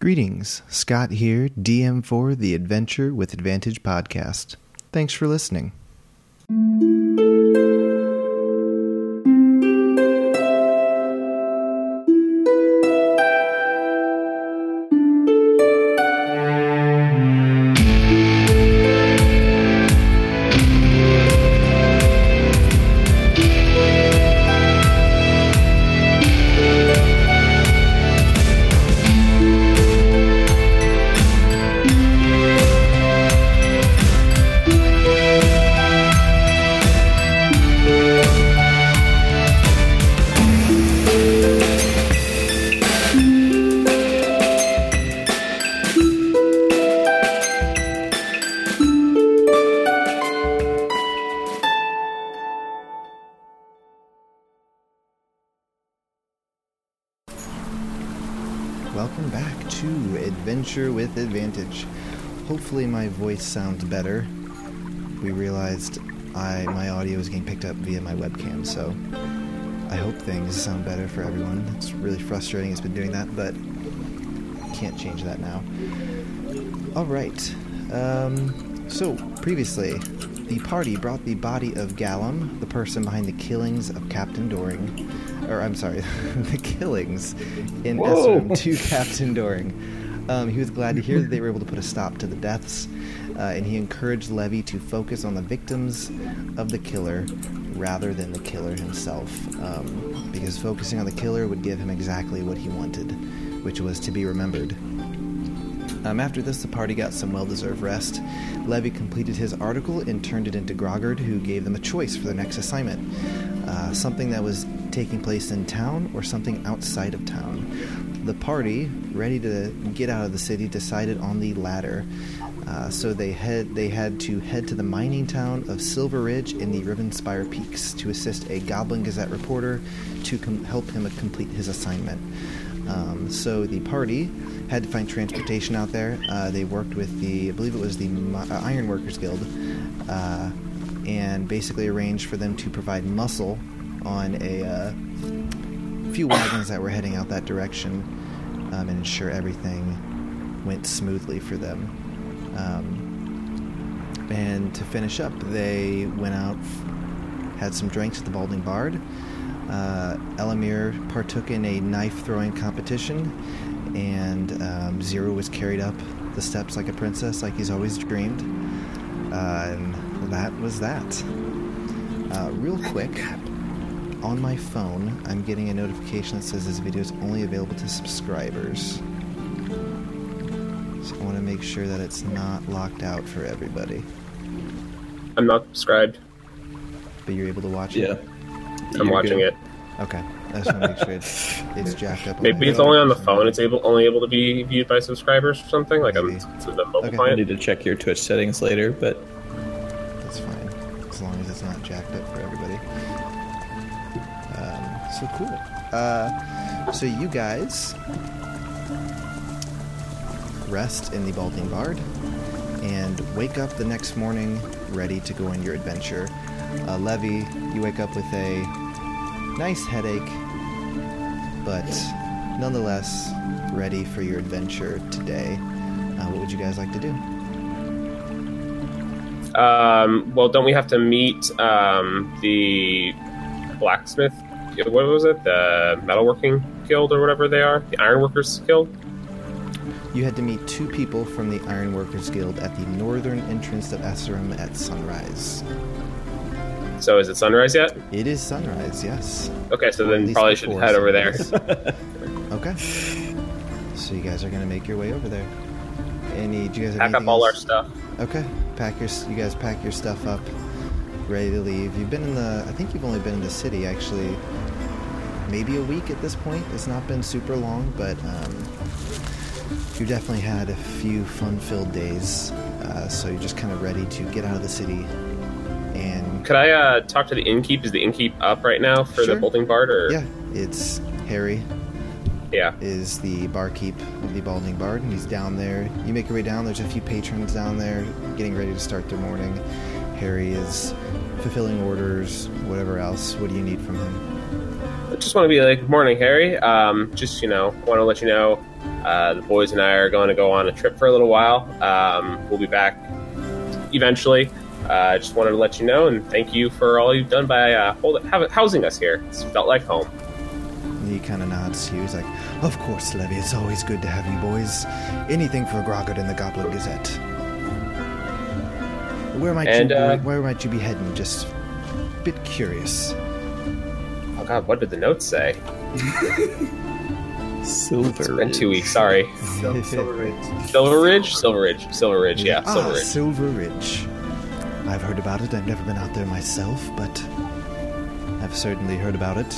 Greetings, Scott here, DM for the Adventure with Advantage podcast. Thanks for listening. Voice sounds better. We realized I my audio is getting picked up via my webcam, so I hope things sound better for everyone. It's really frustrating. It's been doing that, but can't change that now. All right. Um, so previously, the party brought the body of Gallum, the person behind the killings of Captain Doring, or I'm sorry, the killings in Whoa. Esserum to Captain Doring. Um, he was glad to hear that they were able to put a stop to the deaths, uh, and he encouraged Levy to focus on the victims of the killer rather than the killer himself, um, because focusing on the killer would give him exactly what he wanted, which was to be remembered. Um, after this, the party got some well deserved rest. Levy completed his article and turned it into Groggard, who gave them a choice for their next assignment uh, something that was taking place in town or something outside of town. The party, ready to get out of the city, decided on the latter. Uh, so they had they had to head to the mining town of Silver Ridge in the Rivenspire Peaks to assist a Goblin Gazette reporter to com- help him complete his assignment. Um, so the party had to find transportation out there. Uh, they worked with the, I believe it was the Mi- uh, Iron Workers Guild, uh, and basically arranged for them to provide muscle on a uh, few wagons that were heading out that direction um, and ensure everything went smoothly for them. Um, and to finish up, they went out, had some drinks at the Balding Bard. Uh, Elamir partook in a knife throwing competition, and um, Zero was carried up the steps like a princess, like he's always dreamed. Uh, and that was that. Uh, real quick, on my phone, I'm getting a notification that says this video is only available to subscribers. So I want to make sure that it's not locked out for everybody. I'm not subscribed. But you're able to watch Yeah. it? Yeah. I'm You're watching good. it. Okay. I just want to make sure it's, it's jacked up. Maybe it's only on the phone. It's able only able to be viewed by subscribers or something. Like I'm Maybe. through the mobile Okay. I need to check your Twitch settings later, but That's fine. As long as it's not jacked up for everybody. Um, so cool. Uh, so you guys rest in the Balding Bard and wake up the next morning ready to go on your adventure. Uh, Levy, you wake up with a nice headache, but nonetheless ready for your adventure today. Uh, what would you guys like to do? Um, well, don't we have to meet um, the blacksmith? What was it? The metalworking guild or whatever they are, the ironworkers guild. You had to meet two people from the Ironworkers Guild at the northern entrance of Esserum at sunrise. So is it sunrise yet? It is sunrise, yes. Okay, so Or then probably should head over there. okay. So you guys are gonna make your way over there. Any? Do you guys have Pack up all our stuff. Okay. Pack your. You guys pack your stuff up, ready to leave. You've been in the. I think you've only been in the city actually. Maybe a week at this point. It's not been super long, but um, you've definitely had a few fun-filled days. Uh, so you're just kind of ready to get out of the city and Could I uh, talk to the innkeep? Is the innkeep up right now for Sure. the Balding Bard? Or yeah, it's Harry yeah. is the barkeep of the Balding Bard, and he's down there. You make your way down. There's a few patrons down there getting ready to start their morning. Harry is fulfilling orders, whatever else. What do you need from him? I just want to be like, morning, Harry. Um, just you know, want to let you know, uh, the boys and I are going to go on a trip for a little while. Um, we'll be back eventually. I uh, just wanted to let you know and thank you for all you've done by uh, hold, have, housing us here. It's felt like home. He kind of nods to you. He's like, Of course, Levy. It's always good to have you boys. Anything for Groggart and the Goblin Gazette. Where might And, you uh, where might you be heading? Just a bit curious. God, what did the notes say? Silver. It's been two weeks. Sorry. Sil- Silver Ridge. Silver Ridge, Silver Ridge, Silver Ridge. Yeah, ah, Silver Ridge. Silver Ridge. I've heard about it. I've never been out there myself, but I've certainly heard about it.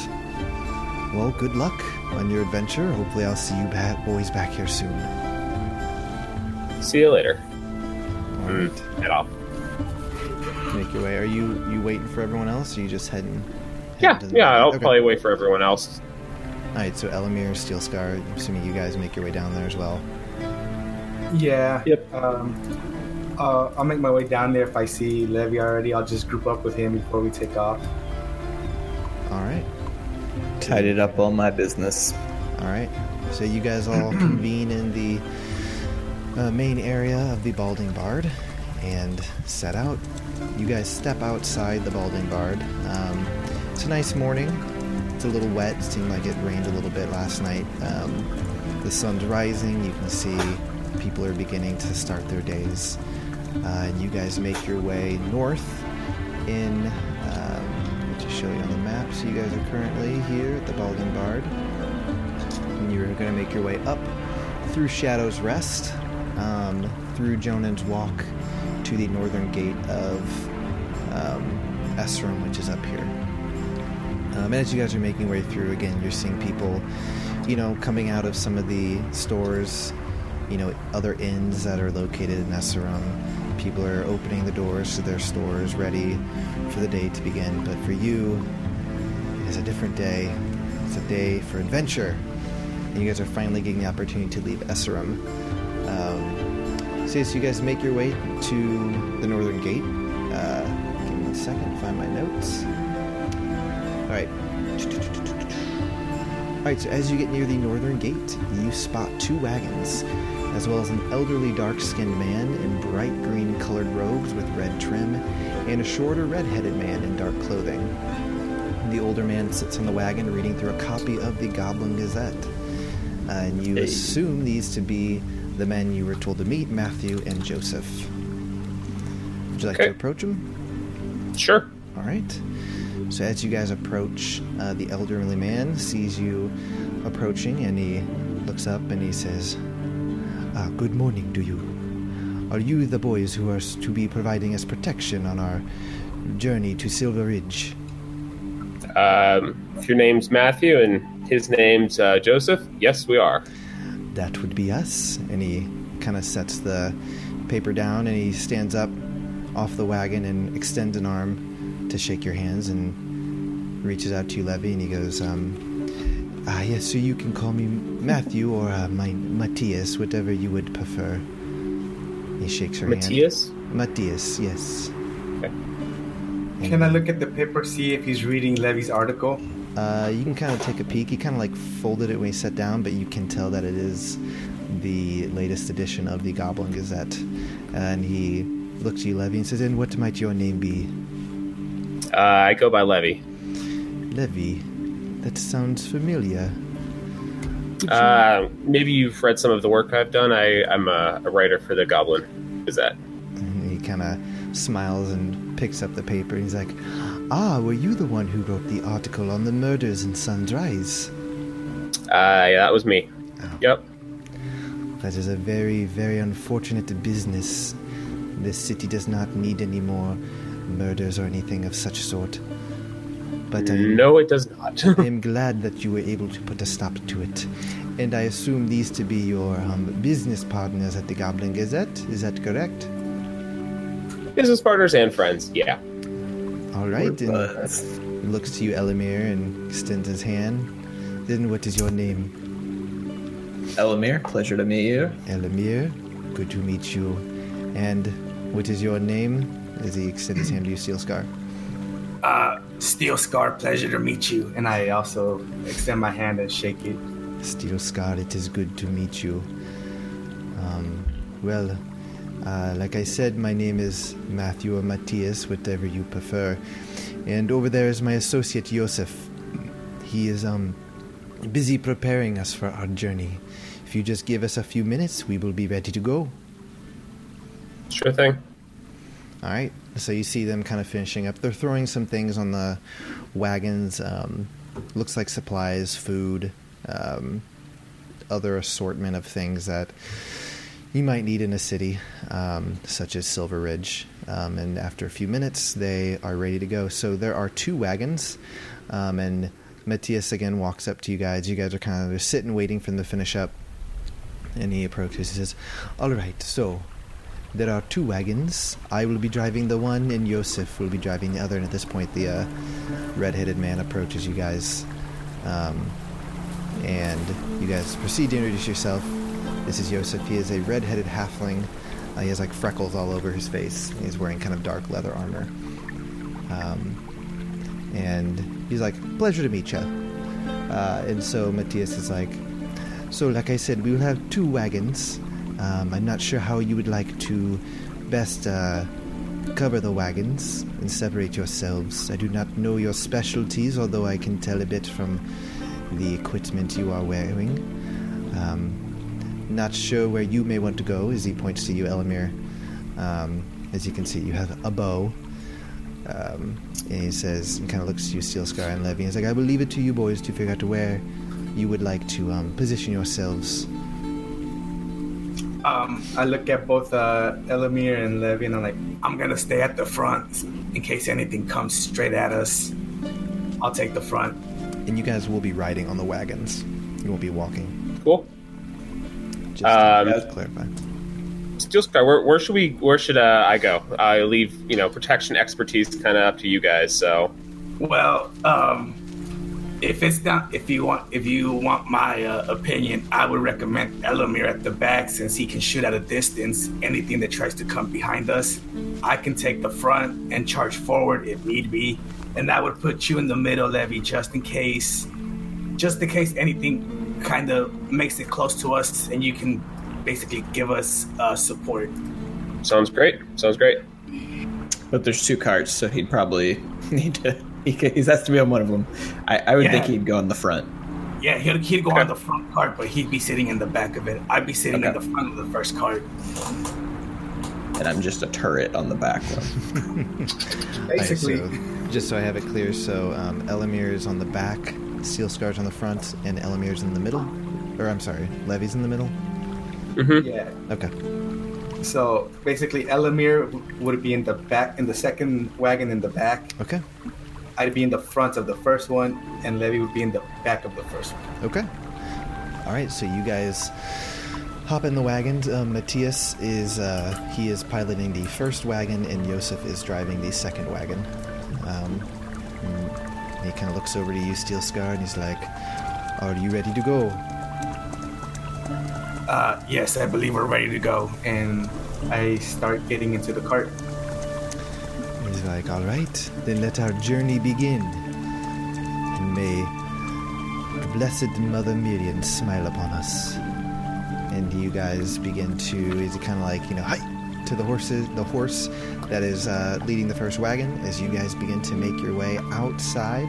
Well, good luck on your adventure. Hopefully, I'll see you ba- boys back here soon. See you later. All Mm, Head off. make your way. Are you you waiting for everyone else? Or are you just heading? Yeah, heading to the- yeah. I'll Okay. probably wait for everyone else. All right, so Elamir, Steel Scar. I'm assuming you guys make your way down there as well. Yeah. Yep. Um, uh, I'll make my way down there. If I see Levy already, I'll just group up with him before we take off. All right, Tidied up all my business. all right. So you guys all convene in the uh, main area of the Balding Bard and set out. You guys step outside the Balding Bard. Um, it's a nice morning. It's a little wet. It seemed like it rained a little bit last night. Um, the sun's rising. You can see people are beginning to start their days. Uh, and you guys make your way north in. Um, let me just show you on the map. So you guys are currently here at the Balding Bard. And you're going to make your way up through Shadow's Rest, um, through Jonan's Walk, to the northern gate of um, which is up here. Um, and as you guys are making your way through, again, you're seeing people, you know, coming out of some of the stores, you know, other inns that are located in Esserum. People are opening the doors to their stores, ready for the day to begin. But for you, it is a different day. It's a day for adventure. And you guys are finally getting the opportunity to leave Esserum. Um, so, yes, you guys make your way to the northern gate. Uh, give me one second, find my notes. All right. All right, so as you get near the northern gate, you spot two wagons, as well as an elderly dark-skinned man in bright green colored robes with red trim, and a shorter red-headed man in dark clothing. The older man sits on the wagon reading through a copy of the Goblin Gazette. Uh, and you Hey. assume these to be the men you were told to meet, Matthew and Joseph. Would you like Okay. to approach them? Sure. All right. So as you guys approach, uh, the elderly man sees you approaching, and he looks up and he says, uh, "Good morning to you. Are you the boys who are to be providing us protection on our journey to Silver Ridge?" Um, if your name's Matthew and his name's uh, Joseph, yes, we are. That would be us. And he kind of sets the paper down, and he stands up off the wagon and extends an arm to shake your hands and reaches out to you, Levy, and he goes, um, Ah, yes, so you can call me Matthew or uh, my Matthias, whatever you would prefer. He shakes her Matthias? hand. Matthias, Matthias, yes. Okay. Can I look at the paper, see if he's reading Levy's article? Uh, you can kind of take a peek. He kind of like folded it when he sat down, but you can tell that it is the latest edition of the Goblin Gazette. And he looks at you, Levy, and says, And what might your name be? Uh, I go by Levy. Levy. That sounds familiar. Uh, maybe you've read some of the work I've done. I, I'm a, a writer for the Goblin Gazette. And he kind of smiles and picks up the paper, and he's like, Ah, were you the one who wrote the article on the murders in Sunrise? Uh, yeah, that was me. Yep. That is a very, very unfortunate business. This city does not need any more murders or anything of such sort. But I'm, No, it does not. I am glad that you were able to put a stop to it. And I assume these to be your um, business partners at the Goblin Gazette. Is that correct? Business partners and friends. Yeah. All right. And looks to you, Elamir, and extends his hand. Then what is your name? Elamir, pleasure to meet you. Elamir. Good to meet you. And what is your name? As he extends his hand to you, Steel Scar. Uh, Steel Scar, pleasure to meet you. And I also extend my hand and shake it. Steel Scar, it is good to meet you. Um, well, uh, like I said, my name is Matthew or Matthias, whatever you prefer. And over there is my associate Joseph. He is um, busy preparing us for our journey. If you just give us a few minutes, we will be ready to go. Sure thing. All right. So you see them kind of finishing up. They're throwing some things on the wagons. Um, looks like supplies, food, um, other assortment of things that you might need in a city, um, such as Silver Ridge. Um, and after a few minutes, they are ready to go. So there are two wagons, um, and Matthias again walks up to you guys. You guys are kind of sitting, waiting for them to finish up. And he approaches. He says, "All right, so there are two wagons. I will be driving the one, and Yosef will be driving the other." And at this point, the uh, red-headed man approaches you guys, um, and you guys proceed to introduce yourself. This is Yosef. He is a red-headed halfling. Uh, he has like freckles all over his face. He's wearing kind of dark leather armor. Um, and he's like, "Pleasure to meet you." Uh, and so Matthias is like, "So, like I said, we will have two wagons. Um, I'm not sure how you would like to best uh, cover the wagons and separate yourselves. I do not know your specialties, although I can tell a bit from the equipment you are wearing. Um, not sure where you may want to go." As he points to you, Elamir. Um, as you can see, you have a bow. Um, and he says, and kind of looks at you, Steel Scar and Levy. He's like, I will leave it to you boys to figure out where you would like to um, position yourselves. Um, I look at both uh, Elamir and Levy, and I'm like, I'm gonna stay at the front in case anything comes straight at us. I'll take the front. And you guys will be riding on the wagons. You won't be walking. Cool. Just Um, to clarify. Steel Scar, where, where should we? Where should uh, I go? I leave, you know, protection expertise kind of up to you guys. So, Well, um, if it's not, if you want, if you want my uh, opinion, I would recommend Elamir at the back since he can shoot at a distance. Anything that tries to come behind us, I can take the front and charge forward if need be, and that would put you in the middle, Levy, just in case, just in case anything kind of makes it close to us, and you can basically give us uh, support. sounds great. Sounds great. But there's two carts, so he'd probably need to. He, has to be on one of them. I, I would think he'd go on the front. Yeah, he'd, he'd go Okay. on the front cart, but he'd be sitting in the back of it. I'd be sitting in the front of the first cart. and I'm just a turret on the back one. Basically, Alright, so, just so I have it clear, so um, Elamir is on the back, Steel Scar's on the front, and Elamir's in the middle. Or I'm sorry, Levy's in the middle. yeah. Okay. So basically, Elamir would be in the back, in the second wagon in the back. Okay. I'd be in the front of the first one, and Levy would be in the back of the first one. Okay. All right. So you guys hop in the wagons. Um, Matthias is uh, he is piloting the first wagon, and Joseph is driving the second wagon. Um, he kind of looks over to you, Steel Scar, and he's like, "Are you ready to go?" Uh, yes, I believe we're ready to go. And I start getting into the cart. He's like, "All right, then let our journey begin, and may the blessed Mother Miriam smile upon us." And you guys begin to, is it kind of like you know, hi to the horses, the horse that is uh, leading the first wagon, as you guys begin to make your way outside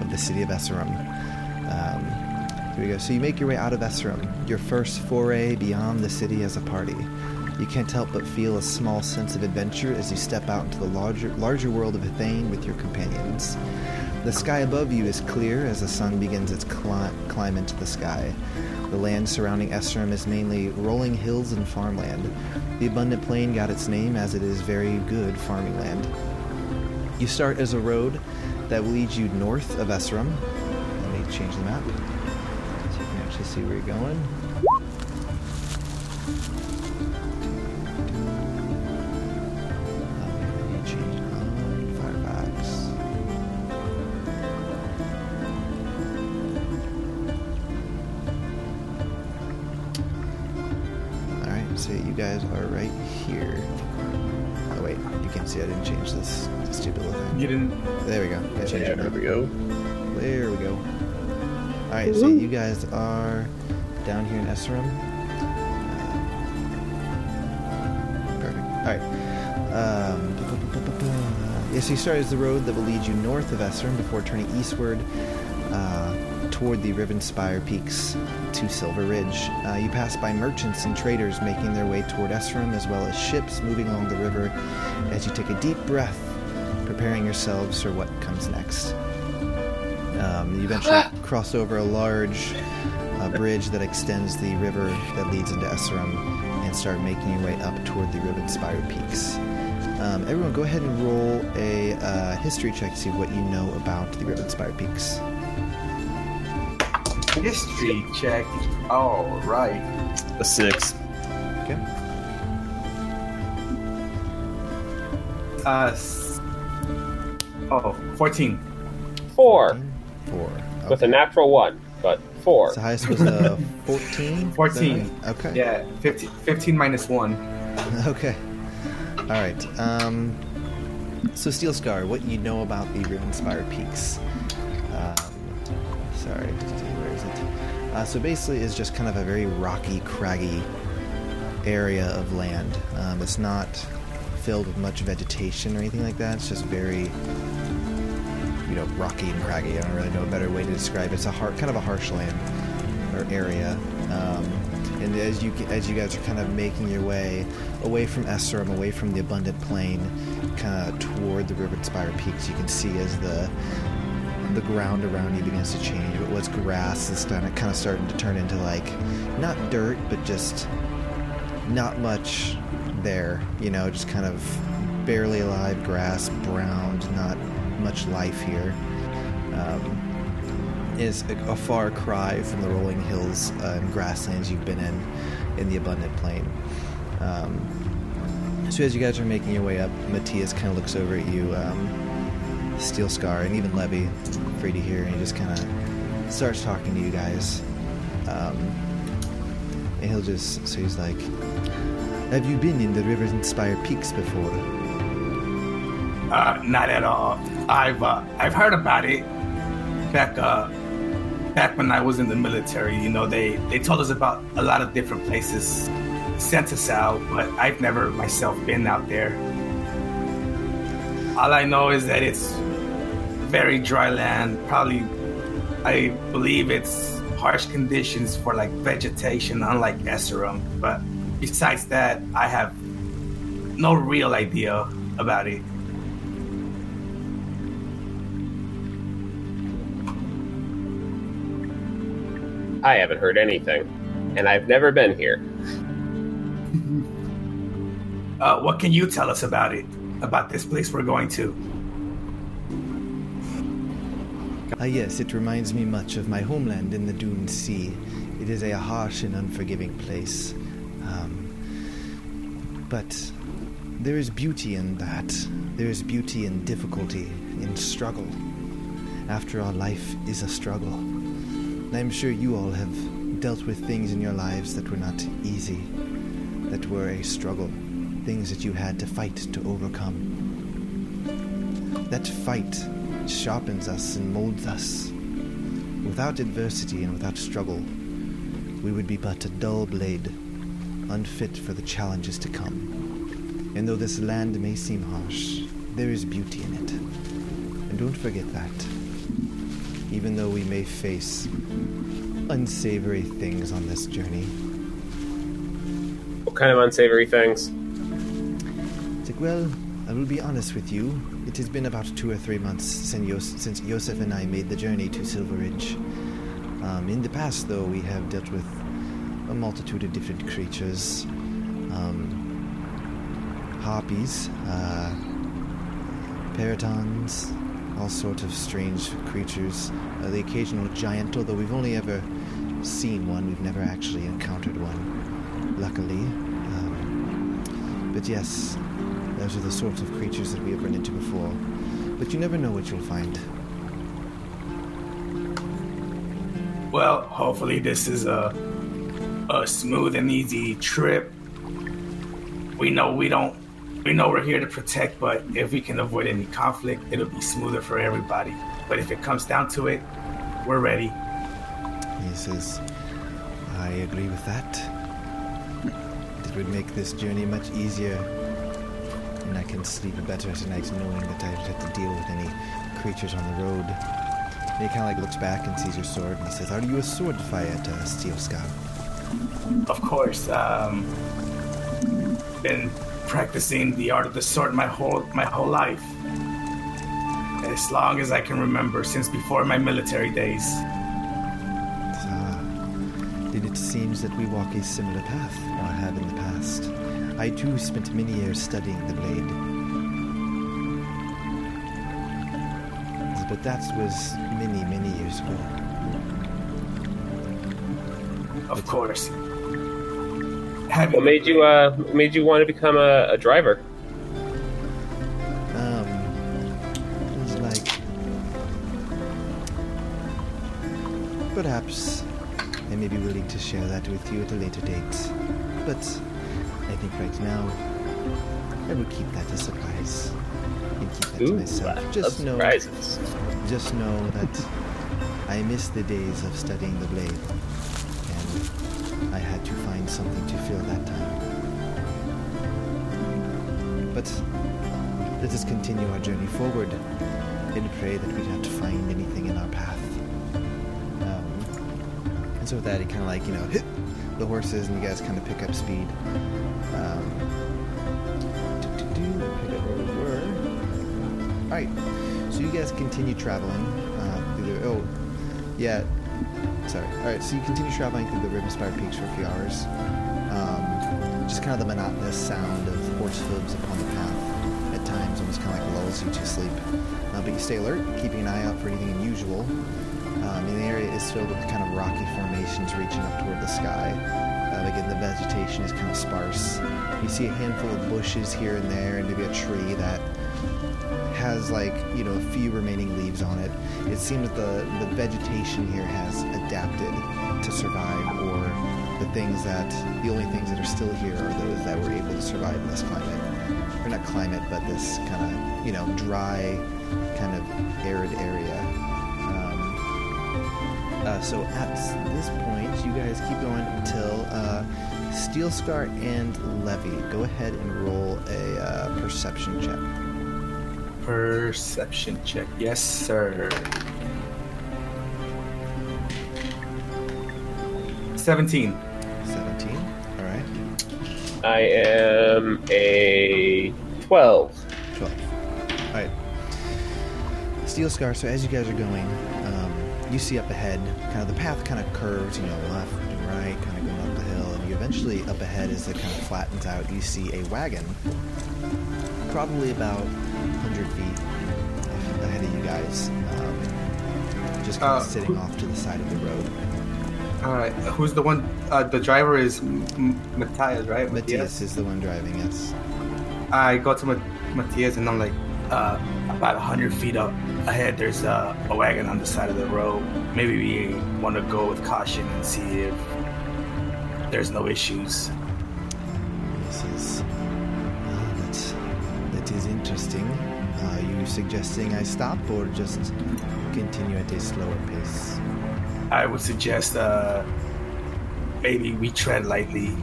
of the city of Esserum. Um, here we go. So you make your way out of Esserum, your first foray beyond the city as a party. You can't help but feel a small sense of adventure as you step out into the larger, larger world of Ithane with your companions. The sky above you is clear as the sun begins its cli- climb into the sky. The land surrounding Esserum is mainly rolling hills and farmland. The abundant plain got its name as it is very good farming land. You start as a road that will lead you north of Esserum. Let me change the map so you can actually see where you're going. Right, so you guys are down here in Esserum. Uh, perfect. All right. Um, yes, you start as the road that will lead you north of Esserum before turning eastward uh, toward the Rivenspire Peaks to Silver Ridge. Uh, you pass by merchants and traders making their way toward Esserum, as well as ships moving along the river as you take a deep breath, preparing yourselves for what comes next. Um, you eventually cross over a large uh, bridge that extends the river that leads into Esserum and start making your way up toward the Rivenspire Peaks. Um, everyone, go ahead and roll a uh, history check to see what you know about the Rivenspire Peaks. History check. All right. A six. Okay. Uh. s- Oh, 14. Four Four. with a natural one, but four. So highest was a 14? 14. Okay. Yeah, 15, 15 minus 1. Okay. All right. Um, so Steel Scar, what do you know about the Rivenspire Peaks? Um, sorry, where is it? Uh, so basically, it's just kind of a very rocky, craggy area of land. Um, it's not filled with much vegetation or anything like that. It's just very, you know, rocky and craggy. I don't really know a better way to describe it. It's a har- kind of a harsh land or area. Um, and as you as you guys are kind of making your way away from Esserum, away from the abundant plain, kind of toward the Rivenspire Peaks, you can see as the the ground around you begins to change. What was grass is kind of kind of starting to turn into like not dirt, but just not much there. You know, just kind of barely alive grass, browned, not much life here. Um, is a, a far cry from the rolling hills uh, and grasslands you've been in in the abundant plain. Um, so as you guys are making your way up, Matthias kind of looks over at you, um, Steel Scar, and even Levy, free to hear, and he just kind of starts talking to you guys. Um, and he'll just, so he's like, Have you been in the Rivenspire Peaks before? Uh, not at all. I've uh, I've heard about it back uh back when I was in the military. You know, they they told us about a lot of different places, sent us out, but I've never myself been out there. All I know is that it's very dry land. Probably, I believe it's harsh conditions for like vegetation, unlike Esserum. But besides that, I have no real idea about it. I haven't heard anything, and I've never been here. Uh, what can you tell us about it? About this place we're going to? Ah, yes, it reminds me much of my homeland in the Dune Sea. It is a harsh and unforgiving place. Um, but there is beauty in that. There is beauty in difficulty, in struggle. After all, life is a struggle. I'm sure you all have dealt with things in your lives that were not easy, that were a struggle, things that you had to fight to overcome. That fight sharpens us and molds us. Without adversity and without struggle, we would be but a dull blade, unfit for the challenges to come. And though this land may seem harsh, there is beauty in it. And don't forget that. Even though we may face unsavory things on this journey, What kind of unsavory things? It's like, well, I will be honest with you. It has been about two or three months since, Yos- since Yosef and I made the journey to Silver Ridge. Um, in the past, though, we have dealt with a multitude of different creatures. Um, harpies, uh, peritons, all sorts of strange creatures. Uh, the occasional giant, although we've only ever seen one, we've never actually encountered one, luckily. Um, but yes, those are the sorts of creatures that we have run into before. But you never know what you'll find. Well, hopefully this is a a smooth and easy trip. We know we don't we know we're here to protect, but if we can avoid any conflict, it'll be smoother for everybody. But if it comes down to it, we're ready. Says, I agree with that. It would make this journey much easier, and I can sleep better tonight knowing that I don't have to deal with any creatures on the road. And he kind of like looks back and sees your sword, and he says, "Are you a sword fighter, Steel Scar?" Of course, um, been practicing the art of the sword my whole my whole life, as long as I can remember, since before my military days. Then it seems that we walk a similar path, or have in the past. I too spent many years studying the blade. But that was many, many years ago. Of course. Having What made you uh what made you want to become a, a driver? Share that with you at a later date. But I think right now, I will keep that a surprise. And keep that to myself. Just know, surprises. just know that I miss the days of studying the blade. And I had to find something to fill that time. But let us continue our journey forward and pray that we don't find anything in our path. And so with that, he kind of like, you know, hit the horses and you guys kind of pick up speed. Um, were. Alright, so you guys continue traveling uh, through the. Oh, yeah. Sorry. Alright, so you continue traveling through the Rivenspire Peaks for a few hours. Um, just kind of the monotonous sound of horse hooves upon the path at times almost kind of like lulls you to sleep. Uh, but you stay alert, keeping an eye out for anything unusual. Area is filled with kind of rocky formations reaching up toward the sky. Uh, again, the vegetation is kind of sparse. You see a handful of bushes here and there, and maybe a tree that has like you know a few remaining leaves on it. It seems that the the vegetation here has adapted to survive, or the things that the only things that are still here are those that were able to survive in this climate, or not climate, but this kind of you know dry, kind of arid area. Uh, so at this point, you guys keep going until uh, Steel Scar and Levy. Go ahead and roll a uh, perception check. Perception check. Yes, sir. 17. 17. All right. I am a twelve. 12. All right. Steel Scar, so as you guys are going, you see up ahead, kind of the path kind of curves, you know, left and right, kind of going up the hill, and you eventually up ahead as it kind of flattens out, you see a wagon, probably about 100 feet ahead of you guys, um, just kind Uh, of sitting who- off to the side of the road. All right, who's the one? Uh, the driver is Matthias, right? Matthias is the one driving, yes. I go to Matthias and I'm like, Uh, about 100 feet up ahead, there's uh, a wagon on the side of the road. Maybe we want to go with caution and see if there's no issues. This is. ah, that's, that is interesting. Are you suggesting I stop or just continue at a slower pace? I would suggest uh, maybe we tread lightly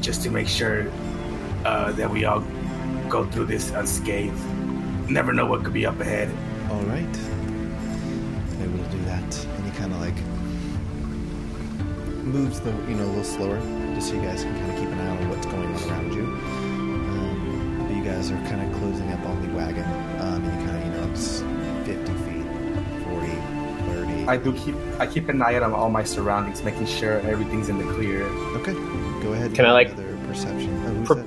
just to make sure uh, that we all go through this unscathed. Never know what could be up ahead. All right. I will do that. And he kind of like moves the, you know, a little slower, just so you guys can kind of keep an eye on what's going on around you. Um, but you guys are kind of closing up on the wagon. Um, and you kind of, you know, it's 50 feet, 40, 30. I do keep I keep an eye out on all my surroundings, making sure everything's in the clear. Okay. Go ahead. Can I, like, another perception?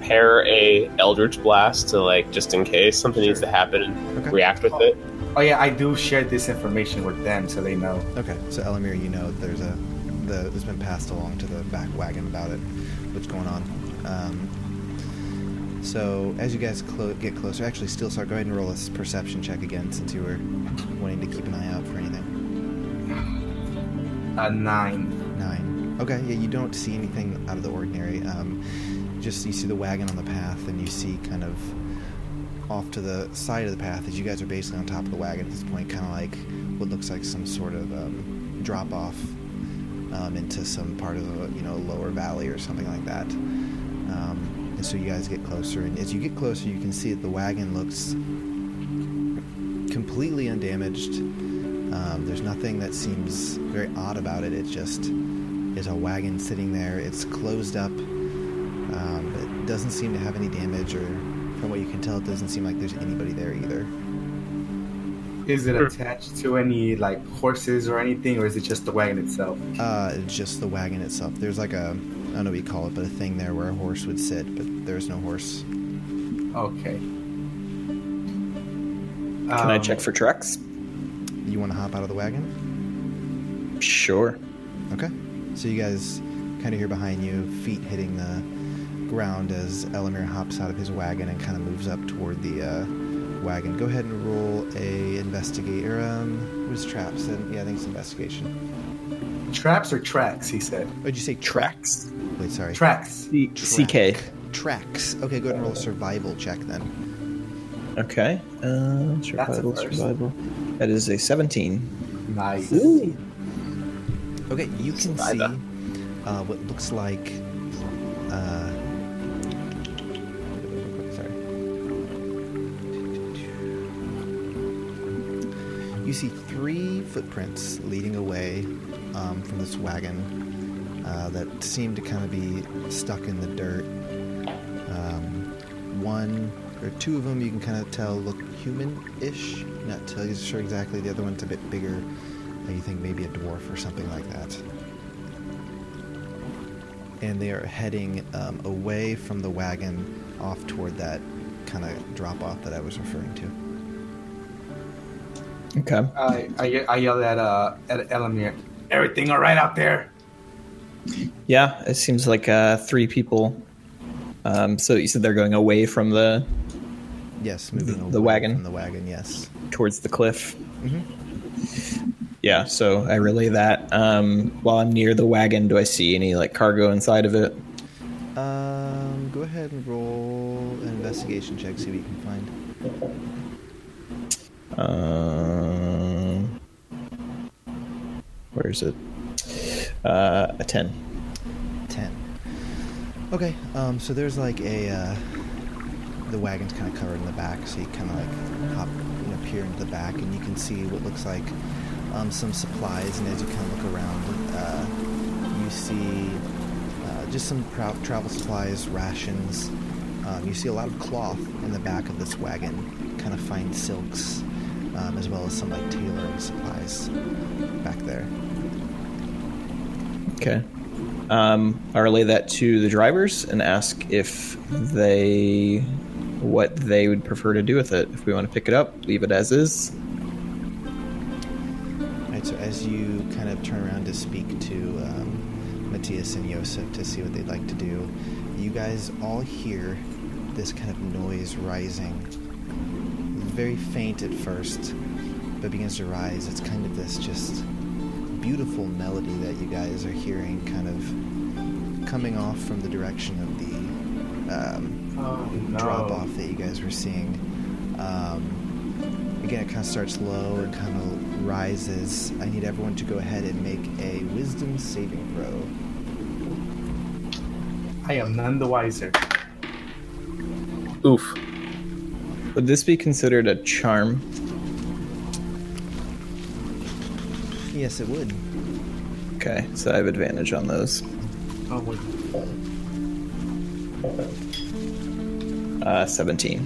Oh. Prepare a Eldritch Blast to like just in case something needs to happen and Okay. react with it. Oh yeah, I do share this information with them so they know. Okay, so Elamir, you know there's a the it's been passed along to the back wagon about it, what's going on. Um, so as you guys clo- get closer, actually, still start. Go ahead and roll a s- perception check again, since you were wanting to keep an eye out for anything. A nine. Nine. Okay, yeah, you don't see anything out of the ordinary. Um, just you see the wagon on the path, and you see kind of off to the side of the path as you guys are basically on top of the wagon at this point, kind of like what looks like some sort of um, drop off um, into some part of a you know lower valley or something like that. Um, and so you guys get closer, and as you get closer, you can see that the wagon looks completely undamaged. Um, there's nothing that seems very odd about it. It just is a wagon sitting there. It's closed up. Um, it doesn't seem to have any damage, or from what you can tell, it doesn't seem like there's anybody there either. Is it attached to any like horses or anything, or is it just the wagon itself? Uh, it's just the wagon itself. There's like a, I don't know what you call it, but a thing there where a horse would sit, but there's no horse. Okay. Can I Um, check for trucks? You want to hop out of the wagon? Sure. Okay. So you guys kind of hear behind you, feet hitting the ground as Elamir hops out of his wagon and kind of moves up toward the uh, wagon. Go ahead and roll a investigate or um, what is traps? And yeah, I think it's investigation. Traps or tracks? He said. What'd you say? Tracks. Wait, sorry. Tracks. C- CK. Tracks. Okay, go ahead and roll a survival check then. Okay. Uh, survival, survival. That is a 17. Nice. Okay, you can see Survivor. uh, what looks like. Uh, You see three footprints leading away um, from this wagon uh, that seem to kind of be stuck in the dirt. Um, one or two of them you can kind of tell look human-ish. Not you sure exactly. The other one's a bit bigger. You think maybe a dwarf or something like that. And they are heading um, away from the wagon off toward that kind of drop off that I was referring to. Okay. I, I, ye- I yelled at uh at Elamir. Everything all right out there? Yeah, it seems like uh, three people. Um, so you said they're going away from the Yes, moving The- away the wagon? from the wagon. Yes. towards the cliff. Mhm. Yeah, so I relay that. Um, while I'm near the wagon, do I see any like cargo inside of it? Um, go ahead and roll an investigation check. See what you can find. Um, where is it? Uh, a ten. 10. Okay, um, so there's like a, uh, the wagon's kind of covered in the back, so you kind of like hop, know, peer into the back, and you can see what looks like um, some supplies, and as you kind of look around, uh, you see uh, just some tra- travel supplies, rations. Um, you see a lot of cloth in the back of this wagon, kind of fine silks, um, as well as some like tailoring supplies back there. Okay. Um, I'll relay that to the drivers and ask if they what they would prefer to do with it. If we want to pick it up, leave it as is. Right, so as you kind of turn around to speak to um, Matthias and Josef to see what they'd like to do, you guys all hear this kind of noise rising. Very faint at first, but begins to rise. It's kind of this just beautiful melody that you guys are hearing kind of coming off from the direction of the um, Oh no. drop off that you guys were seeing. Um, again, it kind of starts low and kind of rises. I need everyone to go ahead and make a wisdom saving throw. I am none the wiser. Oof. Would this be considered a charm? Yes, it would. Okay, so I have advantage on those. Oh wait. Uh, 17.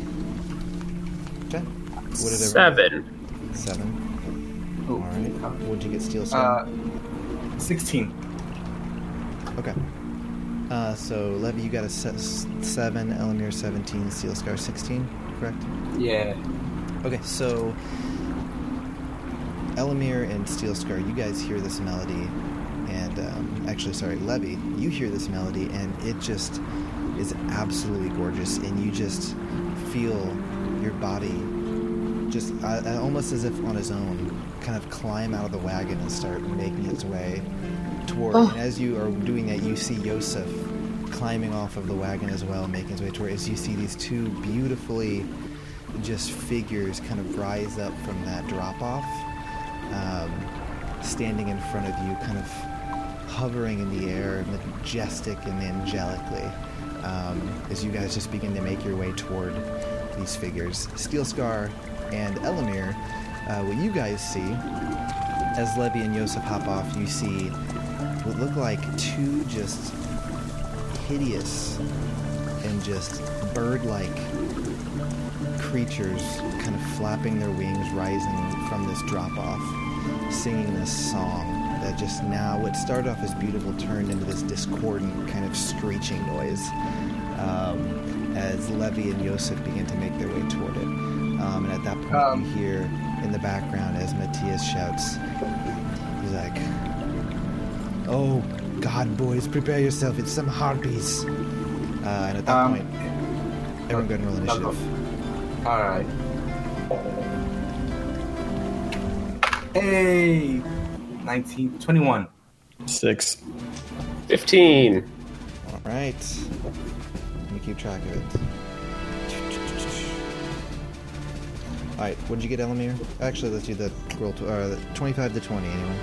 Okay. What did everyone- Seven. Seven. Oh, All right. What'd you get, Steel Scar? Uh, sixteen. okay. Uh, so Levy, you got a se- seven. Elamir seventeen. Steel Scar sixteen. Correct. Yeah. Okay, so Elamir and Steel Scar, you guys hear this melody, and um, actually, sorry, Levy, you hear this melody, and it just is absolutely gorgeous, and you just feel your body just uh, uh, almost as if on his own, kind of climb out of the wagon and start making its way toward. And as you are doing that, you see Yosef climbing off of the wagon as well, making his way toward. As you see these two beautifully just figures kind of rise up from that drop off, um, standing in front of you, kind of hovering in the air, majestic and angelically, um, as you guys just begin to make your way toward these figures. Steel Scar and Elamir, uh, what you guys see as Levy and Yosef hop off, you see what look like two just hideous and just bird-like creatures kind of flapping their wings, rising from this drop-off, singing this song that just now, what started off as beautiful, turned into this discordant kind of screeching noise um, as Levy and Yosef begin to make their way toward it. Um, and at that point, Um. you hear in the background as Matthias shouts, he's like, Oh, God, boys, prepare yourself. It's some harpies. Uh, and at that Um, point, everyone go ahead and roll initiative. All right. Hey, 19, 21. Six. 15. All right. Let me keep track of it. All right, what did you get, Elamir? Actually, let's do the roll. To, uh, 25 to 20, anyway.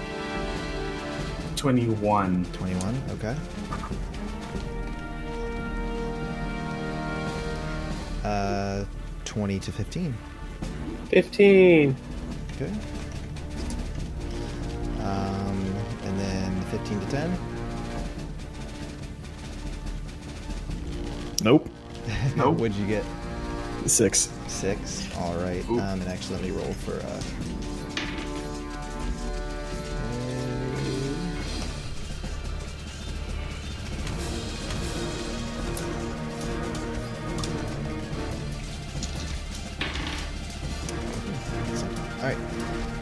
21. 21, okay. Uh, 20 to 15. 15. Okay. Um, and then 15 to 10. Nope. Nope. What'd you get? Six. Six. All right. Um, and actually, let me roll for. Uh,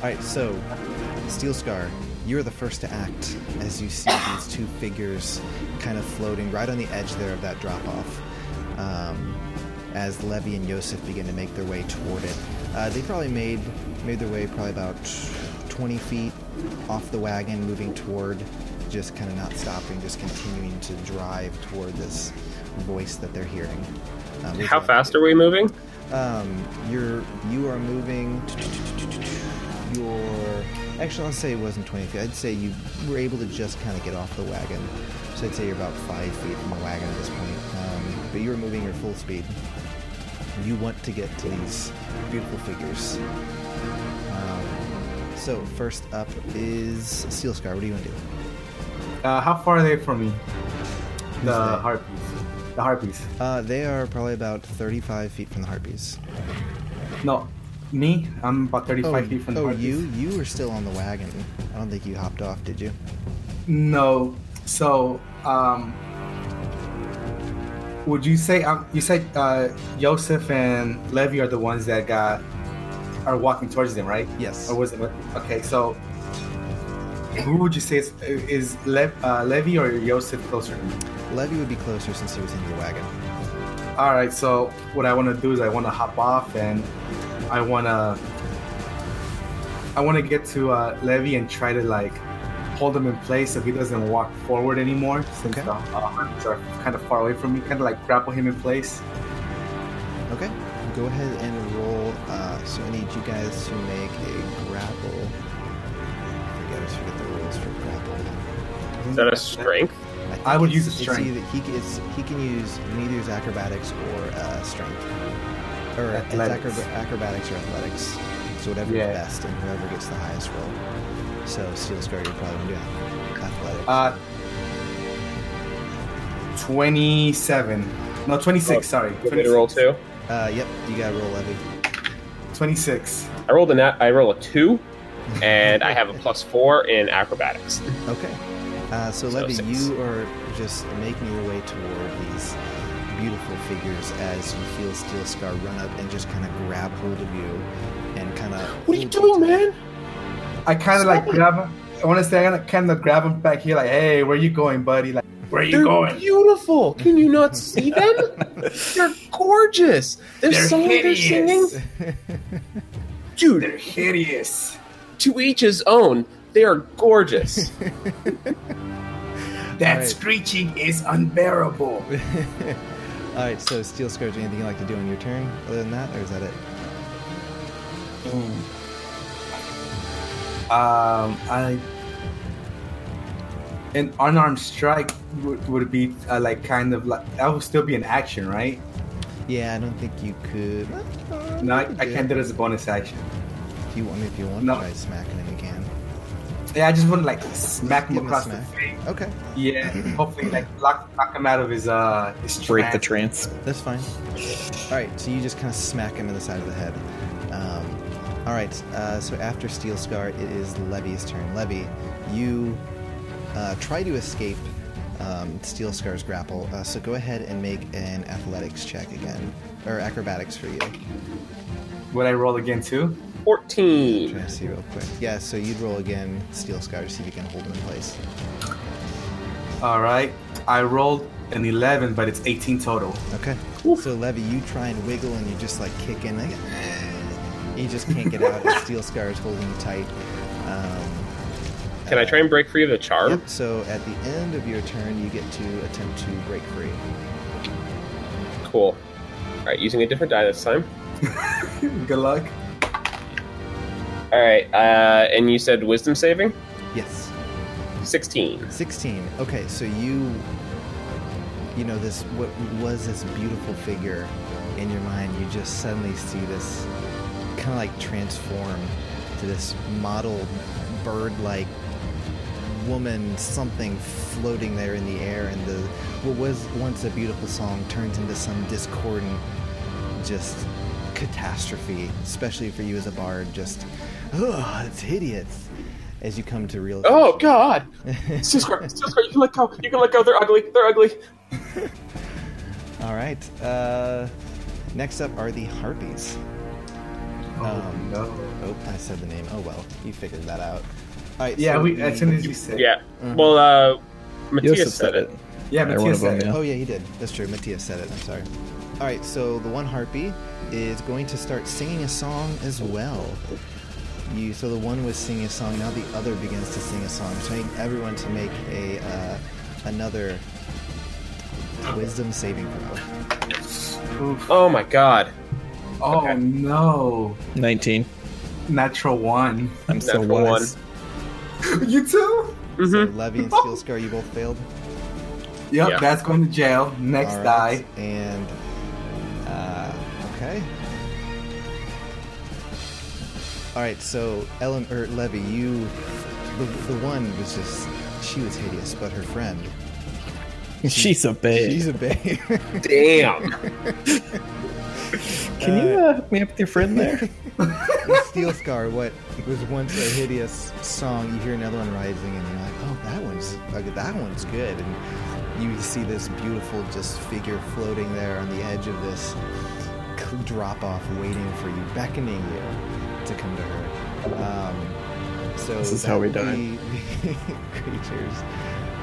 All right. So, Steel Scar, you're the first to act as you see these two figures kind of floating right on the edge there of that drop off. Um, as Levy and Yosef begin to make their way toward it, uh, they probably made made their way probably about 20 feet off the wagon, moving toward, just kind of not stopping, just continuing to drive toward this voice that they're hearing. Um, How fast are we moving? um, you're you are moving. Your actually, I'll say it wasn't 20 feet. I'd say you were able to just kind of get off the wagon. So I'd say you're about five feet from the wagon at this point. Um, but you were moving your full speed. You want to get to these beautiful figures. Um, so first up is Steel Scar. What do you want to do? Uh, how far are they from me? The they? harpies. The harpies. Uh, they are probably about 35 feet from the harpies. No, me. I'm about 35 oh, feet from the oh, you you were still on the wagon. I don't think you hopped off, did you? No. So, um, would you say um, you said uh, Joseph and Levy are the ones that got are walking towards them, right? Yes. Or was it? Okay, so who would you say is, is Lev, uh, Levy or Joseph closer to me? Levy would be closer since he was in your wagon. All right. So what I want to do is I want to hop off and I want to I want to get to uh, Levy and try to like hold him in place so he doesn't walk forward anymore since Okay. the uh, are kind of far away from me. Kind of like grapple him in place. Okay. Go ahead and roll. Uh, so I need you guys to make a grapple. I forget, I forget the rules for grapple. Is that a strength? think I would it's- use a it's strength. either- he, it's, he can use neither his acrobatics or uh, strength, or it's Athletics. acrob- acrobatics or athletics. So whatever Yeah. is best, and whoever gets the highest roll. So Steel Scar, you're probably gonna do athletics. Uh, twenty-seven. No, twenty-six. Oh, sorry, You want me to roll two? Uh, yep, you got to roll Levy. Twenty-six. I rolled a nat. I roll a two, and I have a plus four in acrobatics. Okay. Uh, so, So Levy, six. you are just making your way toward these beautiful figures as you feel Steel Scar run up and just kind of grab hold of you and kind of. What are you doing, man? I kind of like grab him. I want to say I gotta kind of grab him back here, like, "Hey, where are you going, buddy? Like, where are you They're going?" beautiful. Can you not see them? They're gorgeous. Their They're song they're hideous. singing, dude. They're hideous. To each his own. They are gorgeous. That Alright. screeching is unbearable. All right, so Steel Scourge, anything you'd like to do on your turn other than that, or is that it? Um, I. An unarmed strike would, would be uh, like kind of like that would still be an action, right? Yeah, I don't think you could. No, I, I can't do it as a bonus action. If you want, if you want No. to try smacking you can. Yeah, I just want to like smack him Give him across the face. Okay, Yeah, hopefully like knock, knock him out of his uh his Break the trance. trance. that's fine. All right, so you just kind of smack him in the side of the head. Um, all right, uh, so after Steel Scar, it is Levy's turn. Levy, you uh, try to escape um, Steel Scar's grapple. Uh, so go ahead and make an athletics check again, or acrobatics for you. Would I roll again too? 14. Trying to see real quick. Yeah, so you'd roll again, Steel Scar, to see if you can hold him in place. All right, I rolled an eleven, but it's eighteen total. Okay. Cool. So Levy, you try and wiggle, and you just like kick in. Like, you just can't get out. and Steel Scar is holding you tight. Um, Can I try and break free of the charm? Yep. So at the end of your turn, you get to attempt to break free. Cool. All right, using a different die this time. Good luck. All right, uh, and you said wisdom saving? Yes. 16. 16. Okay, so you, you know, this what was this beautiful figure in your mind, you just suddenly see this kind of like transform to this model bird-like woman, something floating there in the air, and the what was once a beautiful song turns into some discordant, just catastrophe, especially for you as a bard. Just, oh, it's hideous. As you come to realize. Oh God! Steel Scar, you can let go. You can let go. They're ugly. They're ugly. All right. Uh, next up are the harpies. Oh Um, no. Oh, I said the name. Oh well, you figured that out. All right. Yeah, so we as soon as you said. Yeah. Mhm. Well, uh, Matthias said it. Yeah, They're Matthias of them, said it. yeah. Oh yeah, he did. That's true. Matthias said it. I'm sorry. All right. So the one harpy is going to start singing a song as well. You. So the one was singing a song. Now the other begins to sing a song. So I need everyone to make a uh, another wisdom saving throw. Oof. Oh my God! Oh Okay. no. 19. Natural one. I'm so Natural wise. you too? So Mm-hmm. Levy and Steel Scar, you both failed. Yep, Yeah. that's going to jail. Next All die. And uh, All right. So Ellen or Levy, you, the the one was just she was hideous, but her friend, She's a babe. she's a babe. Damn. Can you uh, hook me up with your friend there? Steel Scar, what was once a hideous song, you hear another one rising, and you're like, oh, that one's that one's good, and you see this beautiful just figure floating there on the edge of this drop off, waiting for you, beckoning you to come to her. Um, so This is how we die. creatures.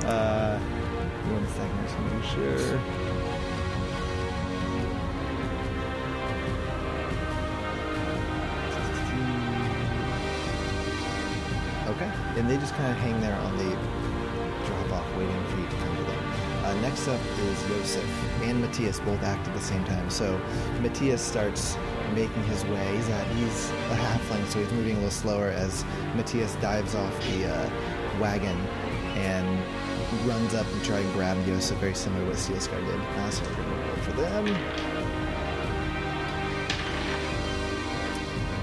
Uh, one second, I just want make sure. Okay, and they just kind of hang there on the drop off, waiting Uh, next up is Yosef and Matthias both act at the same time. So Matthias starts making his way. He's a, he's a halfling, so he's moving a little slower as Matthias dives off the uh, wagon and runs up and try and grab Yosef, very similar to what Steel Scar did. Uh, so for them.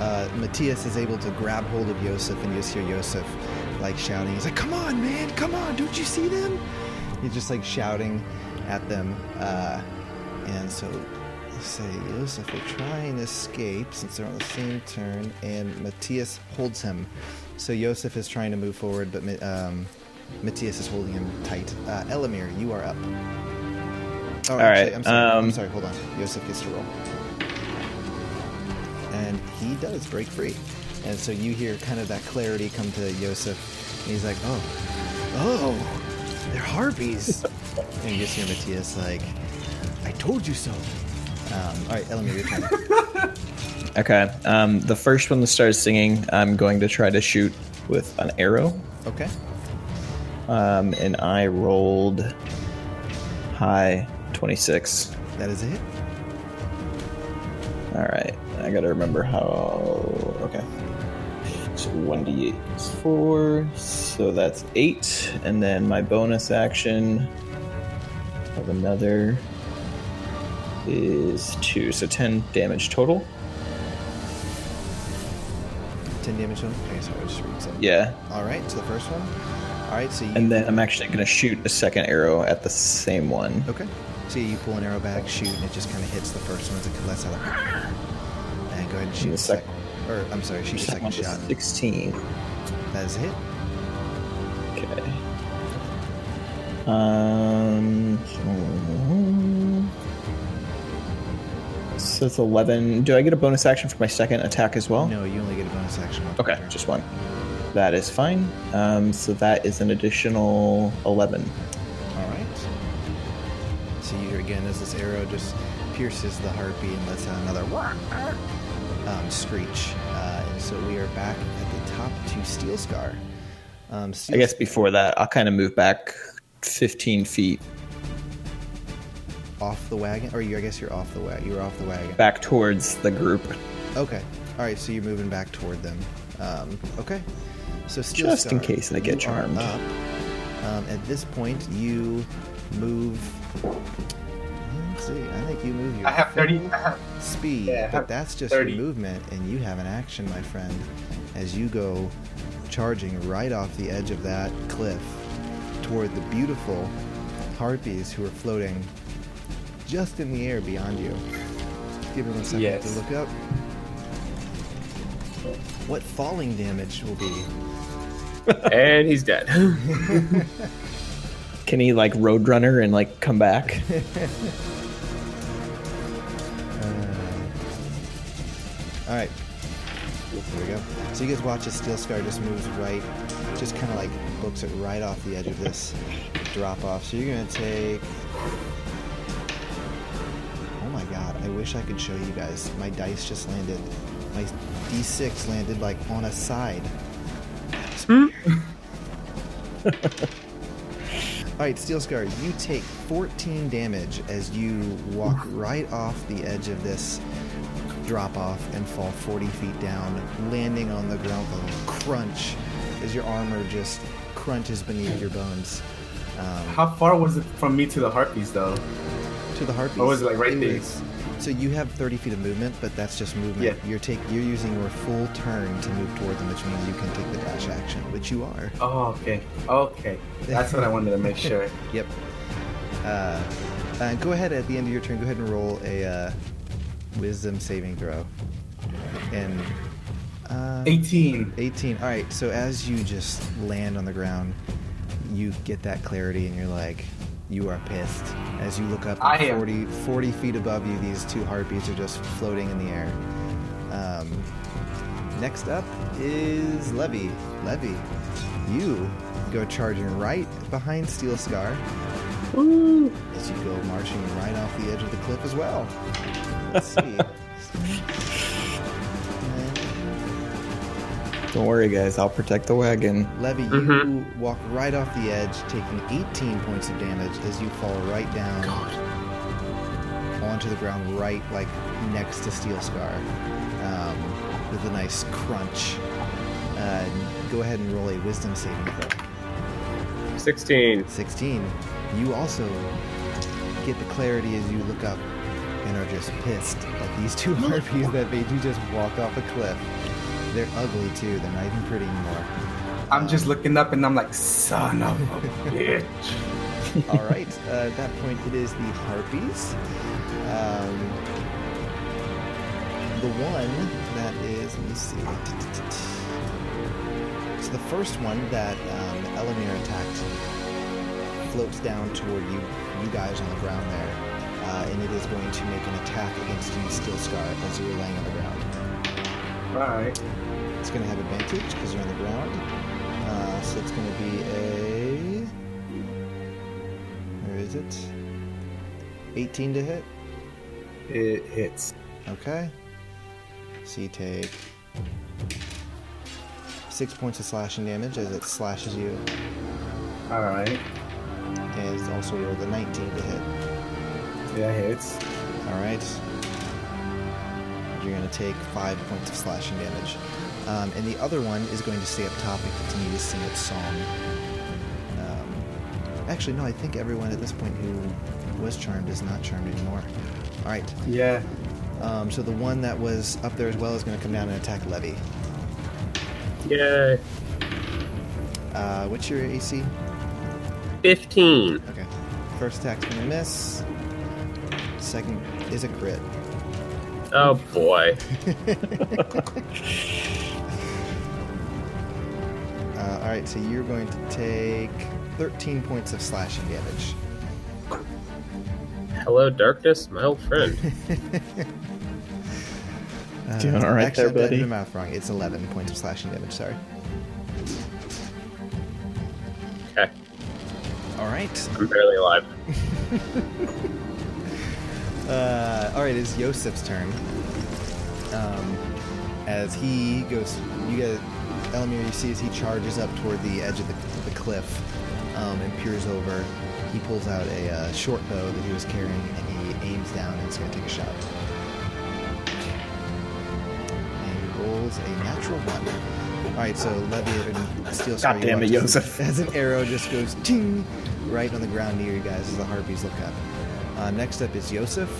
uh, Matthias is able to grab hold of Yosef, and you just hear Yosef like shouting. He's like, "Come on, man! Come on! Don't you see them?" He's just like shouting at them, uh, and so let's say Yosef will try and escape since they're on the same turn, and Matthias holds him. So Yosef is trying to move forward, but um, Matthias is holding him tight. Uh, Elamir, you are up. Oh, All right, I'm sorry. I'm um, sorry. Hold on. Yosef gets to roll and he does break free. And so you hear kind of that clarity come to Yosef, and he's like, "Oh, oh, harpies." and you just hear Matthias like, "I told you so." Um, all right, Elamir, your turn. Okay. Um, the first one that starts singing, I'm going to try to shoot with an arrow. Okay. Um, and I rolled high 26. That is it. All right, I gotta remember how. So 1d8 is 4, so that's 8. And then my bonus action of another is 2, so 10 damage total. 10 damage on. Okay, sorry, I just read something. Yeah. All right, so the first one. All right, so you. And then I'm actually gonna shoot a second arrow at the same one. Okay. So you pull an arrow back, shoot, and it just kind of hits the first one as it lets out a. And go ahead and shoot the the sec- second. Or, I'm sorry, the second Second shot. 16. That is hit. Okay. Um. So it's 11. Do I get a bonus action for my second attack as well? No, you only get a bonus action. Okay, turn. just one. That is fine. Um, so that is an additional 11. All right. So you here again, as this arrow just pierces the harpy and lets out another um, screech, uh, and so we are back at the top to Steel Scar. Um, I guess before that, I'll kind of move back 15 feet off the wagon, or you, I guess you're off the wagon. You're off the wagon. back towards the group. Okay. All right. So you're moving back toward them. Um, okay. So Steel Just in case I get charmed. Up. Um, at this point, you move. Let's see. I think you move your. I have 30. I have, speed, Yeah, I but that's just 30. your movement, and you have an action, my friend, as you go charging right off the edge of that cliff toward the beautiful harpies who are floating just in the air beyond you. Give me one second Yes. to look up what falling damage will be. and he's dead. Can he like roadrunner and like come back? All right. Here we go. So you guys watch as Steel Scar just moves right, just kind of like books it right off the edge of this drop off. So you're gonna take. Oh my god! I wish I could show you guys. My dice just landed. My D6 landed like on a side. Hmm? All right, Steel Scar, you take 14 damage as you walk right off the edge of this drop off and fall 40 feet down, landing on the ground with a crunch as your armor just crunches beneath your bones. Um, how far was it from me to the harpies, though? to the harpies. Or was it, like, right there? was- so you have 30 feet of movement, but that's just movement. Yeah. You're take you're using your full turn to move toward them, which means you can take the dash action, which you are. Oh, okay. Okay. That's what I wanted to make sure. Yep. Uh, uh, go ahead at the end of your turn. Go ahead and roll a uh, wisdom saving throw. And uh, 18. 18. All right. So as you just land on the ground, you get that clarity, and you're like, you are pissed. As you look up, I and am. 40, 40 feet above you, these two harpies are just floating in the air. Um, next up is Levy. Levy, you go charging right behind Steel Scar as you go marching right off the edge of the cliff as well. Let's see. Don't worry, guys. I'll protect the wagon. Levy, you Mhm. walk right off the edge, taking 18 points of damage as you fall right down onto the ground, right like next to Steel Scar, um, with a nice crunch. Uh, go ahead and roll a Wisdom saving throw. 16. 16. You also get the clarity as you look up and are just pissed at these two harpies that made you just walk off a cliff. They're ugly too. They're not even pretty anymore. I'm just looking up and I'm like, son of a bitch. All right. Uh, at that point, it is the harpies. Um, the one that is, let me see. So the first one that um, Elamir attacked floats down toward you, you guys on the ground there, uh, and it is going to make an attack against you, Steel Scar, as you're laying on the ground. Alright. It's going to have advantage because you're on the ground. Uh, so it's going to be a. Where is it? 18 to hit. It hits. Okay. So you take six points of slashing damage as it slashes you All right. is also rolled a 19 to hit. Yeah, hits. All right. You're going to take five points of slashing damage. Um, and the other one is going to stay up top and continue to sing its song. Um, actually, no, I think everyone at this point who was charmed is not charmed anymore. All right. Yeah. Um, so the one that was up there as well is going to come down and attack Levy. Yay. Uh, what's your AC? 15. Okay. First attack's going to miss. Second is a crit. Oh boy. Uh, all right, so you're going to take 13 points of slashing damage. Hello, darkness, my old friend. Uh, Doing all right actually, there, I did buddy? the math wrong. It's 11 points of slashing damage. Sorry. Okay, All right. I'm barely alive. Uh, all right, it's Yosef's turn. Um, as he goes, you get Elamir. You see as he charges up toward the edge of the, the cliff um, and peers over. He pulls out a uh, short bow that he was carrying and he aims down and is going to take a shot. And he rolls a natural one. All right, so Levy and Steel. God damn it, Yosef. As an arrow just goes ting right on the ground near you guys as the harpies look up. Uh, next up is Yosef,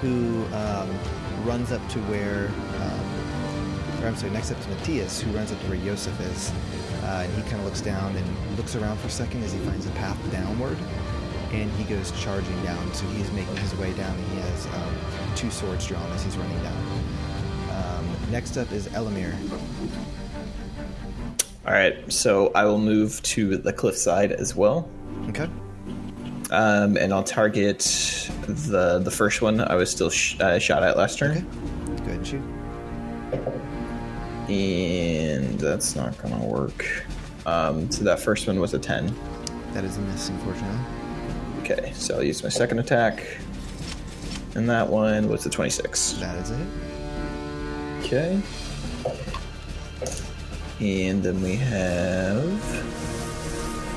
who um, runs up to where, um, or I'm sorry, next up is Matthias, who runs up to where Yosef is. Uh, and he kind of looks down and looks around for a second as he finds a path downward. And he goes charging down. So he's making his way down, and he has um, two swords drawn as he's running down. Um, next up is Elamir. All right, so I will move to the cliffside as well. Um, and I'll target the the first one I was still sh- uh, shot at last turn, Okay. Go ahead and shoot. and that's not gonna work. Um, so that first one was a ten. That is a miss, unfortunately. Okay, so I'll use my second attack, and that one was a twenty-six. That is a hit. Okay. And then we have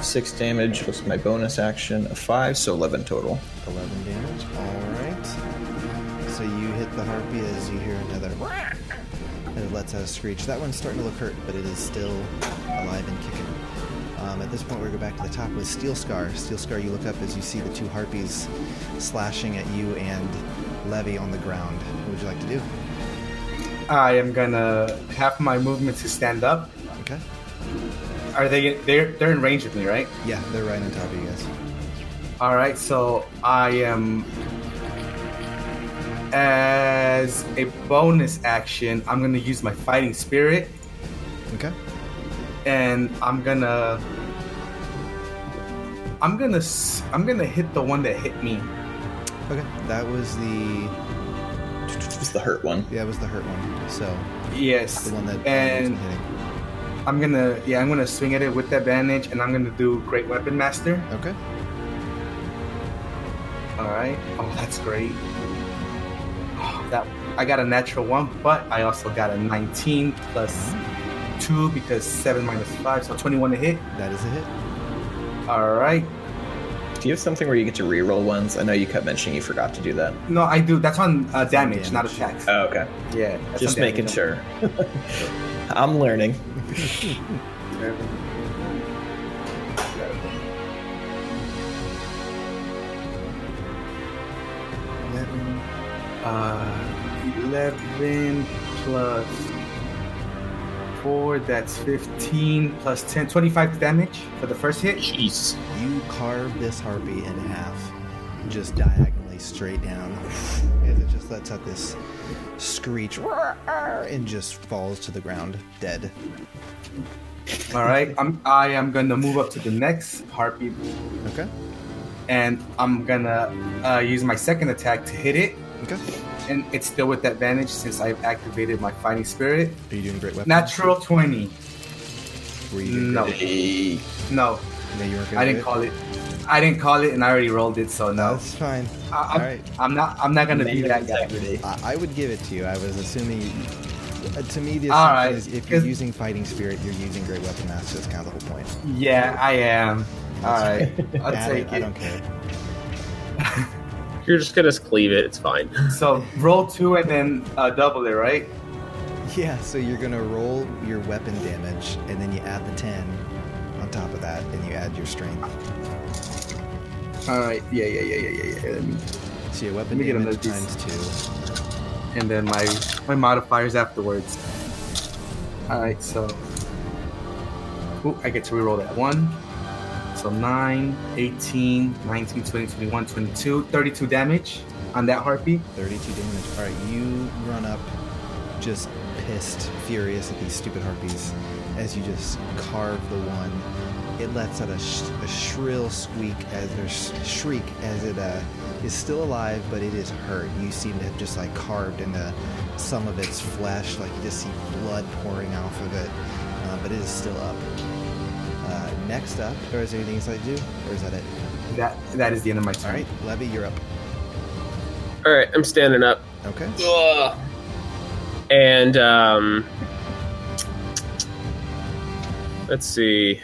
six damage plus my bonus action of five, so eleven total. 11 damage. Alright. So you hit the harpy as you hear another. And it lets out a screech. That one's starting to look hurt, but it is still alive and kicking. Um, at this point, we're going go back to the top with Steel Scar. Steel Scar, you look up as you see the two harpies slashing at you and Levy on the ground. What would you like to do? I am gonna have my movement to stand up. Okay. Are they? They're they're in range of me, right? Yeah, they're right on top of you guys. All right. So I am. As a bonus action, I'm gonna use my fighting spirit, Okay. and I'm gonna. I'm gonna. s- I'm gonna hit the one that hit me. Okay. That was the. It's the hurt one. Yeah, it was the hurt one. So, Yes. the one that and wasn't hitting. I'm gonna. Yeah, I'm gonna swing at it with that advantage, and I'm gonna do Great Weapon Master. Okay. All right. Oh, that's great. Oh, that I got a natural one, but I also got a 19 plus two because seven minus five, so 21 to hit. That is a hit. All right. Do you have something where you get to reroll ones? I know you kept mentioning you forgot to do that. No, I do. That's on uh, damage, damage. not attacks. Oh, okay. yeah. Just on damage. making sure. I'm learning. Eleven. Uh, eleven plus four. That's 15 plus 10. 25 damage for the first hit. Jeez. You carve this harpy in half, just diagonally straight down, as it just lets out this screech and just falls to the ground dead. All right. I'm. I am gonna move up to the next harpy Okay. and I'm gonna uh, use my second attack to hit it, Okay. and it's still with advantage since I've activated my fighting spirit. Are you doing great weapon? Natural twenty. Were you doing No? Hey. no, No, you weren't gonna I didn't call it. I didn't call it, and I already rolled it, so no. That's fine. I, I'm, right. I'm not. I'm not gonna be that guy. integrity. I, I would give it to you. I was assuming you, Uh, to me, the assumption right. is if you're using fighting spirit, you're using great weapon master. That's kind of the whole point. Yeah, I am. All right, I'll Add take it, I don't care. You're just gonna cleave it. It's fine. So roll two and then uh, double it, right? Yeah, so you're gonna roll your weapon damage, and then you add the ten on top of that, and you add your strength. All right. Yeah, yeah, yeah, yeah, yeah, yeah. Let me- So your weapon Let me get damage another times two. And then my my modifiers afterwards. All right, so. Ooh, I get to reroll that one. So 9, 18, 19, 20, 21, 22, 32 damage on that harpy. 32 damage. All right, you run up, just pissed, furious at these stupid harpies, as you just carve the one. It lets out a, sh- a shrill squeak as or sh- shriek as it uh, is still alive, but it is hurt. You seem to have just like carved into some of its flesh, like you just see blood pouring off of it, uh, but it is still up. Uh, next up, or is there anything else I do, or is that it? That that is the end of my turn. All right, Levy, you're up. All right, I'm standing up. Okay. Ugh. And um, let's see.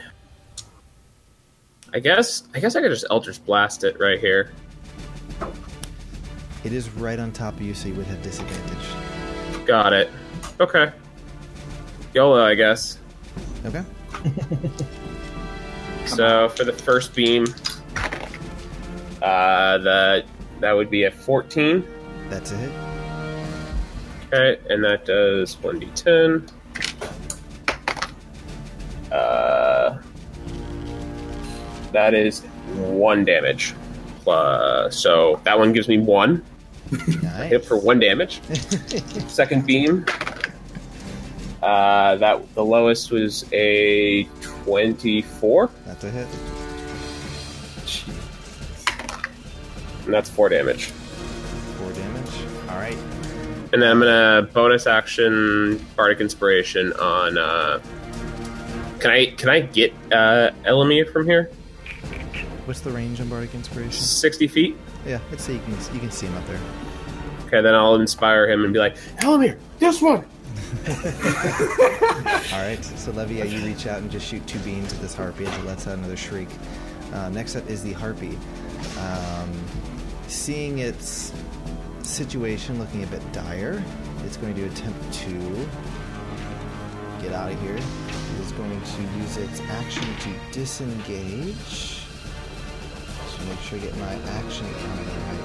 I guess I guess I could just Eldritch Blast it right here. It is right on top of you, so you would have disadvantage. Got it. Okay. YOLO, I guess. Okay. So for the first beam, uh, that that would be a 14. That's a hit. Okay, and that does 1d10. Uh, that is one damage. Plus, so that one gives me one Nice. hit for one damage. Second beam, uh, that the lowest was a 24, That's a hit. and that's four damage. Four damage. All right. And then I'm gonna bonus action bardic inspiration on. Uh, can I can I get uh, Elamir from here? What's the range on Bardic Inspiration? Sixty feet. Yeah, let's see. You can you can see him up there. Okay, then I'll inspire him and be like, Elamir, this one. All right. So Levia, you reach out and just shoot two beams at this harpy as it lets out another shriek. Uh, next up is the harpy. Um, seeing its situation looking a bit dire, it's going to attempt to get out of here. It is going to use its action to disengage. So make sure I get my action counter right.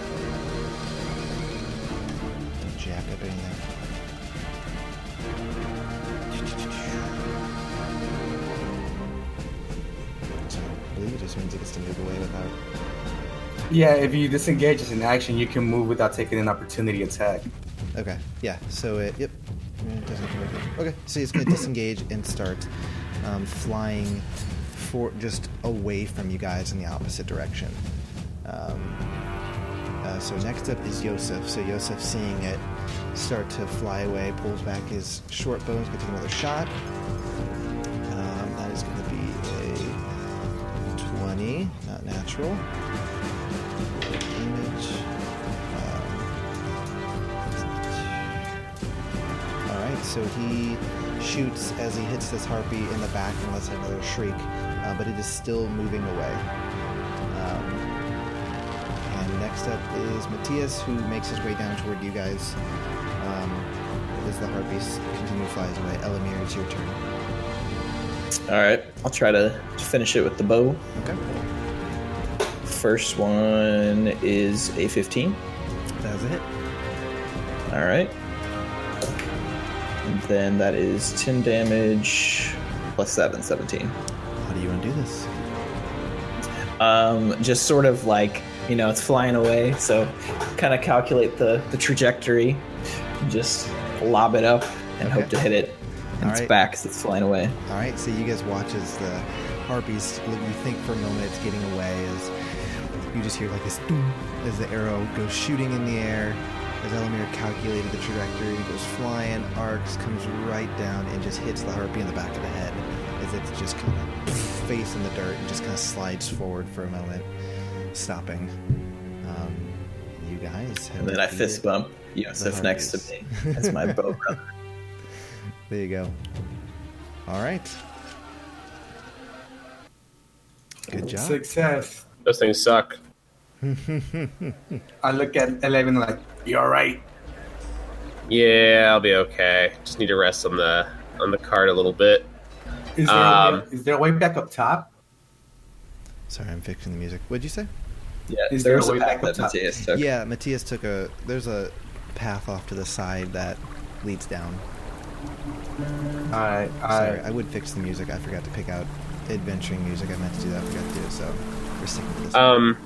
Don't jack up anything. So I believe it just means it gets to move away without. Yeah, if you disengage as an action, you can move without taking an opportunity attack. Okay, yeah. So it, yep. It. Okay, so it's going to disengage and start um, flying for just away from you guys in the opposite direction. Um, uh, so next up is Yosef. So Yosef, seeing it start to fly away, pulls back his short bow. He's another shot. Um, that is going to be a 20, not natural. Image. Um, all right, so he shoots as he hits this harpy in the back and lets out another shriek, uh, but it is still moving away. Um, and next up is Matthias, who makes his way down toward you guys. Um, as the harpies continue to fly away. Elamir, it's your turn. All right, I'll try to finish it with the bow. Okay. First one is a 15. That was a hit. All right. And then that is 10 damage plus 7, 17. How do you want to do this? Um, just sort of like, you know, it's flying away, so kind of calculate the, the trajectory, just lob it up and Okay. hope to hit it And All its right. back as it's flying away. All right, so you guys watch as the harpies. You think for a moment it's getting away as you just hear like this doom as the arrow goes shooting in the air. As Elamir calculated the trajectory, it goes flying, arcs, comes right down, and just hits the harpy in the back of the head as it's just kind of face in the dirt and just kind of slides forward for a moment, stopping. Um, you guys have And then I fist bump Yosef next to me as my bow brother. There you go. All right. Good job. Success. Those things suck. I look at Eleven like, "You're right." Yeah, I'll be okay. Just need to rest on the on the cart a little bit. Is there, Um, a way, is there a way back up top? Sorry, I'm fixing the music. What'd you say? Yeah, Is there there a a way path back that up top? Matthias took. Yeah, Matthias took a. There's a path off to the side that leads down. All right. Sorry, I, I would fix the music. I forgot to pick out adventuring music. I meant to do that. I forgot to do it. So we're sticking with this. Um,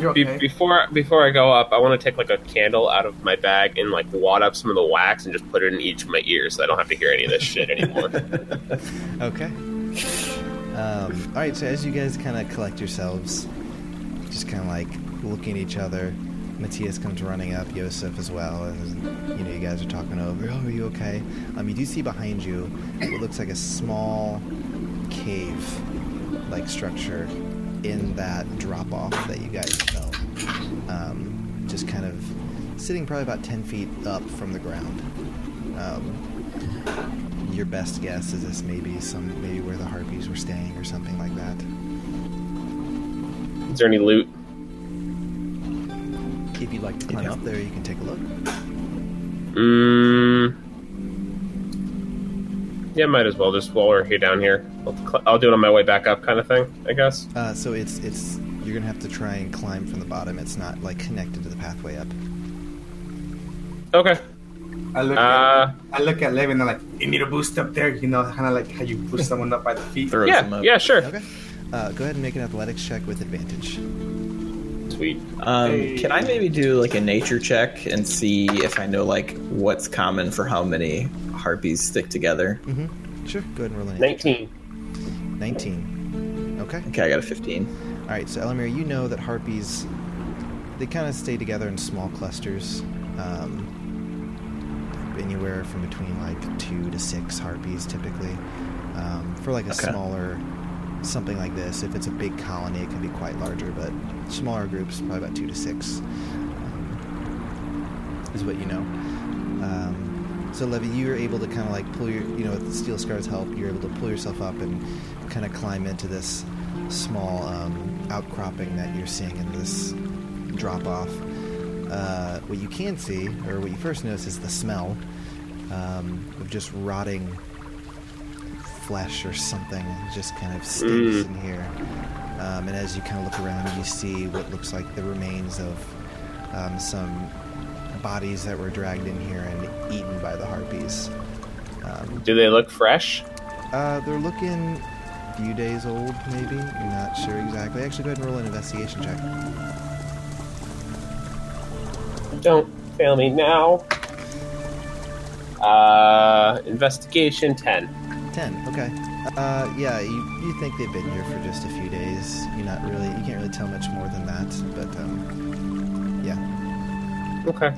you're be- before before I go up, I want to take like a candle out of my bag and like wad up some of the wax and just put it in each of my ears, so I don't have to hear any of this shit anymore. Okay. Um, all right. So as you guys kind of collect yourselves, just kind of like looking at each other, Matthias comes running up, Yosef as well, and you know you guys are talking over. Oh, are you okay? Um, you do see behind you what looks like a small cave-like structure in that drop-off that you guys felt. Um, just kind of sitting probably about ten feet up from the ground. Um, your best guess is this maybe some maybe where the harpies were staying or something like that. Is there any loot? If you'd like to climb up there, you can take a look. Mm, yeah, might as well just while we're here down here. I'll, cl- I'll do it on my way back up, kind of thing. I guess. Uh, so it's it's you're gonna have to try and climb from the bottom. It's not like connected to the pathway up. Okay. I look Uh, at I look at Eleven and I'm like, you need a boost up there. You know, kind of like how you push someone up by the feet. Throws yeah. them up. Yeah. Sure. Okay. Uh, go ahead and make an athletics check with advantage. Sweet. Um, Hey. Can I maybe do like a nature check and see if I know like what's common for how many harpies stick together? Mm-hmm. Sure. Go ahead and roll an advantage. Nineteen. Nineteen. Okay. Okay, I got a 15. All right. So Elamir, you know that harpies they kind of stay together in small clusters. Um, anywhere from between like two to six harpies typically. Um, for like a Okay. smaller something like this, if it's a big colony, it can be quite larger, but smaller groups, probably about two to six, um, is what you know. Um, so Levy, you were able to kind of like pull your, you know, with the steel scar's help, you're able to pull yourself up and kind of climb into this small um, outcropping that you're seeing in this drop off. Uh, what you can see, or what you first notice, is the smell um, of just rotting flesh or something. It just kind of stinks Mm. in here. Um, and as you kind of look around, you see what looks like the remains of um, some bodies that were dragged in here and eaten by the harpies. Um, Do they look fresh? uh, they're looking a few days old, maybe. You're not sure exactly. Actually, go ahead and roll an investigation check. Don't fail me now. Uh, investigation ten. okay uh, yeah you, you think they've been here for just a few days you're not really you can't really tell much more than that but um, yeah Okay.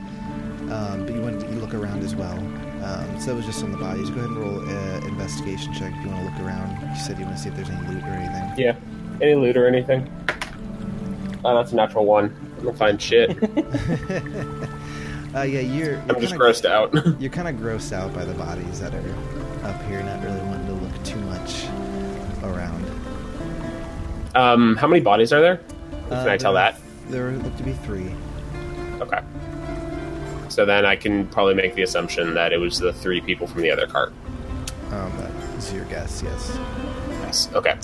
um, but you want to look around as well um, so it was just on the bodies go ahead and roll an investigation check if you want to look around you said you want to see if there's any loot or anything Yeah. Any loot or anything? Oh, that's a natural one. I'm gonna find shit. uh, yeah you're, you're I'm just kinda- grossed out. you're kind of grossed out by the bodies that are up here not really wanting to look too much around um, how many bodies are there? Can Uh, I tell that? there look to be three Okay. So then I can probably make the assumption that it was the three people from the other cart. um, that is your guess yes Yes. Okay.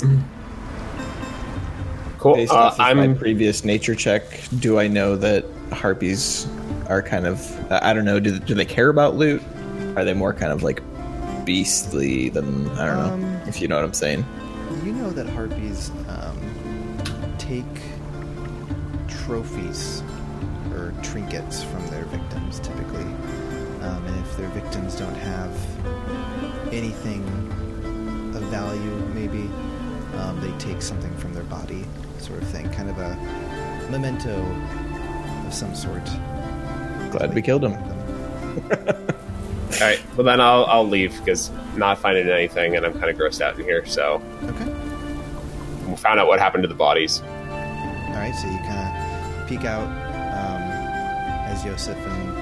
Cool. Based Uh, off of my I'm previous nature check, do I know that harpies are kind of I don't know, do, do they care about loot? Are they more kind of like beastly than I don't know Um, if you know what I'm saying? You know that harpies um, take trophies or trinkets from their victims typically. Um, and if their victims don't have anything of value, maybe, um, they take something from their body, sort of thing. Kind of a memento of some sort. Glad we killed him. all right. Well, then I'll I'll leave because not finding anything, and I'm kind of grossed out in here. So Okay. we found out what happened to the bodies. All right, so you kind of peek out um, as Joseph and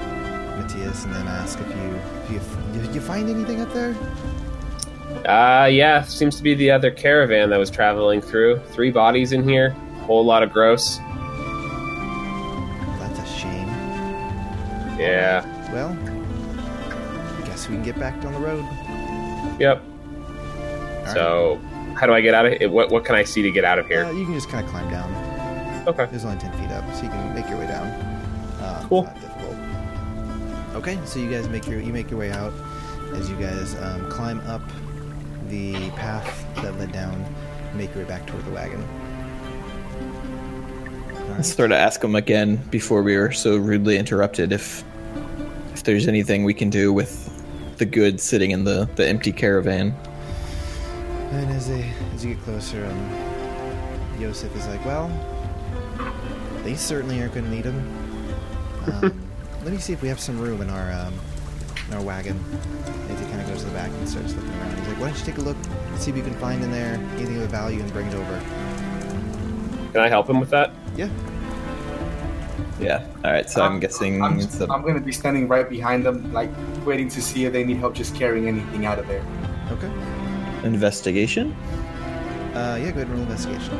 Matthias and then ask if you if you did you find anything up there? Uh, yeah, seems to be the other caravan that was traveling through. Three bodies in here, whole lot of gross. That's a shame. Yeah. Well, guess we can get back on the road. Yep. All right. So, how do I get out of it? What What can I see to get out of here? Uh, you can just kind of climb down. Okay. There's only 10 feet up, so you can make your way down. Uh, Cool. not difficult. Okay, so you guys make your you make your way out as you guys um, climb up the path that led down. Make your way back toward the wagon. All I right. sort of ask him again before we were so rudely interrupted if if there's anything we can do with the goods sitting in the, the empty caravan. And as they as you get closer, um, Yosef is like, "Well, they certainly aren't going to need them. Um, let me see if we have some room in our um, in our wagon." As he kind of goes to the back and starts looking around, he's like, "Why don't you take a look, see if you can find in there anything of value, and bring it over." Can I help him with that? Yeah. Yeah. All right. So I'm, guessing I'm, it's a, I'm gonna be standing right behind them, like waiting to see if they need help just carrying anything out of there. Okay. investigation. Uh, yeah. Go ahead and roll investigation.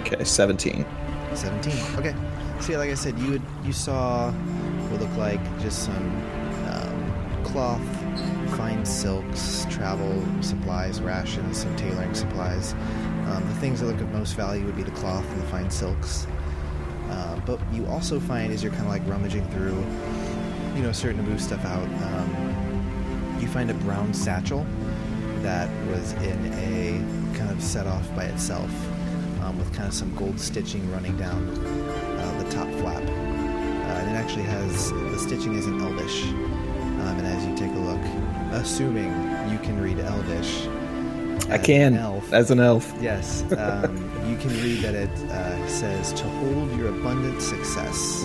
Okay, 17. 17. Okay. So yeah, like I said, you would, you saw what looked like just some um, cloth, fine silks, travel supplies, rations, some tailoring supplies. Um, the things that look of most value would be the cloth and the fine silks. But you also find as you're kind of like rummaging through, you know, starting to move stuff out, um, you find a brown satchel that was in a kind of set off by itself um, with kind of some gold stitching running down uh, the top flap. Uh, and it actually has the stitching is in Elvish. Um, and as you take a look, assuming you can read Elvish, I can, an elf, as an elf. yes, um, you can read that it uh, says to hold your abundant success.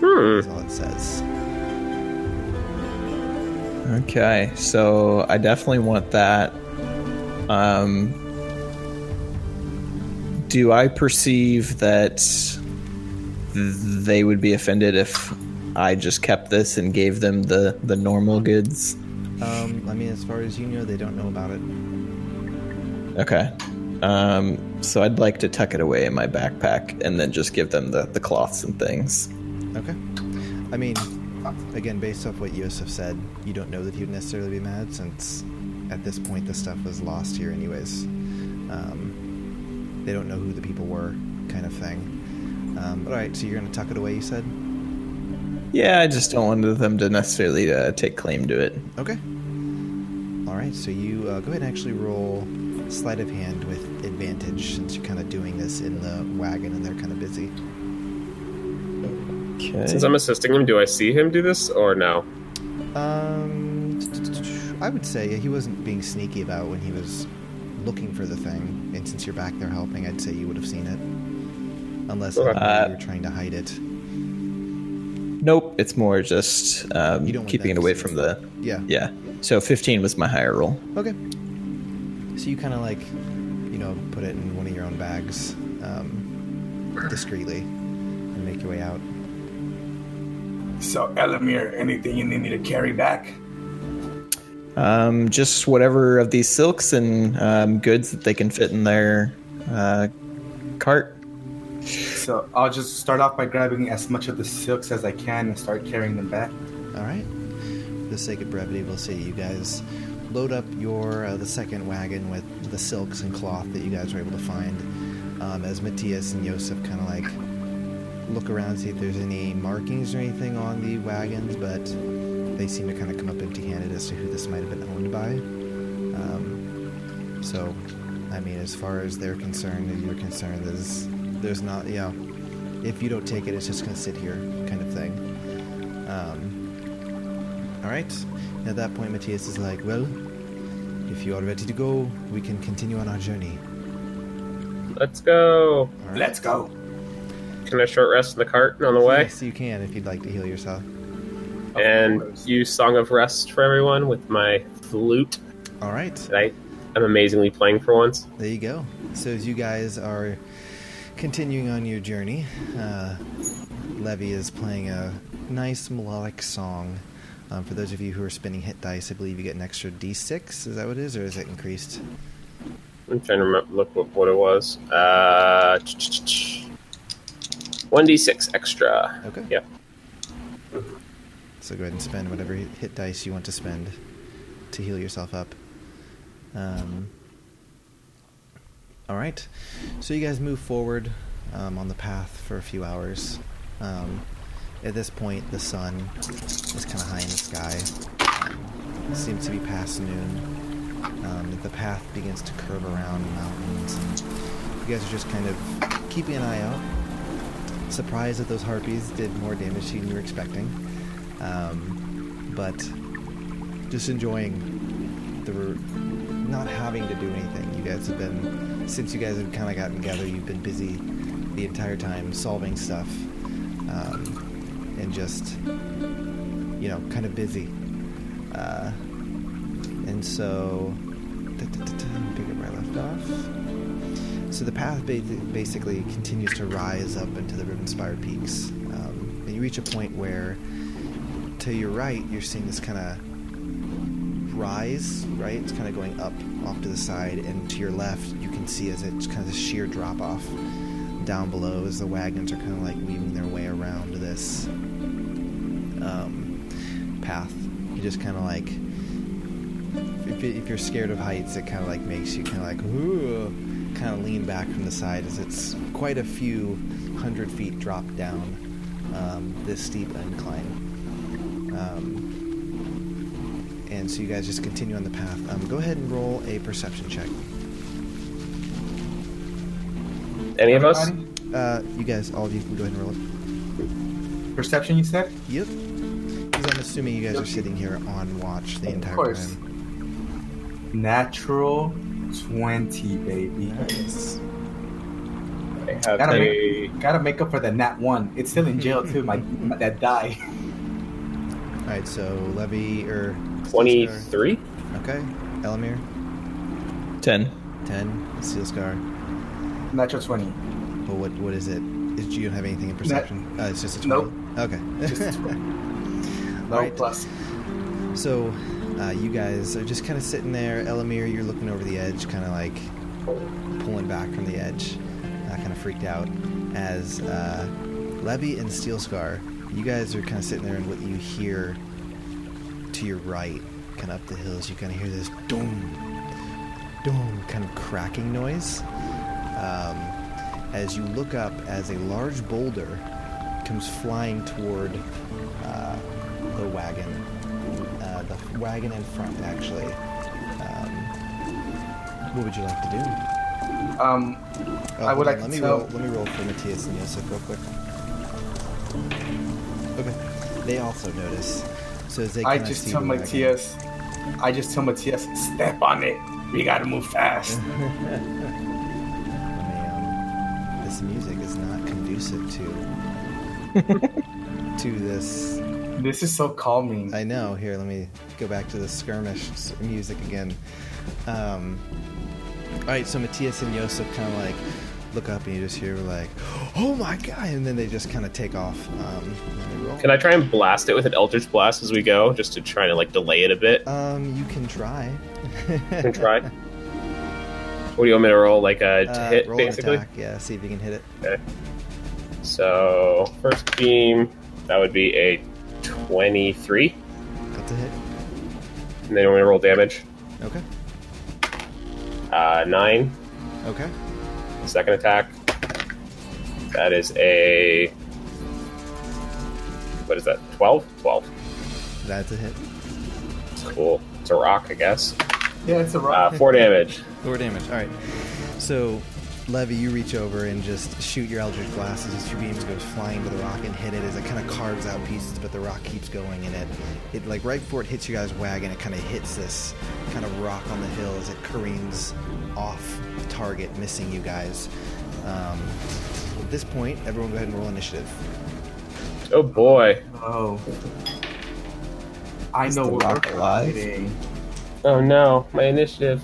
Hmm. That's all it says. Okay, so I definitely want that. Um, do I perceive that they would be offended if I just kept this and gave them the, the normal goods? Um, I mean, as far as you know, they don't know about it. Okay. Um, so I'd like to tuck it away in my backpack and then just give them the, the cloths and things. Okay. I mean, again, based off what Yosef said, you don't know that he would necessarily be mad since at this point the stuff was lost here, anyways. Um, they don't know who the people were, kind of thing. Um, but all right, so you're gonna tuck it away, you said? Yeah, I just don't want them to necessarily uh, take claim to it. Okay. All right, so you uh, go ahead and actually roll sleight of hand with advantage since you're kind of doing this in the wagon and they're kind of busy. Okay. Since I'm assisting him, do I see him do this or no? Um, I would say he wasn't being sneaky about when he was looking for the thing, and since you're back there helping, I'd say you would have seen it, unless Okay. I don't know, Uh, you were trying to hide it. Nope, it's more just um, You don't keeping it away from the. Yeah. Yeah. So 15 was my higher roll. Okay. So you kind of like, you know, put it in one of your own bags, um, discreetly, and make your way out. So, Elamir, anything you need me to carry back? Um, just whatever of these silks and um, goods that they can fit in their uh, cart. So I'll just start off by grabbing as much of the silks as I can and start carrying them back. All right. For the sake of brevity, we'll say you guys load up your uh, the second wagon with the silks and cloth that you guys were able to find. Um, as Matthias and Yosef kind of like look around, see if there's any markings or anything on the wagons, but they seem to kind of come up empty-handed as to who this might have been owned by. Um, so, I mean, as far as they're concerned and you're concerned, there's there's not, you know, if you don't take it, it's just gonna sit here, kind of thing. Um, all right. At that point, Matthias is like, "Well, if you are ready to go, we can continue on our journey." Let's go. All right. Let's go. Can I short rest in the cart on the way? Yes, you can if you'd like to heal yourself. And use Song of Rest for everyone with my flute All right. that I am amazingly playing for once. There you go. So as you guys are continuing on your journey, uh, Levy is playing a nice melodic song. Um, for those of you who are spinning hit dice, I believe you get an extra d6. Is that what it is, or is it increased? I'm trying to remember, look what, what it was. Uh, 1d6 extra. Okay. Yep. So go ahead and spend whatever hit dice you want to spend to heal yourself up. Um, all right. So you guys move forward um, on the path for a few hours. Um, at this point, the sun is kind of high in the sky. It seems to be past noon. Um, the path begins to curve around mountains. And you guys are just kind of keeping an eye out. Surprised that those harpies did more damage than you were expecting. Um, but just enjoying the not having to do anything. You guys have been since you guys have kind of gotten together. You've been busy the entire time solving stuff, um, and just you know, kind of busy. Uh, and so, pick up where I left off. So the path ba- basically continues to rise up into the Rivenspire Peaks, um, and you reach a point where, to your right, you're seeing this kind of rise, right? It's kind of going up off to the side, and to your left, you can see as it's kind of this sheer drop off down below as the wagons are kind of like weaving their way around this um, path. You just kind of like, if, if you're scared of heights, it kind of like makes you kind of like, ooh, kind of lean back from the side as it's quite a few hundred feet drop down um, this steep incline. Um, and so you guys just continue on the path. Um, go ahead and roll a perception check. Any of us? Uh, you guys, all of you can go ahead and roll it. Perception, you said? Yep. Because I'm assuming you guys are sitting here on watch the Of entire course. time. Natural 20, baby. Nice. I have Gotta a. Gotta make up for the nat 1. It's still in jail, too, my, my that die. All right, so Levy or 23? Okay, Elamir, 10. ten. Steel Scar. Natural 20. Well, what what is it? Is you don't have anything in perception? uh, it's just a Nope. 20? Okay. Just a 20. No Alright. plus. So, uh, you guys are just kind of sitting there. Elamir, you're looking over the edge, kind of like pulling back from the edge, uh, kind of freaked out. As uh, Levy and Steel Scar, you guys are kind of sitting there, and what you hear to your right, kind of up the hills, you kind of hear this doom, doom, kind of cracking noise. Um, as you look up, as a large boulder comes flying toward wagon, uh, the wagon in front, actually. Um, what would you like to do? Um, Oh, I would like let me tell- roll. Let me roll for Matthias and Yosef real quick. Okay. They also notice. So as they I just tell wagon- Matthias, I just tell Matthias, step on it. We gotta move fast. This music is not conducive to to this. This is so calming. I know. Here, let me go back to the skirmish music again. Um, all right, so Matthias and Yosef kind of like look up, and you just hear like, "Oh my god!" and then they just kind of take off. Um, let me roll. Can I try and blast it with an Eldritch Blast as we go, just to try to like delay it a bit? Um, you can try. Can try. What do you want me to roll? Like a to Uh, hit, roll an basically? attack. Yeah, see if you can hit it. Okay. So, first beam, that would be a 23. That's a hit. And then you want me to roll damage? Okay. Uh, 9. Okay. Second attack. That is a. What is that? 12? 12. That's a hit. Cool. It's a rock, I guess. yeah, it's a Uh, rock. 4 damage. Four damage. All right. So, Levy, you reach over and just shoot your Eldritch Blasts as these two beams goes flying to the rock and hit it as it kind of carves out pieces, but the rock keeps going and it, it like right before it hits you guys' wagon, it kind of hits this kind of rock on the hill as it careens off target, missing you guys. Um, at this point, everyone go ahead and roll initiative. Oh boy. Oh. I Is know the what rock we're alive? Oh no, my initiative.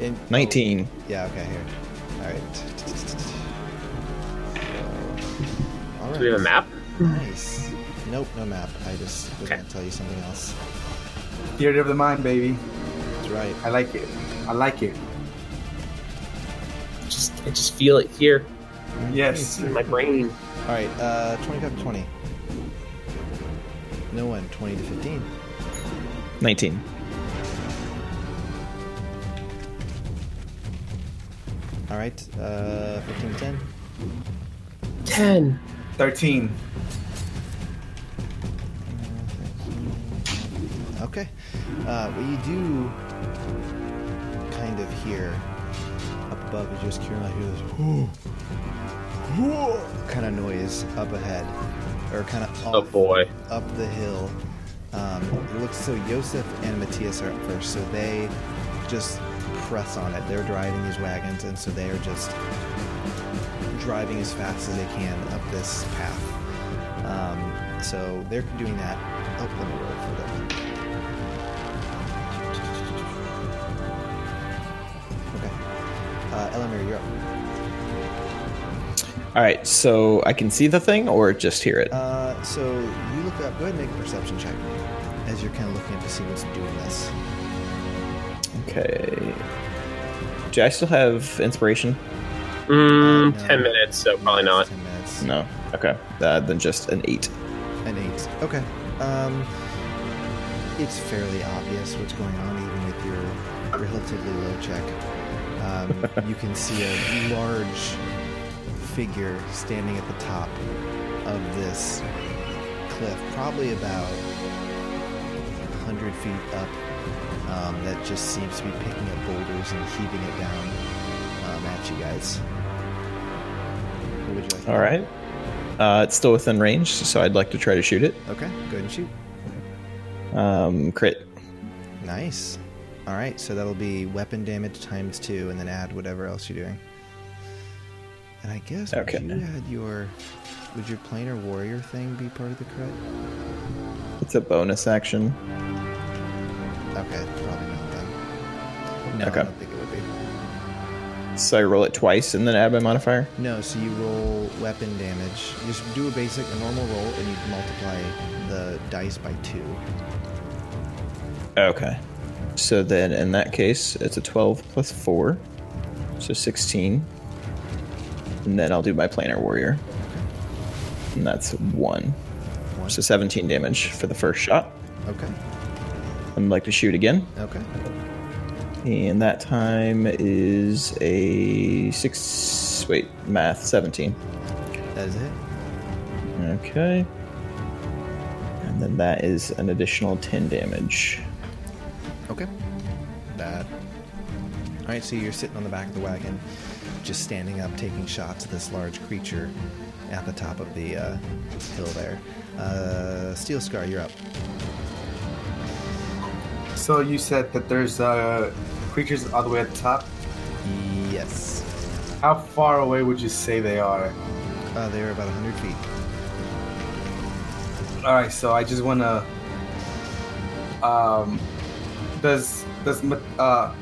And, 19. oh, yeah. Okay. Here. All right. So, all Do we have a map? Nice. Nope, no map. I just was Okay. gonna tell you something else. Theater of the mind, baby. That's right. I like it. I like it. Just I just feel it here Yes. in my brain. All right, uh, 25 to 20. No one. 20 to 15. 19. All right, uh, 15 10. Ten. Thirteen. Okay. Uh, what you do kind of hear up above is just Kieran, I hear this whoo, whoo, kind of noise up ahead, or kind of Oh boy. up the hill. Um, it looks so Yosef and Matthias are up first, so they just press on it. They're driving these wagons, and so they are just driving as fast as they can up this path. Um, so they're doing that. Oh, let me roll for them. Okay. Uh, Elamir, you're up. All right, so I can see the thing or just hear it? Uh, so you look up. Go ahead and make a perception check as you're kind of looking up to see what's doing this. Okay. Do I still have inspiration? Mm, no. Ten minutes, so probably not. Ten minutes. No. Okay. Uh, then just an eight. An eight. Okay. Um, it's fairly obvious what's going on, even with your relatively low check. Um, you can see a large figure standing at the top of this cliff, probably about 100 feet up, um, that just seems to be picking up boulders and heaving it down um, at you guys. What would you like? All right. Uh, it's still within range, so I'd like to try to shoot it. Okay, go ahead and shoot. Um, crit. Nice. All right, so that'll be weapon damage times two, and then add whatever else you're doing. And I guess would Okay. you add your would your planar warrior thing be part of the crit? It's a bonus action. Okay, probably not then. No, Okay. I don't think it would be. So I roll it twice and then add my modifier. No, so you roll weapon damage. You just do a basic, a normal roll, and you multiply the dice by two. Okay. So then in that case, it's a 12 plus 4. So 16. And then I'll do my planar warrior. And that's 1. One. So 17 damage for the first shot. Okay. I'd like to shoot again. Okay. And that time is a 6. Wait, math 17. That is it. Okay. And then that is an additional 10 damage. Okay. That. All right, so you're sitting on the back of the wagon, just standing up, taking shots at this large creature at the top of the uh, hill there. Uh, Steel Scar, you're up. So you said that there's uh, creatures all the way at the top. Yes. How far away would you say they are? Uh, they're about 100 feet. All right, so I just want to. Um, does does uh,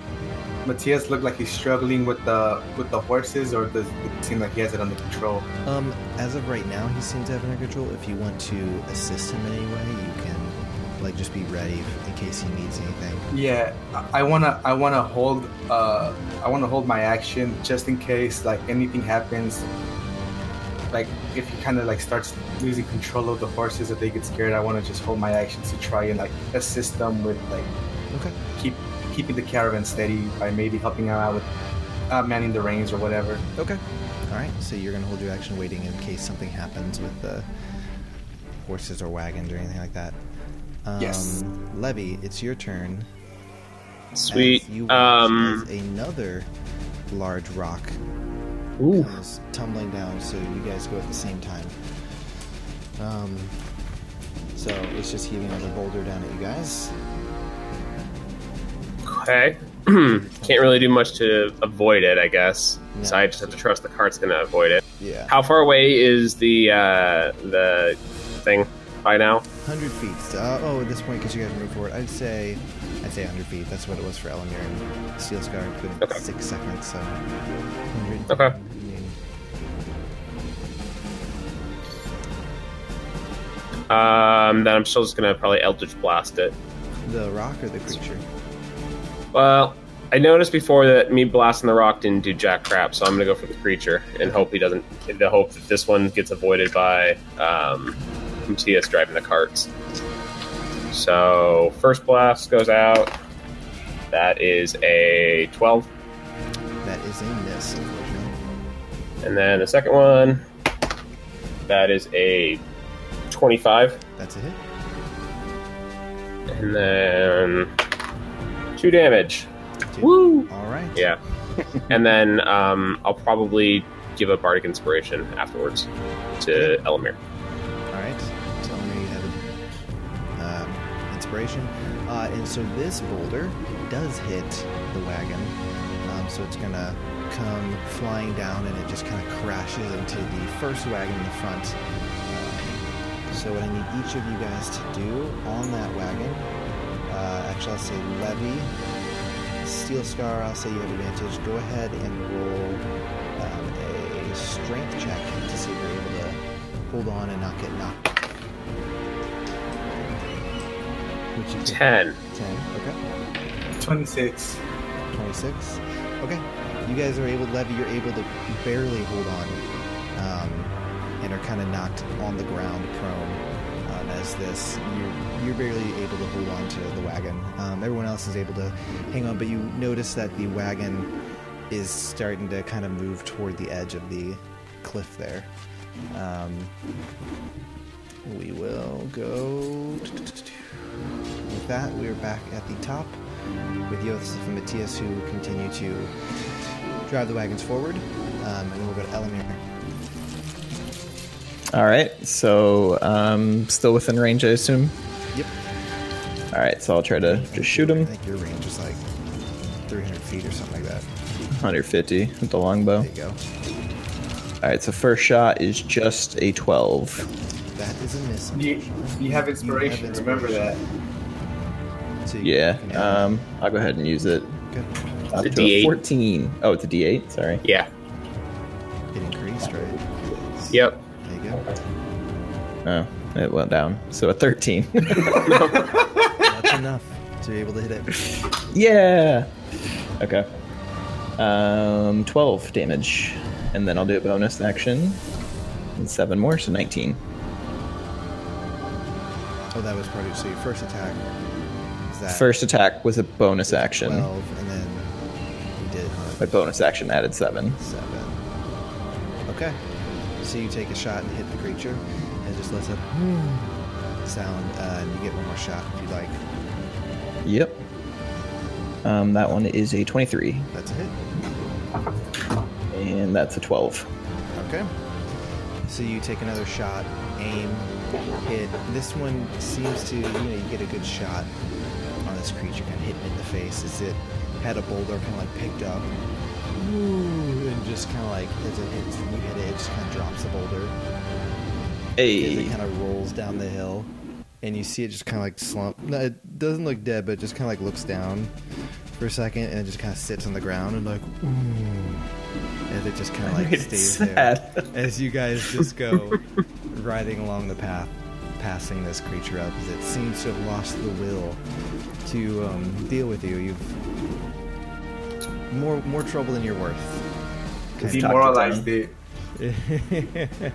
Matthias look like he's struggling with the with the horses, or does it seem like he has it under control? Um, as of right now, he seems to have it under control. If you want to assist him in any way, you can, like, just be ready in case he needs anything. Yeah, I- wanna I wanna hold uh I wanna hold my action just in case like anything happens. Like if he kind of like starts losing control of the horses, if they get scared, I want to just hold my actions to try and like assist them with like Okay. keep keeping the caravan steady by maybe helping out with uh, manning the reins or whatever. Okay. All right. So you're gonna hold your action, waiting in case something happens with the horses or wagons or anything like that. Um, Yes. Levy, it's your turn. Sweet. As you watch Um. as another large rock Ooh. comes tumbling down, so you guys go at the same time. Um. So it's just heaving another boulder down at you guys. Okay. Can't really do much to avoid it, I guess. So I just have to trust the cart's gonna avoid it. Yeah. How far away is the uh, the thing by now? 100 feet. Uh, oh, at this point, because you guys moved forward, I'd say, I'd say 100 feet. That's what it was for Elamir and Steel Scar. Good Okay. six seconds. So 100. Okay. Um, then I'm still just gonna probably Eldritch Blast it. The rock or the creature? Well, I noticed before that me blasting the rock didn't do jack crap, so I'm gonna go for the creature and hope he doesn't. The hope that this one gets avoided by um, Matthias driving the carts. So first blast goes out. That is a 12, That is a miss, unfortunately. and then the second one. That is a 25, That's a hit. and then two damage. Two. Woo! All right. Yeah. and then um, I'll probably give a bardic inspiration afterwards to Elamir. Uh, and so this boulder does hit the wagon. Um, so it's going to come flying down and it just kind of crashes into the first wagon in the front. So what I need each of you guys to do on that wagon, uh, actually I'll say Levy, Steel Scar, I'll say you have advantage. Go ahead and roll um, a strength check to see if you're able to hold on and not get knocked. Which you get? 10. 10, okay. 26. 26. Okay. You guys are able, to Levy, you're able to barely hold on um, and are kind of knocked on the ground prone um, as this. You're, you're barely able to hold on to the wagon. Um, everyone else is able to hang on, but you notice that the wagon is starting to kind of move toward the edge of the cliff there. Um, we will go. With that, we're back at the top with Yosef and Matthias who continue to drive the wagons forward. Um, and we'll go to Elamir. All right, so um, still within range, I assume. Yep. All right, so I'll try to just shoot I him. think your range is like 300 feet or something like that. 150 with the longbow. There you go. All right, so first shot is just a 12. That is a miss. You, you have inspiration. Remember that. So Yeah, um, I'll go ahead and use it. Good. Up It's a to a D8. 14. Oh, it's a D8. Sorry. Yeah. It increased, right? Yep. There you go. Oh, it went down. So a 13. That's enough to be able to hit it. yeah. Okay. Um, 12 damage, and then I'll do a bonus action. And seven more, so 19. Oh, that was part of So your first attack is that First attack was a bonus action. 12, and then you did My bonus action added seven. seven. Okay. So you take a shot and hit the creature, and it just lets a sound, uh, and you get one more shot if you like. Yep. Um, that one is a 23, That's a hit. and that's a 12. Okay. So you take another shot, aim, hit. This one seems to, you know, you get a good shot on this creature, kind of hitting it in the face as it had a boulder kind of like picked up. Ooh, and just kind of like, as it hits, you hit it, it just kind of drops the boulder. As it kind of rolls down the hill, and you see it just kind of like slump. No, it doesn't look dead, but it just kind of like looks down for a second, and it just kind of sits on the ground and like, ooh, as it just kind of like stays there as you guys just go riding along the path, passing this creature up, as it seems to have lost the will to um, deal with you. You've more more trouble than you're worth. Demoralized it.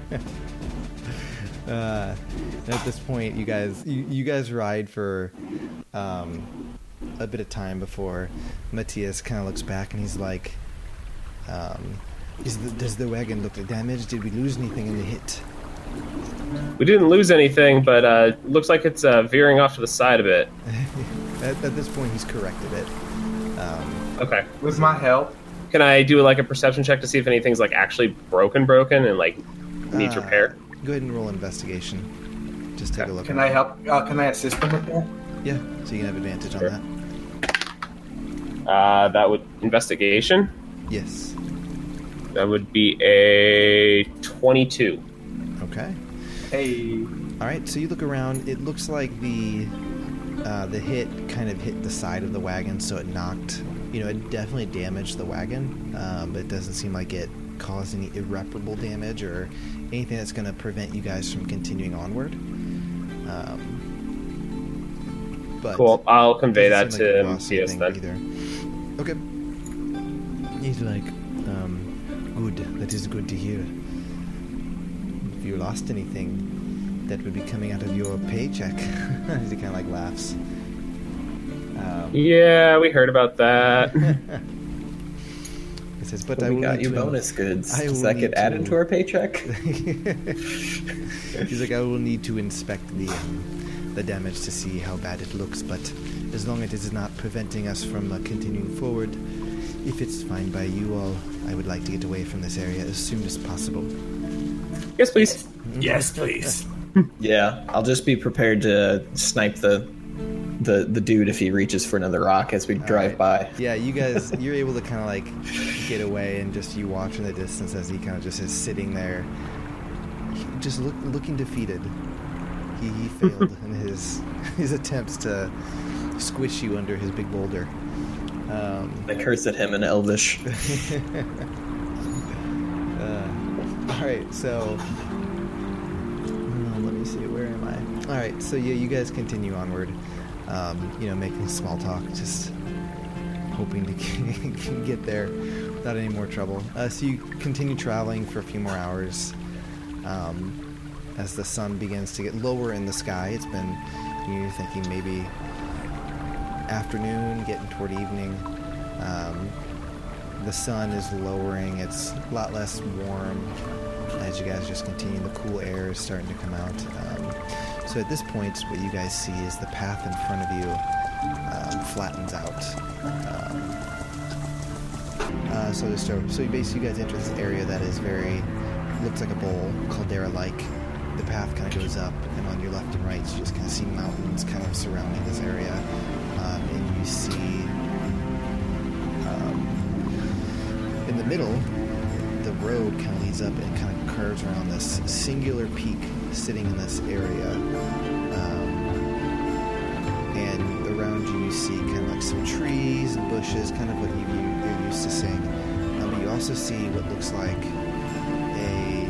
uh, at this point, you guys you, you guys ride for um, a bit of time before Matthias kind of looks back and he's like, um, is the, "Does the wagon look damaged? Did we lose anything in the hit?" We didn't lose anything, but uh, looks like it's uh, veering off to the side a bit. at, at this point, he's corrected it. Um, Okay. With my help, Can I do like a perception check to see if anything's like actually broken, broken, and like needs uh, repair? Go ahead and roll investigation. Just take a look. can I help? Uh, can I assist them with that? Yeah, so you can have advantage Sure. on that. Uh, that would investigation. Yes. That would be a twenty-two. Okay. Hey, All right. So you look around. It looks like the uh, the hit kind of hit the side of the wagon, so it knocked. You know, it definitely damaged the wagon, um, but it doesn't seem like it caused any irreparable damage or anything that's going to prevent you guys from continuing onward. Um, but Cool. I'll convey that to like bossy then. Either. Okay. He's like, um, good. That is good to hear. If you lost anything, that would be coming out of your paycheck. he kind of like laughs. Um, Yeah, we heard about that. he says, but But I we got you to bonus goods. I Does will that need get added to- to our paycheck? He's like, I will need to inspect the um, the damage to see how bad it looks, but as long as it is not preventing us from uh, continuing forward, if it's fine by you all, I would like to get away from this area as soon as possible. Yes, please. Yes, please. yeah, I'll just be prepared to snipe the the the dude if he reaches for another rock as we drive by. Yeah, you guys, you're able to kind of like get away and just you watch in the distance as he kind of just is sitting there, just look, looking defeated. He, he failed in his his attempts to squish you under his big boulder. Um, I curse at him in Elvish. All right, so let me see. Where am I? All right, so yeah, you guys continue onward. Um, you know, making small talk, just hoping to get there without any more trouble. Uh, so you continue traveling for a few more hours. Um, as the sun begins to get lower in the sky, it's been you're thinking maybe afternoon, getting toward evening. Um, the sun is lowering. It's a lot less warm as you guys just continue. The cool air is starting to come out. Um, so at this point, what you guys see is the path in front of you um, flattens out. Um, uh, so just so, so basically you guys enter this area that is very looks like a bowl, caldera-like. The path kind of goes up, and on your left and right, you just kind of see mountains kind of surrounding this area, um, and you see um, in the middle, the road kind of up and kind of curves around this singular peak sitting in this area. Um, and around you, you see kind of like some trees and bushes, kind of what you, you're used to seeing. Um, but you also see what looks like a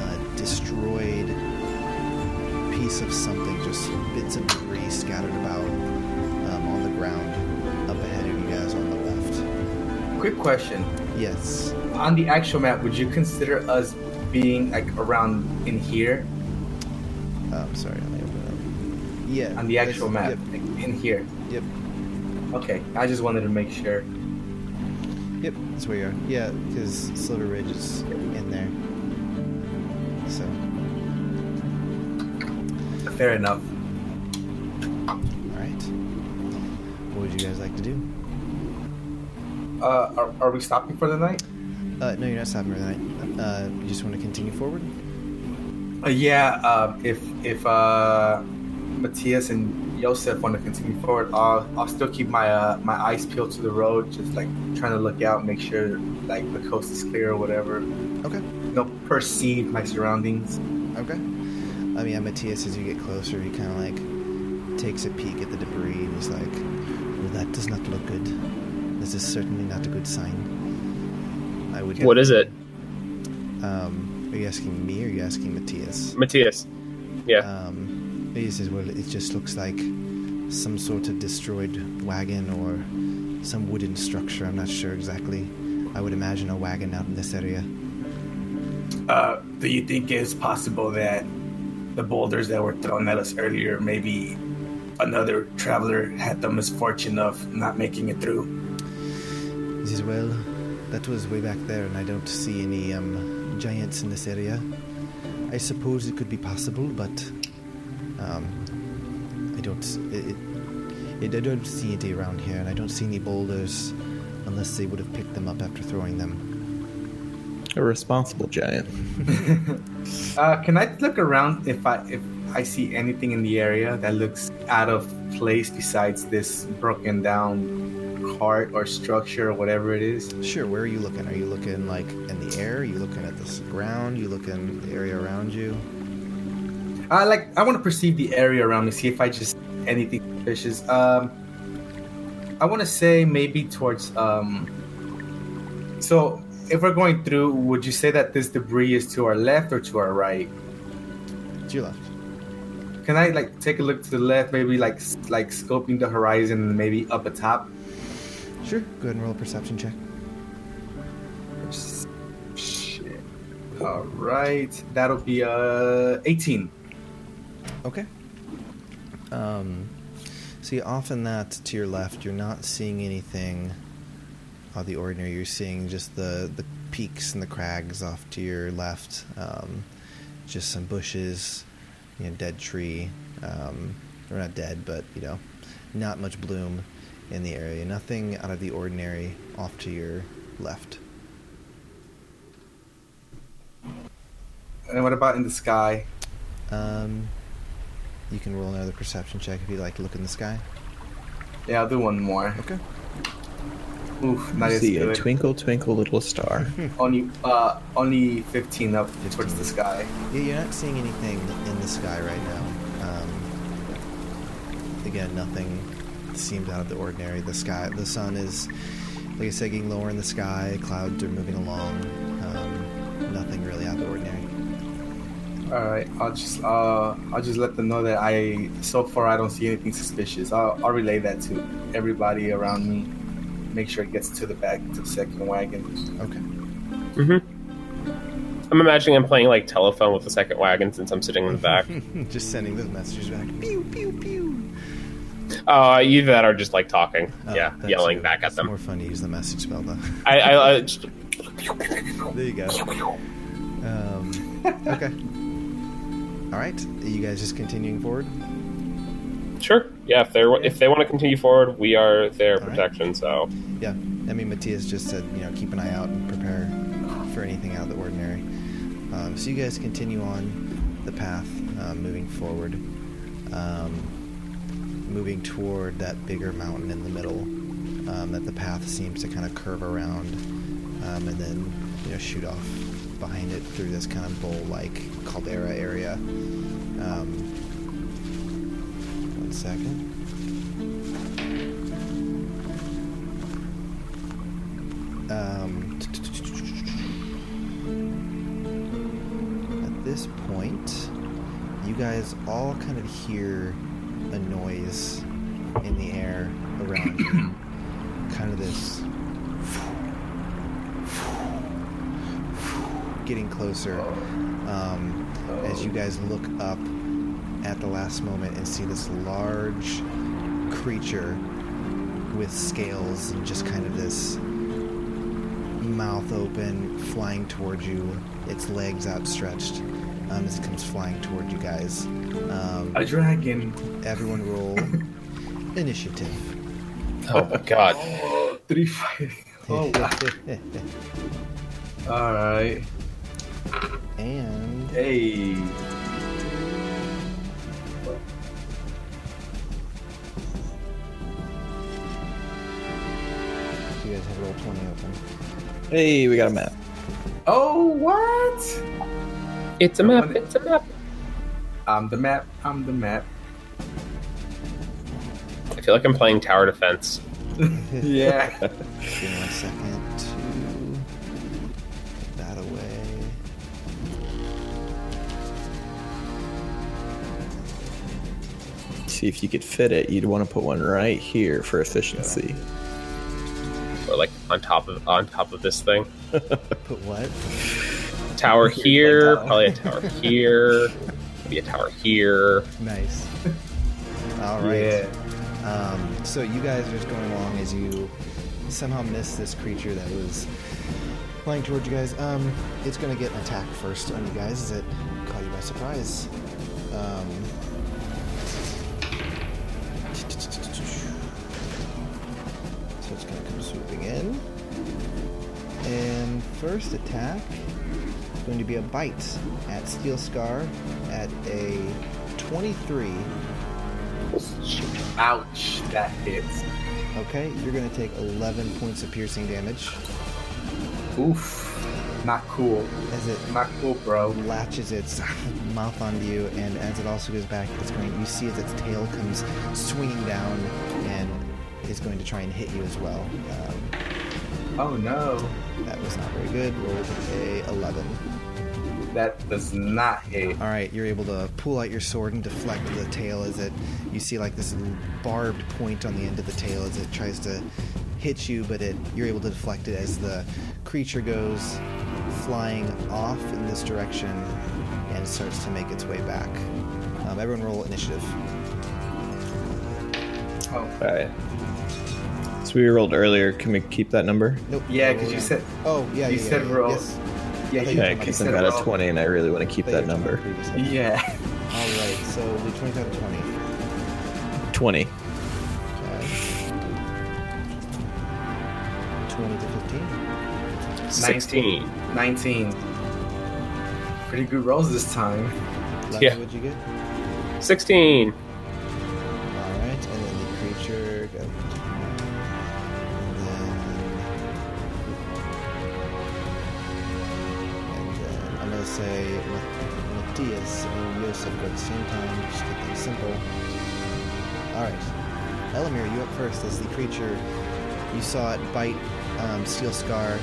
uh, destroyed piece of something, just bits of debris scattered about um, on the ground up ahead of you guys on the left. Quick question. Yes. On the actual map, would you consider us being like around in here Um, sorry, let me open up. Yeah. on the actual map? Yep. Like, in here. Yep. Okay, I just wanted to make sure. Yep. That's where you are. Yeah, because Silver Ridge is in there. So. Fair enough. All right. What would you guys like to do? Uh, are, are we stopping for the night? Uh, no, you're not stopping for the night. Uh, you just want to continue forward. Uh, yeah. Um, if if uh, Matthias and Joseph want to continue forward, I'll I'll still keep my uh, my eyes peeled to the road, just like trying to look out, make sure like the coast is clear or whatever. Okay. You know, perceive my surroundings. Okay. I mean, yeah, Matthias, as you get closer, he kind of like takes a peek at the debris and he's like, "Well, that does not look good. This is certainly not a good sign." I would. What is it, Um, are you asking me or are you asking Matthias? Matthias? Yeah. Um, he says, "Well, it just looks like some sort of destroyed wagon or some wooden structure. I'm not sure exactly. I would imagine a wagon out in this area." Uh, do you think it's possible that the boulders that were thrown at us earlier, maybe another traveler had the misfortune of not making it through? He says, "Well, that was way back there, and I don't see any um, giants in this area. I suppose it could be possible, but um, I don't. It, it, I don't see any around here, and I don't see any boulders unless they would have picked them up after throwing them." A responsible giant. Uh, can I look around if I if I see anything in the area that looks out of place besides this broken down cart or structure or whatever it is? Sure. Where are you looking? Are you looking like in the air? Are you looking at the ground? you looking the area around you? I like I want to perceive the area around me, see if I just anything suspicious. Um, I want to say maybe towards um. So if we're going through, would you say that this debris is to our left or to our right? To your left. can I like take a look to the left, maybe like like scoping the horizon, maybe up atop? Sure. Go ahead and roll a perception check. Shit. All right, that'll be uh 18. Okay. Um, see, off in that to your left, you're not seeing anything out of the ordinary. You're seeing just the, the peaks and the crags off to your left. Um, just some bushes, you know, dead tree. Um, or not dead, but, you know, not much bloom in the area. Nothing out of the ordinary off to your left. And what about in the sky? Um, you can roll another perception check if you'd like to look in the sky. Yeah, I'll do one more. Okay. Oof, not as See a twinkle, twinkle, little star. Only uh only 15 up towards the sky. Yeah, you're not seeing anything in the sky right now. Um, again, nothing seems out of the ordinary. The sky, the sun is, like I said, getting lower in the sky. Clouds are moving along. Um, nothing really out of the ordinary. All right, I'll just uh I'll just let them know that I so far I don't see anything suspicious. I'll I'll relay that to everybody around me. Make sure it gets to the back to the second wagon. Okay. Mm-hmm. I'm imagining I'm playing like telephone with the second wagon since I'm sitting in the back. just sending those messages back. Pew pew pew. Uh, either that or just like talking. Oh, yeah, yelling true. back at It's them. more fun to use the message spell though. I, I, I just, there you go. Um, okay. All right. Are you guys just continuing forward? sure. Yeah, if they're if they want to continue forward, we are their All right. protection. So Yeah, I mean, Matthias just said, you know, keep an eye out and prepare for anything out of the ordinary. Um, so you guys continue on the path, uh, moving forward, um, moving toward that bigger mountain in the middle. Um, that the path seems to kind of curve around, um, and then you know shoot off behind it through this kind of bowl-like caldera area. Um, one second. Um, at this point, you guys all kind of hear a noise in the air around you. kind of this getting closer um, as you guys look up at the last moment and see this large creature with scales and just kind of this mouth open, flying towards you, its legs outstretched um, as it comes flying toward you guys. Um, A dragon. everyone roll initiative. oh my god, Three fighting. Oh wow. All right. and Hey. you guys have Roll20 open. Hey, we got a map. Oh what? It's a map. It's a map. I'm the map. I'm the map. I feel like I'm playing tower defense. Yeah. Give me one second to put that away. See if you could fit it. You'd want to put one right here for efficiency. Or like on top of on top of this thing. Put what? Tower here, probably a tower here, maybe a tower here. Nice. All right. Yeah. Um, so you guys are just going along as you somehow miss this creature that was flying towards you guys. Um, it's going to get an attack first on you guys as it caught you by surprise. Um, so it's going to come swooping in. And first attack is going to be a bite at Steel Scar at a 23. Ouch. That hits. Okay, you're going to take 11 points of piercing damage Oof. Not cool. as it Not cool, bro. latches its mouth onto you, and as it also goes back, it's going. You see as its tail comes swinging down, and is going to try and hit you as well. Um, Oh no. that was not very good. Rolled a 11. That does not hit. All right, you're able to pull out your sword and deflect the tail as it. You see like this barbed point on the end of the tail as it tries to hit you, but it you're able to deflect it as the creature goes flying off in this direction and starts to make its way back. Um, everyone roll initiative. Oh, All right. So we rolled earlier. Can we keep that number? Nope. Yeah, roll 'cause you said- Oh yeah, you yeah, said yeah, roll. Yes. Yeah, I Yeah, because I've got a 20 and I really want to keep that number. talked about previously. Yeah. All right, so we'll do 25 to 20. 20. Okay. 20 to 15. 16. 19. Pretty good rolls this time. Lefty, Yeah. what'd you get? 16. Say Ma- Matthias and Yosef go at the same time. Just keep things simple. All right, Elamir, you up first. As the creature, you saw it bite um, Steel Scar,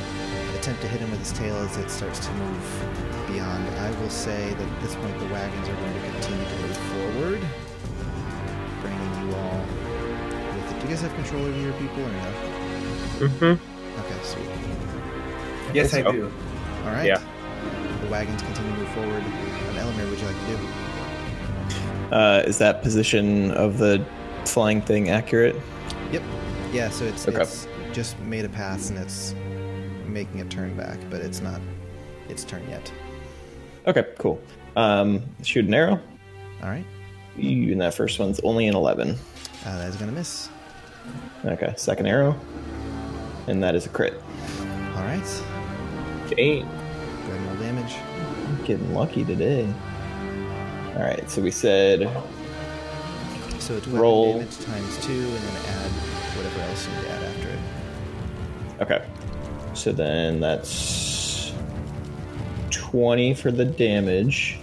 attempt to hit him with its tail as it starts to move beyond. I will say that at this point the wagons are going to continue to move forward bringing you all with it. Do you guys have control over your people or no? Mm-hmm. Okay, sweet. Yes, I so. do. All right. Yeah. Wagons continue to move forward. Um, Elamir, would you like to do? Uh, is that position of the flying thing accurate? Yep. Yeah, so it's, Okay. it's just made a pass and it's making a turn back, but it's not its turn yet. Okay, cool. Um, shoot an arrow. All right. Ooh, And that first one's only an 11. Uh, that is going to miss. Okay, second arrow. And that is a crit. All right. Jane. Getting lucky today. All right, so we said So it's Roll. damage times two, and then add whatever else you need to add after it. okay. So then that's 20 for the damage.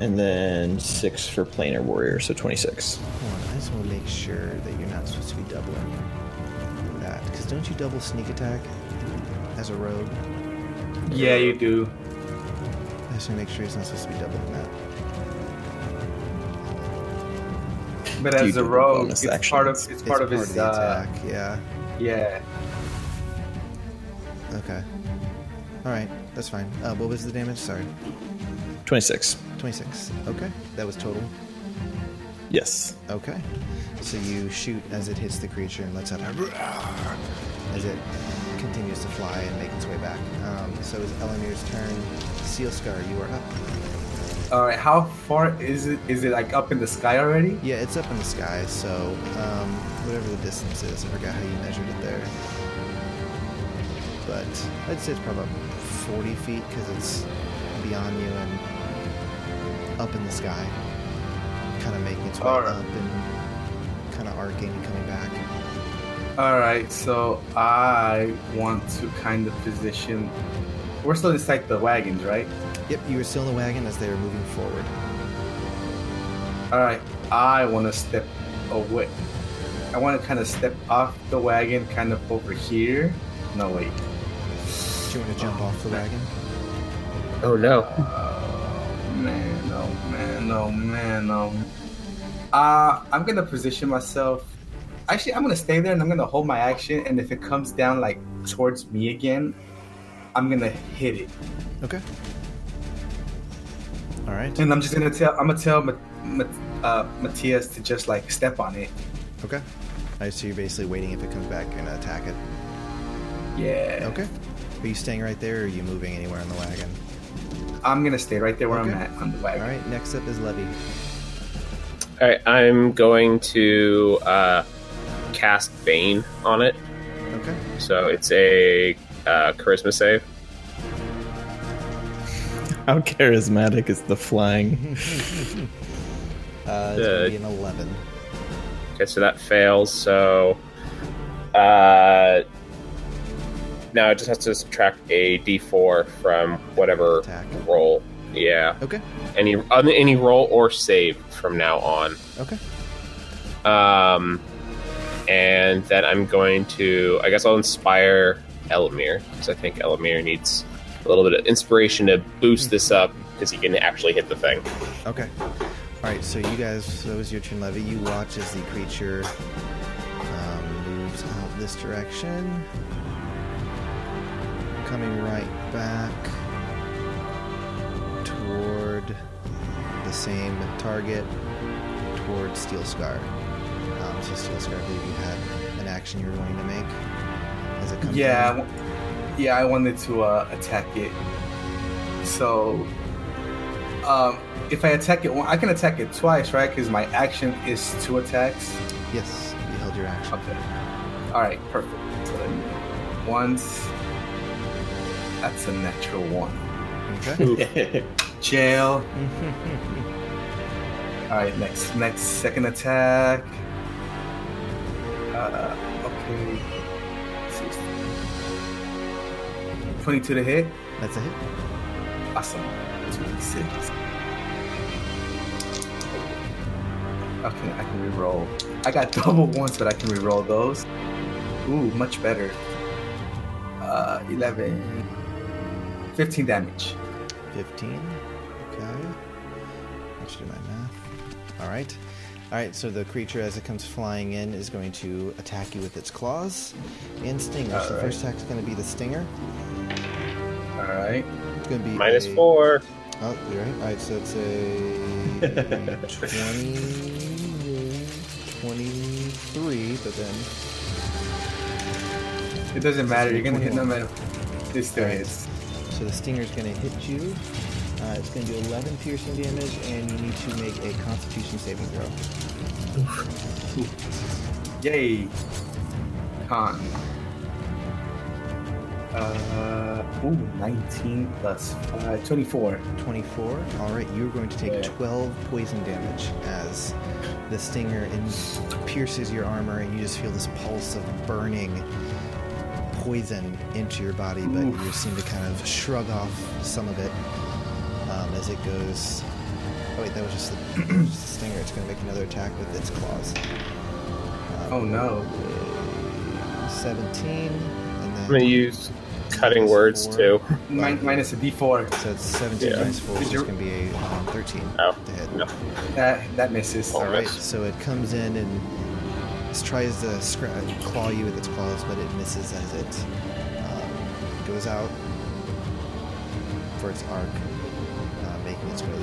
And then 6 for planar warrior, so 26. Hold on, I just want to make sure that you're not supposed to be doubling that. Because don't you double sneak attack as a rogue? Yeah, you do. I just want to make sure he's not supposed to be doubling that. But as a the rogue, it's action? part of it's part of his the uh, attack. Yeah. yeah. Okay. All right, that's fine. Uh, what was the damage? Sorry, 26. 26. Okay, that was total. Yes. Okay. So you shoot as it hits the creature and lets out a as it continues to fly and make its way back. Um, so it's Elamir's turn. Steel Scar, you are up. All right, how far is it? Is it like up in the sky already? Yeah, it's up in the sky, so um, whatever the distance is, I forgot how you measured it there. But I'd say it's probably about 40 feet because it's beyond you and up in the sky, kind of making its way Alright. up and kind of arcing and coming back. All right, so I want to kind of position. We're still inside the wagons, right? Yep, you were still in the wagon as they were moving forward. All right, I want to step away. I want to kind of step off the wagon, kind of over here. No, wait. Do you want to jump off the wagon? Oh no. Oh man, oh man, oh man, oh. Uh, I'm gonna position myself. Actually, I'm gonna stay there and I'm gonna hold my action. And if it comes down like towards me again, I'm gonna hit it. Okay. All right. And I'm just gonna tell. I'm gonna tell Ma- Ma- uh, Matthias to just like step on it. Okay. I so you're basically waiting if it comes back, you're attack it. Yeah. Okay. Are you staying right there, or are you moving anywhere on the wagon? I'm gonna stay right there where I'm at on the wagon. All right. Next up is Levy. All right, I'm going to uh, cast Bane on it. Okay. So it's a uh, charisma save. How charismatic is the flying? Uh, it's gonna be an eleven. Okay, so that fails. So uh, now it just has to subtract a D4 from whatever Attack. roll. Yeah, Okay. any any roll or save from now on. Okay. Um, and then I'm going to, I guess I'll inspire Elamir because I think Elamir needs a little bit of inspiration to boost this up because he can actually hit the thing. Okay. All right. So you guys, so it was your turn, Levy. You watch as the creature um, moves out this direction, coming right back toward the same target, toward Steel Scar. Um, so Steel Scar, I believe you had an action you were wanting to make as it comes. Yeah, I in. yeah, I wanted to uh, attack it. So, um, if I attack it, one- I can attack it twice, right? Because my action is two attacks. Yes, you held your action. Okay. All right, perfect. So once. That's a natural one. Okay. Jail. All right, next, next, second attack. Uh, okay. See. Twenty-two to hit. That's a hit. Awesome. 2d6. Okay, I can re-roll. I got double ones, but I can re-roll those. Ooh, much better. Uh, 11. 15 damage. 15. Okay. Let's do my math. All right. All right, so the creature, as it comes flying in, is going to attack you with its claws and stinger. so the All right. first attack is going to be the stinger. Alright. It's going to be Minus a- four. Oh, you're right. All right, so it's a 20, 23, but then It doesn't matter. You're gonna hit no matter. This still Alright. hits. So the stinger is going to hit you. Uh, it's going to do 11 piercing damage, and you need to make a Constitution saving throw. Yay. Con. Uh, ooh, 19 plus 5. 24. 24. All right, you're going to take Yeah. 12 poison damage as the stinger in- pierces your armor, and you just feel this pulse of burning poison into your body, but you seem to kind of shrug off some of it as it goes. Oh wait, that was just the, just the stinger. It's going to make another attack with its claws. Um, Oh no. 17, and then I'm gonna use cutting words Four. too. Min- minus a d4. So it's 17 Yeah. minus 4, so Did it's you- going to be a um, 13 Oh, to hit. no. That, that misses. Oh. All right, miss. so it comes in and tries to scra- claw you with its claws, but it misses as it um, goes out for its arc,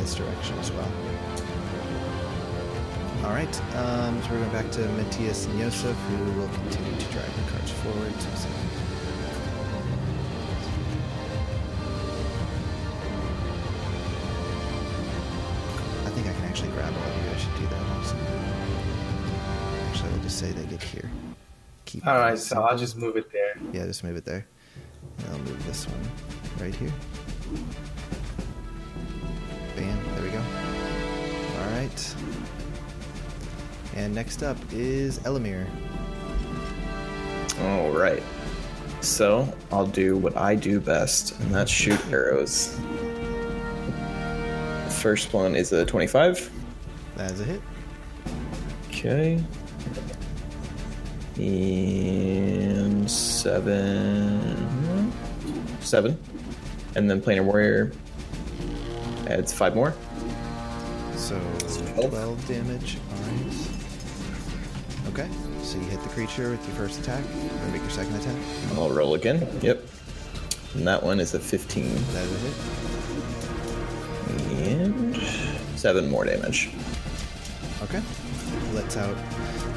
this direction as well. All right, um, so we're going back to Matthias and Yosef, who will continue to drive the carts forward. So I think I can actually grab all of you. I should do that also. Actually, I'll just say they get here. Keep All right, so I'll just move it there. yeah, just move it there. And I'll move this one right here. Bam, there we go. Alright. And next up is Elamir. All right. So I'll do what I do best, and that's shoot arrows. The first one is a 25. That is a hit. Okay. And seven. Seven. And then Planar Warrior adds five more. So 12. 12 damage. Alright. Okay. So you hit the creature with your first attack. You want to make your second attack? I'll roll again. Yep. And that one is a 15. That is it. And seven more damage. Okay. Lets out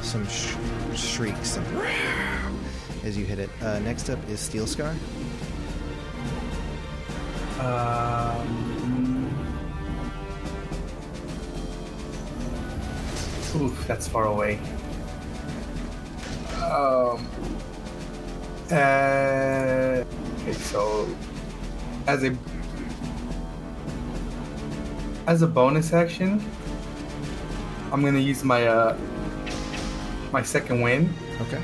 some sh- shrieks and as you hit it. Uh, next up is Steel Scar. Um, oof, that's far away. Um, uh, okay, so as a as a bonus action, I'm gonna use my uh my Second Wind. Okay.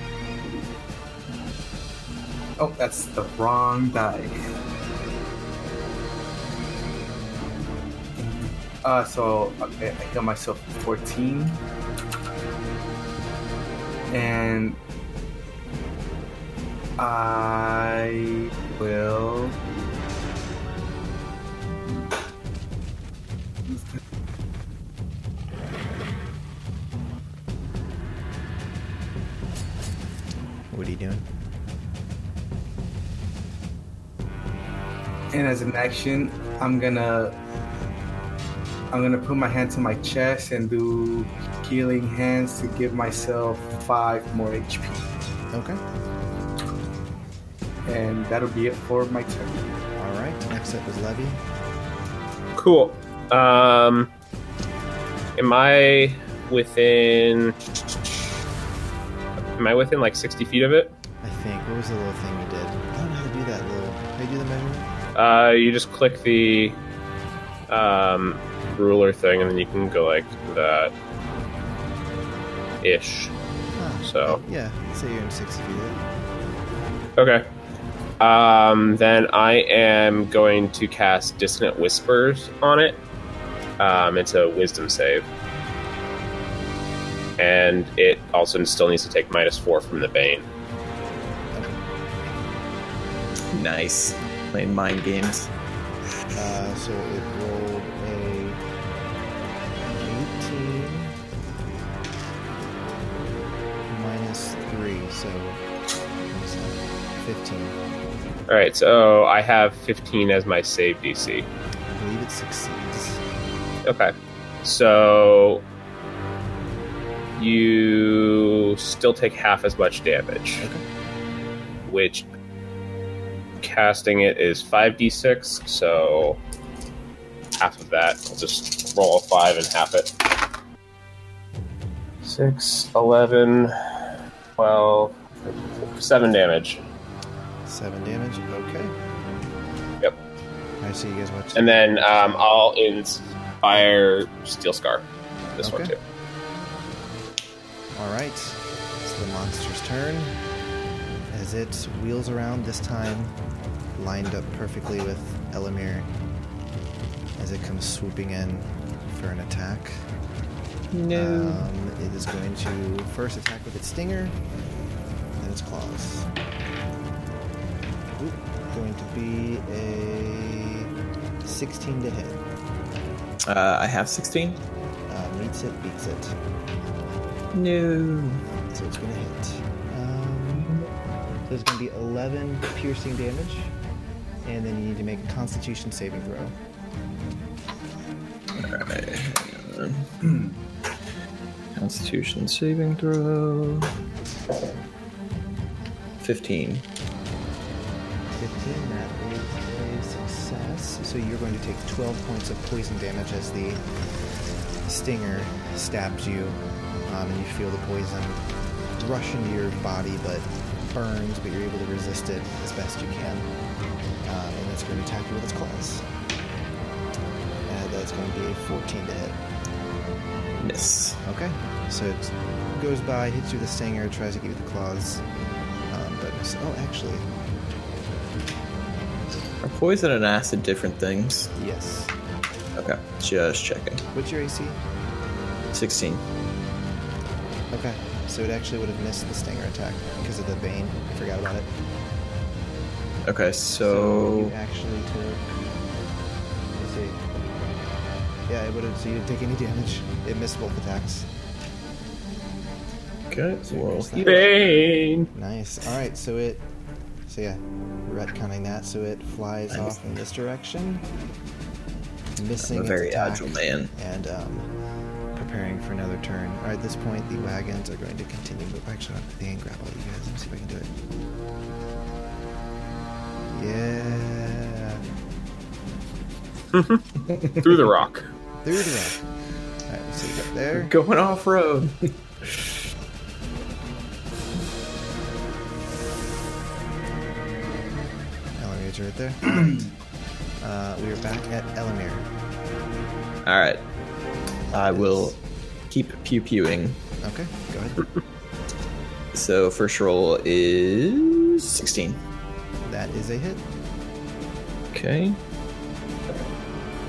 Oh, that's the wrong die. Uh, so okay, I heal myself 14, and I will. What are you doing? And as an action, I'm gonna I'm gonna put my hand to my chest and do healing hands to give myself five more HP. Okay. And that'll be it for my turn. All right. Next up is Levy. Cool. Um, am I within? Am I within like sixty feet of it? I think. What was the little thing you did? I don't know how to do that little. How do you do the measurement? Uh, you just click the um, ruler thing, and then you can go like that ish. Ah, So- Yeah. Say you're in 60 feet. Okay. Um, then I am going to cast Dissonant Whispers on it. Um, it's a Wisdom save, and it also still needs to take minus four from the Bane. Nice. Playing mind games. Uh, so it rolled so? 15. All right, so I have 15 as my save DC. I believe it succeeds. Okay, so you still take half as much damage, Okay. which casting it is 5d6, so half of that. I'll just roll a 5 and half it. 6, 11, 12, 7 damage. 7 damage. Okay. Yep. I see you guys watch. And then um, I'll inspire Steel Scar. This one too. All right. It's the monster's turn. As it wheels around this time, lined up perfectly with Elamir. As it comes swooping in for an attack. Um, it is going to first attack with its stinger, then its claws. Oop, going to be a 16 to hit. Uh, I have 16. Uh, meets it, beats it. No. So it's going to hit. Um, so it's going to be 11 piercing damage, and then you need to make a Constitution saving throw. Alright. hang on. Constitution saving throw. 15. 15, that is a success. So you're going to take 12 points of poison damage as the stinger stabs you, um, and you feel the poison rush into your body, but burns, but you're able to resist it as best you can. Um, and it's going to attack you with its claws. And that's going to be a 14 to hit. Miss. Okay. So it goes by, hits you with the stinger, tries to get you with the claws. Um, but oh, actually, Are poison and acid different things? yes. Okay, just checking. What's your AC? 16. Okay. So it actually would have missed the stinger attack because of the bane. I forgot about it. Okay, you so. actually took. Let's see. Yeah, it would have. So you didn't take any damage. It missed both attacks. Okay, So you well, missed that. Bane. Nice. All right. So it. So yeah, retconning that. So it flies Nice. off in this direction, missing I'm a its very attack, agile man. and um, preparing for another turn. All right. At this point, the wagons are going to continue. But actually, they can grab all you guys. Let me see if I can do it. Yeah. Through the rock. Through the rock. Alright, let's see up there. Going off road. Elamir's right there. Uh, we are back at Elamir. Alright. I will keep pew pewing. Okay, go ahead. So, first roll is 16. That is a hit. Okay.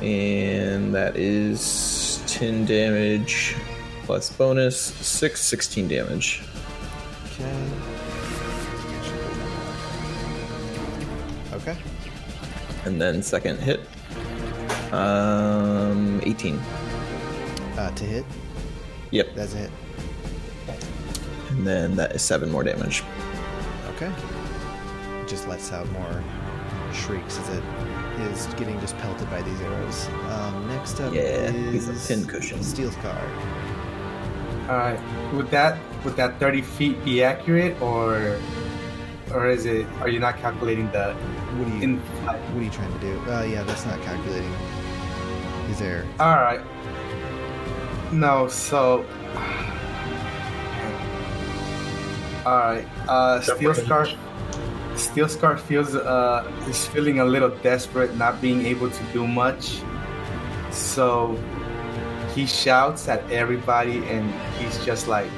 And that is 10 damage plus bonus 6, 16 damage. Okay. Okay. And then second hit. Um, 18. Uh, to hit. Yep. That's a hit. And then that is 7 more damage. Okay. Just lets out more shrieks as it is getting just pelted by these arrows. Um, next up Yeah, is he's a pincushion. Steel Scar. All right. Would that would that 30 feet be accurate, or or is it? Are you not calculating the What are you in? What are you trying to do? Uh, yeah, that's not calculating. Is there? All right. No. So. All right. Uh, Steel Scar. Steel Scar feels uh is feeling a little desperate, not being able to do much. So he shouts at everybody, and he's just like,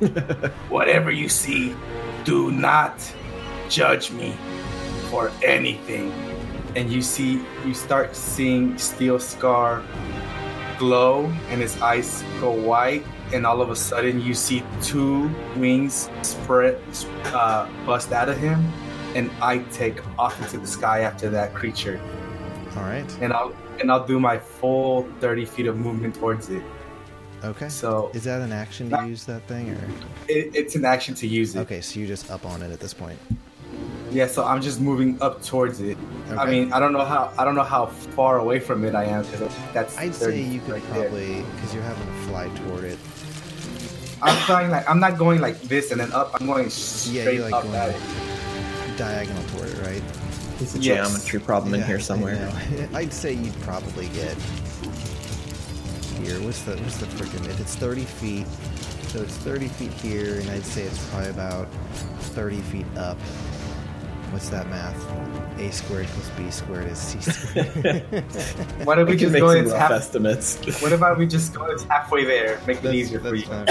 "Whatever you see, do not judge me for anything." And you see, you start seeing Steel Scar glow, and his eyes go white, and all of a sudden you see two wings spread, uh, bust out of him, and I take off into the sky after that creature, All right. and I'll and I'll do my full thirty feet of movement towards it. Okay. So Is that an action to use that thing, or? it, it's an action to use it. Okay, so you're just up on it at this point. Yeah, so I'm just moving up towards it. I mean, I don't know how I don't know how far away from it I am because that's. I'd say you could right probably, because you're having to fly toward it. I'm flying like I'm not going like this and then up. I'm going Yeah, straight you're like up going at like it. diagonal toward it, right? There's a Yes. geometry problem in here somewhere. I'd say you'd probably get here. What's the what's the freaking? If it's 30 feet, so it's 30 feet here, and I'd say it's probably about 30 feet up. What's that math? A squared plus B squared is C squared. Why don't we, We just go it's half, estimates. What about we just go it's halfway there? Make it That's- easier for you. fine.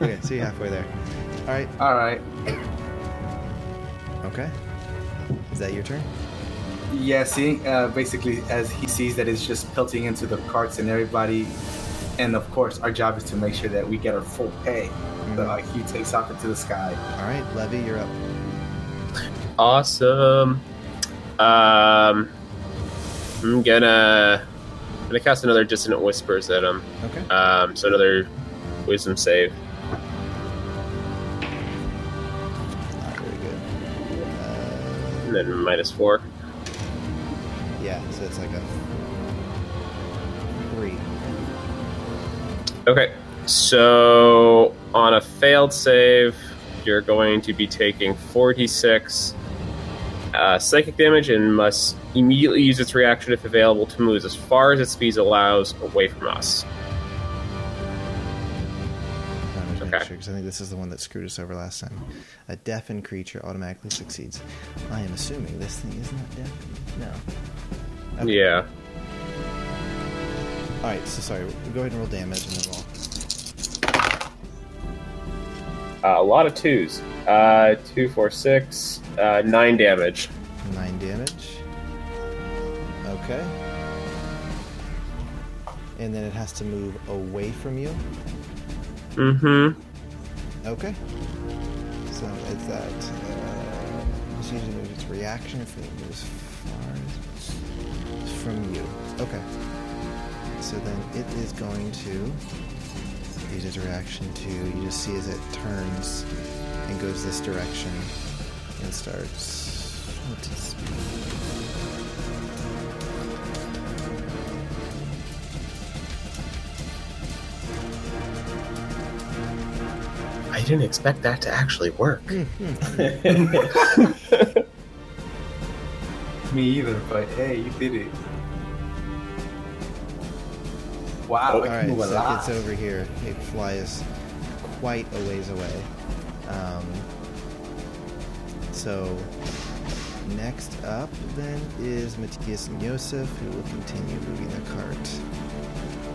okay, see you halfway there. All right. All right. Okay. Is that your turn? Yeah. See, uh, basically, as he sees that it's just pelting into the carts and everybody, and of course, our job is to make sure that we get our full pay. So uh, he takes off into the sky. All right, Levy, you're up. Awesome. Um, I'm gonna I'm gonna cast another dissonant whispers at him. Okay. Um, so another wisdom save. Not very good. Uh, And then minus four. yeah, so it's like a three. Okay. So on a failed save, you're going to be taking 46 uh, psychic damage and must immediately use its reaction if available to move as far as its speed allows away from us. Okay. because I think this is the one that screwed us over last time. A deafened creature automatically succeeds. I am assuming this thing is not deafened. No. Okay. Yeah. All right. So sorry. Go ahead and roll damage, and then roll. Uh, a lot of twos. Uh, two, four, six, uh, nine damage. Nine damage. Okay. And then it has to move away from you. Mm-hmm. Okay. So it's that uh, it's usually its reaction if it moves far as from you. Okay. So then it is going to use its reaction to you just see as it turns and goes this direction and starts what's? I didn't expect that to actually work. Hmm, hmm. Me either, but hey, you did it. Wow, Oh, it All can right, move a so it gets over here. It flies quite a ways away. Um, so next up then is Matthias and Yosef, who will continue moving the cart.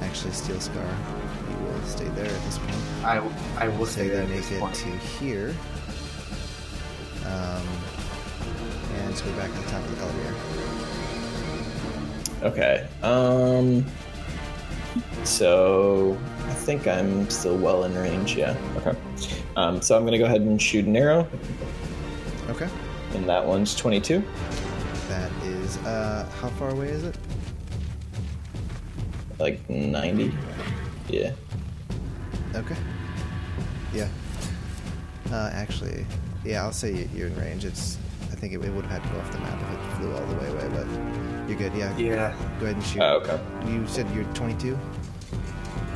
Actually, Steel Scar, you will stay there at this point. I, w- I will So say they that at make it point. to here. Um, and so we're back at the top of the elevator. Okay. Um. So I think I'm still well in range. Yeah. Okay. Um. So I'm gonna go ahead and shoot an arrow, Okay. and that one's 22. That is, uh, how far away is it? Like 90. Yeah. Okay. Yeah. Uh, actually, yeah, I'll say you're in range. It's. I think it, it would have had to go off the map if it flew all the way away, but you're good. Yeah. Yeah. Go ahead and shoot. Oh, okay. You said you're 22.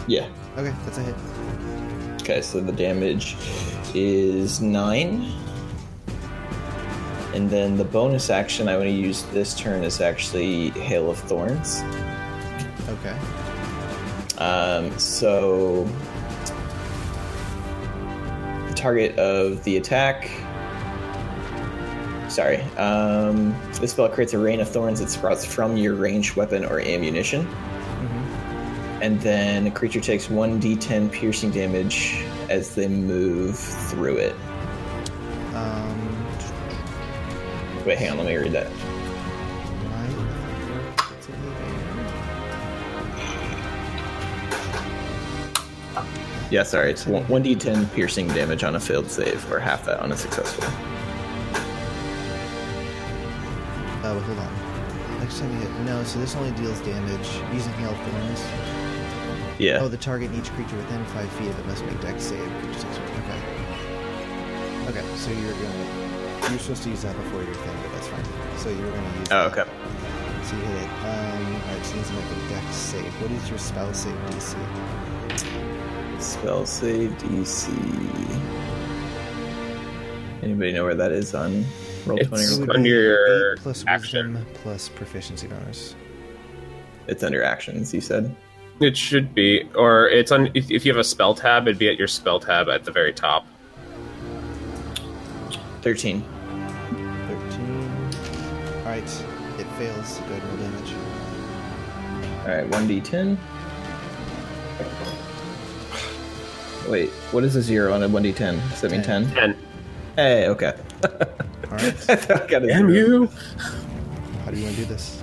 Yeah. Okay, that's a hit. Okay, so the damage is nine. And then the bonus action I want to use this turn is actually Hail of Thorns. Okay. Um, so the target of the attack. Sorry. Um, this spell creates a rain of thorns that sprouts from your ranged weapon or ammunition. And then a creature takes 1d10 piercing damage as they move through it. Um. Wait, hang on, let me read that. Right. It's in the air. Yeah, sorry, it's 1d10 piercing damage on a failed save, or half that on a successful. Oh, hold on. Next time you hit. No, so this only deals damage using Hail of Thorns. Yeah. Oh, the target and each creature within five feet of it must make dex save. Creature takes one- Okay. Okay, so you're gonna. You're supposed to use that before your thing, but that's fine. So you're gonna use. Oh, that. okay. So you hit it. Um, alright, so you need to make a dex save. What is your spell save DC? Spell save DC. Anybody know where that is on roll It's- twenty? It real would quick? under your plus action. wisdom plus proficiency bonus. It's under actions. You said. It should be, or it's on. If, if you have a spell tab, it'd be at your spell tab at the very top. Thirteen. 13. Alright, it fails. Go ahead and roll damage. All right, one d10. Wait, what is a zero on a one d10? Does that mean Ten. ten? Ten. Hey, okay. Alright, I got a Damn zero. you! how do you want to do this?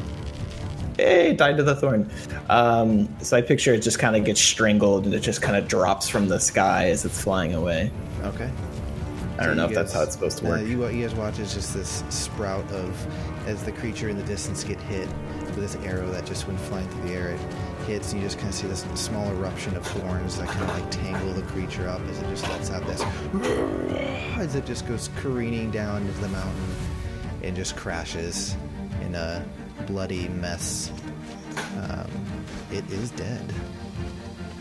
Hey, died to the thorn. Um, so I picture it just kind of gets strangled and it just kind of drops from the sky as it's flying away. Okay. I don't So know you if that's how it's supposed to uh, work. you, you guys watch is just this sprout of, as the creature in the distance get hit with this arrow that just went flying through the air, it hits, and you just kind of see this small eruption of thorns that kind of like tangle the creature up as it just lets out this, as it just goes careening down into the mountain and just crashes in a bloody mess. Um, it is dead.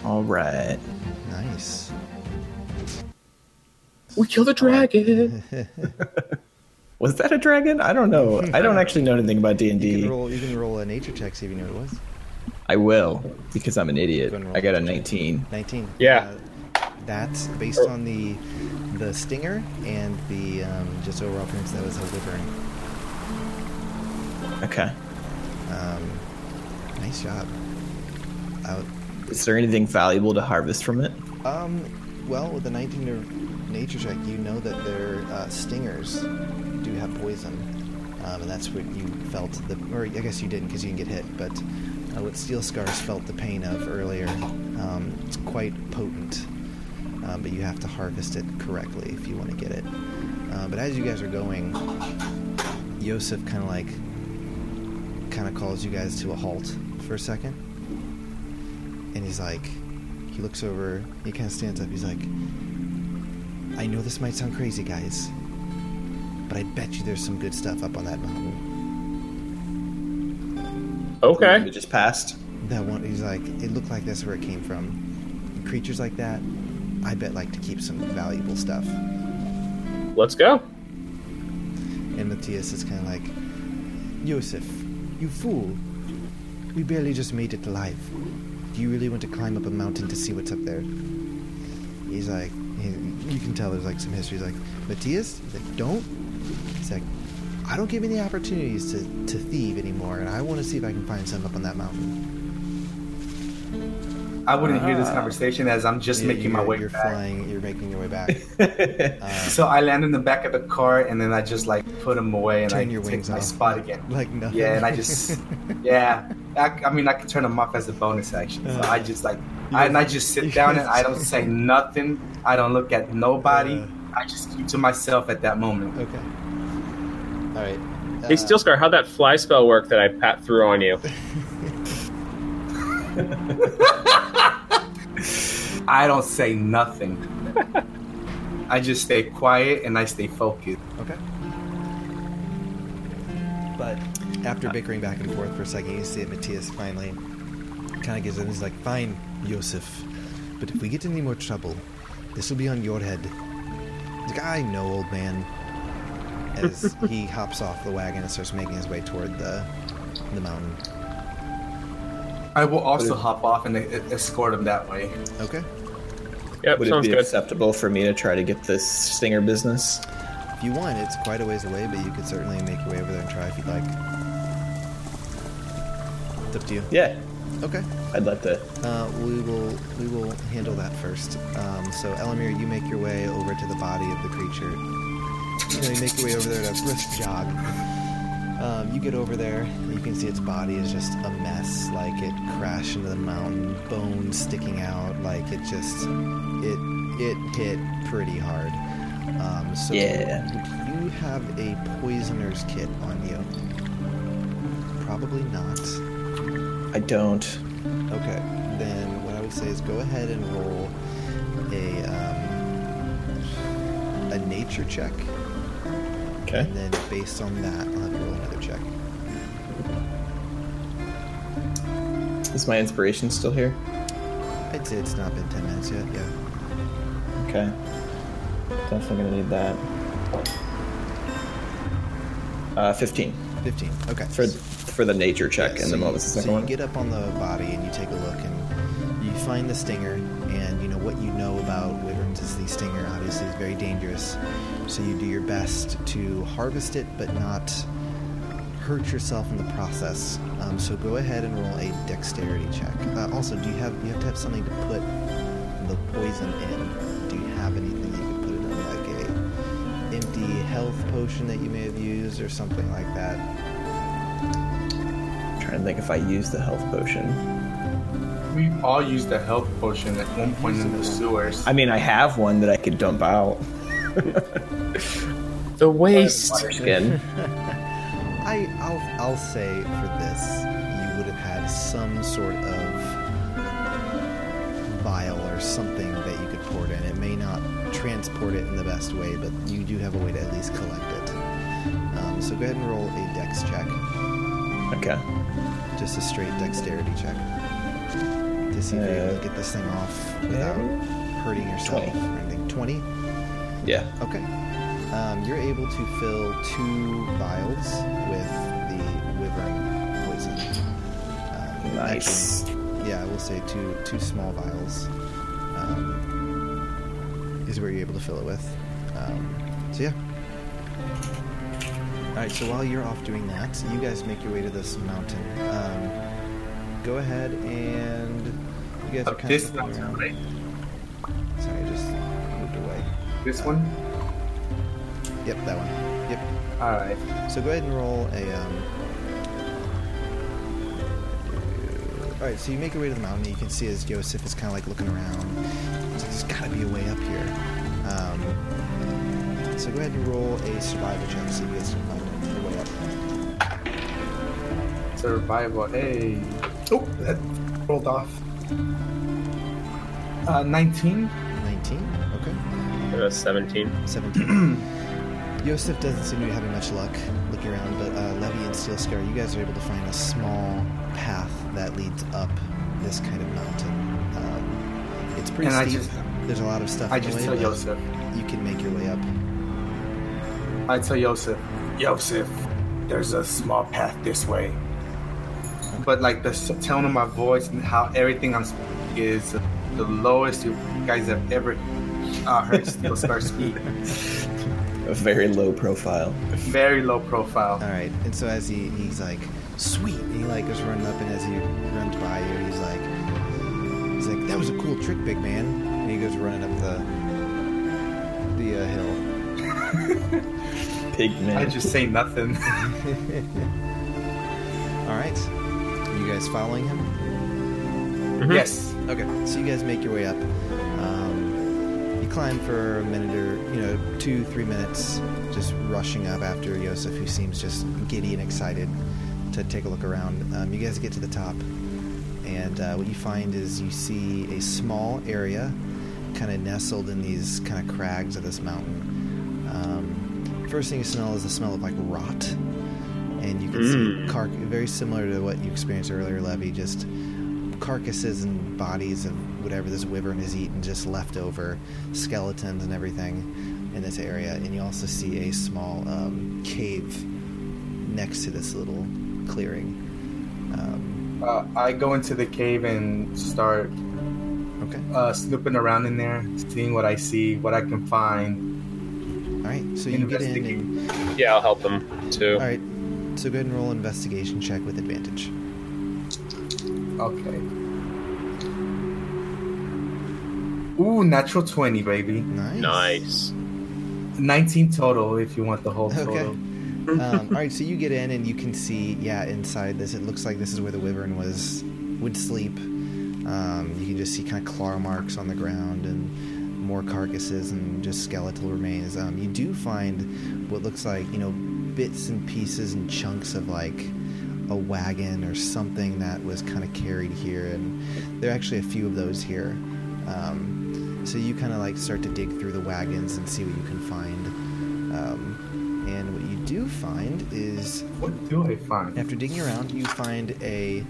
All right. Nice. We killed the dragon. Was that a dragon? I don't know. I don't actually know anything about D and D. You can roll a nature check, see if you know what it was. I will because I'm an idiot. Go and roll I got a 19. 19. Yeah. Uh, that's based on the the stinger and the um, just overall appearance that was a wyvern. Okay. Um, nice job. Out. Is there anything valuable to harvest from it? Um, well, with the 19 nature check, you know that their uh, stingers do have poison, um, and that's what you felt. The, or I guess you didn't because you didn't get hit, but uh, what steel scars felt the pain of earlier. Um, it's quite potent, um, but you have to harvest it correctly if you want to get it. Uh, but as you guys are going, Yosef kind of like kind of calls you guys to a halt for a second, and he's like, he looks over, he kind of stands up. He's like, I know this might sound crazy, guys, but I bet you there's some good stuff up on that mountain. Okay. It just passed. That one, he's like, it looked like that's where it came from. Creatures like that, I bet like to keep some valuable stuff. Let's go. And Matthias is kind of like, Yosef, you fool. We barely just made it alive. Do you really want to climb up a mountain to see what's up there? He's like, he, you can tell there's like some history. He's like, Matthias? He's like, don't. He's like, I don't give any opportunities to, to thieve anymore, and I want to see if I can find some up on that mountain. I wouldn't hear this Ah. conversation as I'm just Yeah, making my you're- way You're back. flying. You're making your way back. Uh, So I land in the back of the car and then I just like put them away and Turn I your take wings my off. spot again. like nothing. Yeah, and I just yeah. I, I mean, I can turn them off as a bonus action. So I just like, I, and I just sit down and I don't say nothing. I don't look at nobody. Yeah. I just keep to myself at that moment. okay. All right. Hey, Uh, Steel Scar, how'd that fly spell work that I pat through on you? I don't say nothing. I just stay quiet and I stay focused. Okay. But after bickering back and forth for a second, you see that Matthias finally kind of gives in. He's like, "Fine, Joseph, but if we get in any more trouble, this will be on your head." He's like, "I know, old man." As he hops off the wagon and starts making his way toward the the mountain. I will also hop off and e- escort him that way. Okay. Yep, Would it be good. acceptable for me to try to get this stinger business? If you want, it's quite a ways away, but you could certainly make your way over there and try if you'd like. It's up to you. Yeah, Okay. I'd like to. Uh, we will we will handle that first. Um, so Elamir, you make your way over to the body of the creature. You know, you make your way over there at a brisk jog. Um, you get over there. You can see its body is just a mess. Like it crashed into the mountain, bones sticking out. Like it just it it hit pretty hard. Um, so Yeah. you have a poisoner's kit on you. Probably not. I don't. Okay, then what I would say is go ahead and roll a um, a nature check, Okay. and then based on that, I'll have you roll another check. Is my inspiration still here? I'd say it's not been ten minutes yet. Yeah. Okay. Definitely gonna need that. Uh, 15 Fifteen. Okay. for for the nature check, Yeah, and so then what you- was the so you one? get up on the body and you take a look and you find the stinger stinger obviously is very dangerous. So you do your best to harvest it but not hurt yourself in the process. Um, so go ahead and roll a dexterity check. Uh, also do you have you have to have something to put the poison in. Do you have anything you could put it in like a empty health potion that you may have used or something like that? Trying to think if I used the health potion. We all used the health potion at one point in the sewers. I mean, I have one that I could dump out. The waste. Skin. I, I'll, I'll say for this, you would have had some sort of vial or something that you could pour it in. It may not transport it in the best way, but you do have a way to at least collect it. Um, so go ahead and roll a dex check, okay. just a straight dexterity check, to see if you're able to Uh, get this thing off without hurting yourself 20. or anything. Twenty. Yeah. Okay. Um, you're able to fill two vials with the wyvern poison. Um, Nice. actually, yeah, I will say two two small vials um, is where you're able to fill it with. Um, so yeah. All right. So while you're off doing that, you guys make your way to this mountain. Um, go ahead and you guys are kind this of right? Sorry, I just moved away. This one? Yep, that one. Yep. Alright. So go ahead and roll a. Um... All right, so you make your way to the mountain. and You can see as Joseph is kind of like looking around. Like, "There's got to be a way up here." Um, so go ahead and roll a survival check. See if you guys can find a way up. Survival. Hey. Oh, that rolled off. Uh, 19? 19. Okay. Uh, 17. 17. Yosef doesn't seem to be having much luck looking around, but uh, Levy and Steel Scar, you guys are able to find a small path that leads up this kind of mountain. Um, it's pretty And steep. just- There's a lot of stuff. I in the just way, tell but Yosef. You can make your way up. I tell Yosef. Yosef, there's a small path this way. But like the tone of my voice and how everything I'm speaking is the lowest you guys have ever uh, heard Steel Scar speak. A very low profile. Very low profile. All right, and so as he he's like, sweet, and he like goes running up, and as he runs by you, he's like, he's like, that was a cool trick, big man, and he goes running up the the uh, hill. Pigman. I just say nothing. All right, you guys following him? Mhm. yes. Okay, so you guys make your way up. Um, you climb for a minute or you know two, three minutes, just rushing up after Yosef, who seems just giddy and excited to take a look around. Um, you guys get to the top, and uh, what you find is you see a small area, kind of nestled in these kind of crags of this mountain. Um, first thing you smell is the smell of like rot, and you can see Mm. car- very similar to what you experienced earlier, Levy. Just carcasses and bodies of whatever this wyvern has eaten, just left over skeletons and everything in this area. And you also see a small um, cave next to this little clearing. Um, Uh, I go into the cave and start okay. uh, snooping around in there, seeing what I see, what I can find. All right. So you get in and Yeah, I'll help them too. All right. So go ahead and roll an investigation check with advantage. Okay. Ooh, natural 20, baby. Nice. Nice. 19 total if you want the whole Okay. total. um, all right. So you get in and you can see, yeah, inside this, it looks like this is where the wyvern was would sleep. Um, you can just see kind of claw marks on the ground and more carcasses and just skeletal remains. Um, you do find what looks like you know bits and pieces and chunks of like a wagon or something that was kind of carried here, and there are actually a few of those here. Um, so you kind of like start to dig through the wagons and see what you can find. Um, and what you do find is What do I find? after digging around, you find a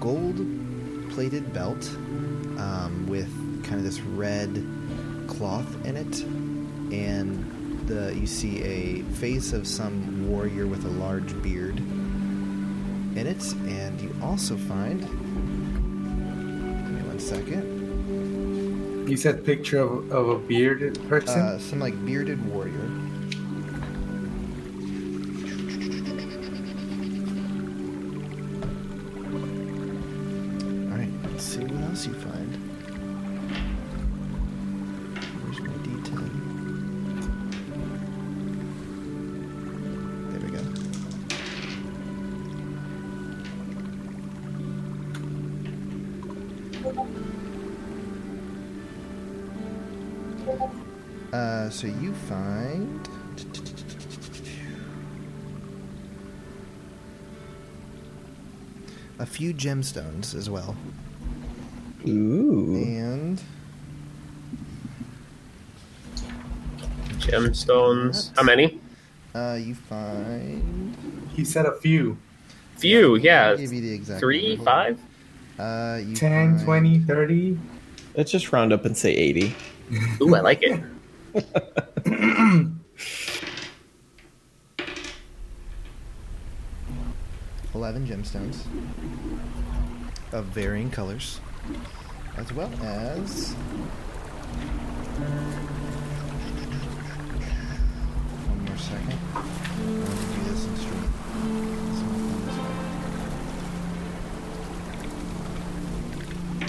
gold-plated belt um, with kind of this red cloth in it, and the you see a face of some warrior with a large beard in it, and you also find. Give me one second. You said picture of, of a bearded person? Uh, some like bearded warrior. Few gemstones as well. Ooh. And. Gemstones. How many? Uh, you find. he said a few. Few. Yeah. Give you the exact Three, number. five. Uh, you 10, find- 20, 30. Let's just round up and say 80. Ooh, I like it. Eleven gemstones of varying colors, as well as one more second. I want to do this in stream. This might come this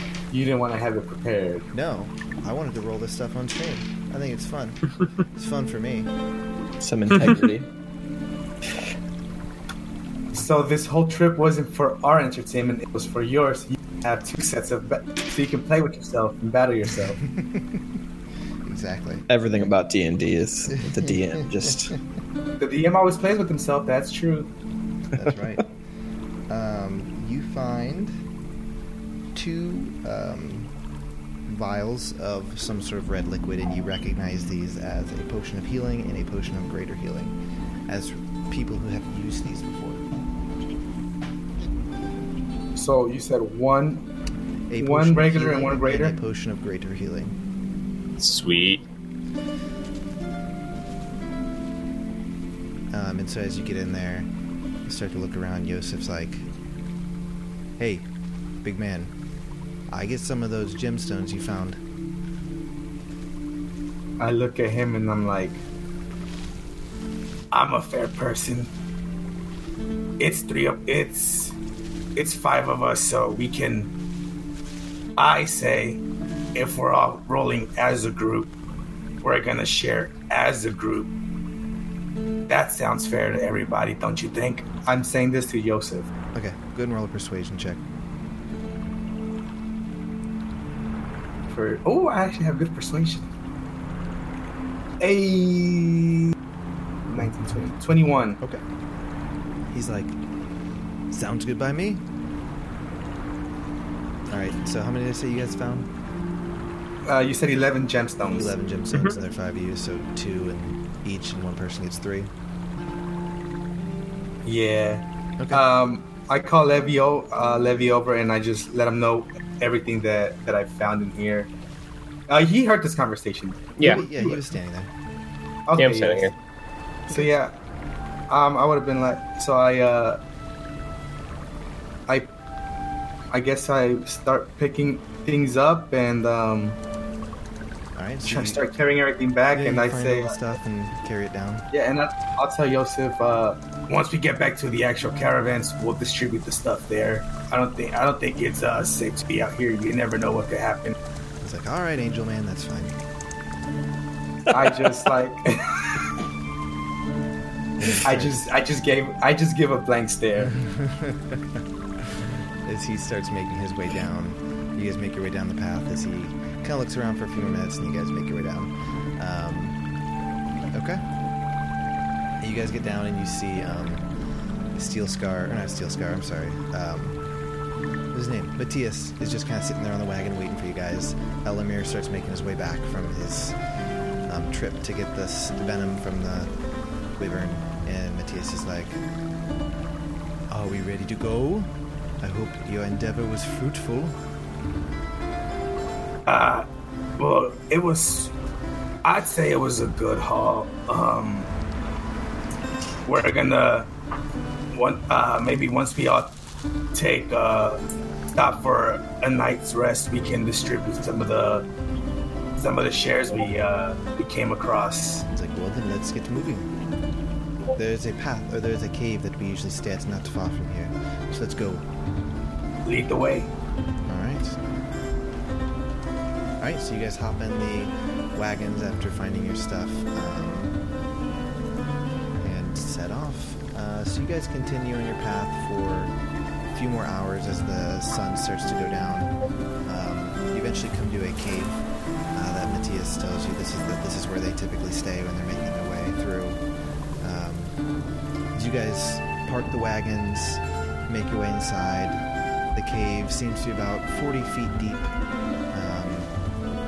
way. You didn't want to have it prepared. No, I wanted to roll this stuff on stream. I think it's fun. it's fun for me. Some integrity. So this whole trip wasn't for our entertainment; it was for yours. You have two sets of, ba- so you can play with yourself and battle yourself. Exactly. Everything about D&D is the DM. Just the DM always plays with himself. That's true. That's right. um, you find two um, vials of some sort of red liquid, and you recognize these as a potion of healing and a potion of greater healing, as people who have used these before. So you said one. A One regular and one greater? a potion of greater healing. Sweet. Um, and so as you get in there, you start to look around. Yosef's like, "Hey, big man, I get some of those gemstones you found." I look at him and I'm like, I'm a fair person. It's three of it's it's five of us, so we can. I say, if we're all rolling as a group, we're gonna share as a group. That sounds fair to everybody, don't you think? I'm saying this to Yosef. Okay, good and roll a persuasion check. For oh, I actually have good persuasion. A 19, 20, 21. Okay. He's like, sounds good by me. All right. So how many did I say you guys found? Uh, you said eleven gemstones. 11 gemstones, and there are five of you, so two and each, and one person gets three. Yeah. Okay. Um, I call Levy, o- uh, Levy over and I just let him know everything that, that I found in here. Uh, he heard this conversation. Yeah. yeah, he was standing there. Okay, Yeah, I'm standing yes. here. So yeah, um, I would have been like, so I, uh, I guess I start picking things up and um, All right, so to start carrying everything back. yeah, and I say, all the stuff and carry it down. yeah, and I, I'll tell Yosef. Uh, once we get back to the actual caravans, we'll distribute the stuff there. I don't think I don't think it's uh, safe to be out here. You never know what could happen. It's like, all right, Angel Man, that's fine. I just like I just I just gave I just give a blank stare. as he starts making his way down. You guys make your way down the path as he kind of looks around for a few more minutes, and you guys make your way down. Um, okay. And you guys get down, and you see um, Steel Scar, or not Steel Scar. I'm sorry. Um, what's his name? Matthias is just kind of sitting there on the wagon waiting for you guys. Elamir starts making his way back from his um, trip to get this venom from the wyvern, and Matthias is like, "Are we ready to go?" I hope your endeavor was fruitful. Uh, well, it was. I'd say it was a good haul. Um, we're gonna one uh, maybe once we all take uh, stop for a night's rest, we can distribute some of the some of the shares we uh, we came across. It's like, well, then let's get moving. There's a path, or there's a cave that we usually stay at, not far from here. So let's go. Lead the way. All right. All right. So you guys hop in the wagons after finding your stuff, um, and set off. Uh, so you guys continue on your path for a few more hours as the sun starts to go down. Um, you eventually come to a cave uh, that Matthias tells you this is the, this is where they typically stay when they're making their way through. Um, you guys park the wagons, make your way inside. The cave seems to be about 40 feet deep. Um,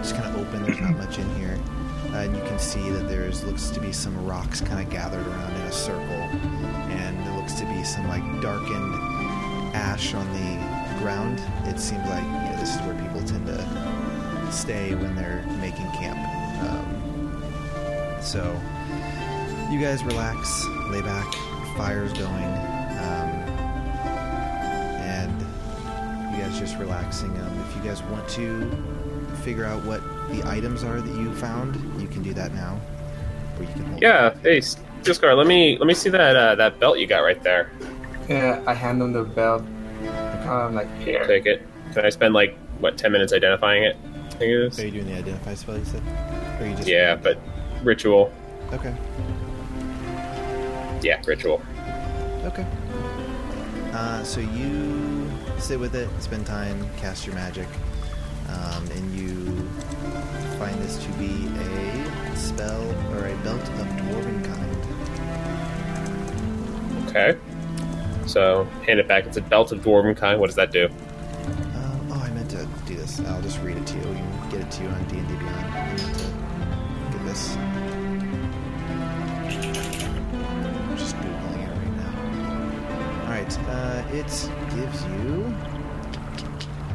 just kind of open. There's not much in here, uh, and you can see that there's looks to be some rocks kind of gathered around in a circle, and there looks to be some like darkened ash on the ground. It seems like you know, this is where people tend to stay when they're making camp. Um, so you guys relax, lay back, fire's going, you just relaxing. Um, if you guys want to figure out what the items are that you found, you can do that now, or you can hold. Yeah. Hey, Discar, let me let me see that uh, that belt you got right there. Yeah, I hand him the belt. I'm like, here. Take it. Can I spend like what ten minutes identifying it? I think it is. Are you doing the identify spell? You said, or you just Yeah, but ritual. okay, Yeah, ritual. okay. Uh, so you sit with it, spend time, cast your magic, um, and you find this to be a spell or a belt of dwarven kind. Okay. So hand it back. It's a belt of dwarven kind. What does that do? Um, oh, I meant to do this. I'll just read it to you. You can get it to you on D and D Beyond. I meant to get this. Uh, it gives you.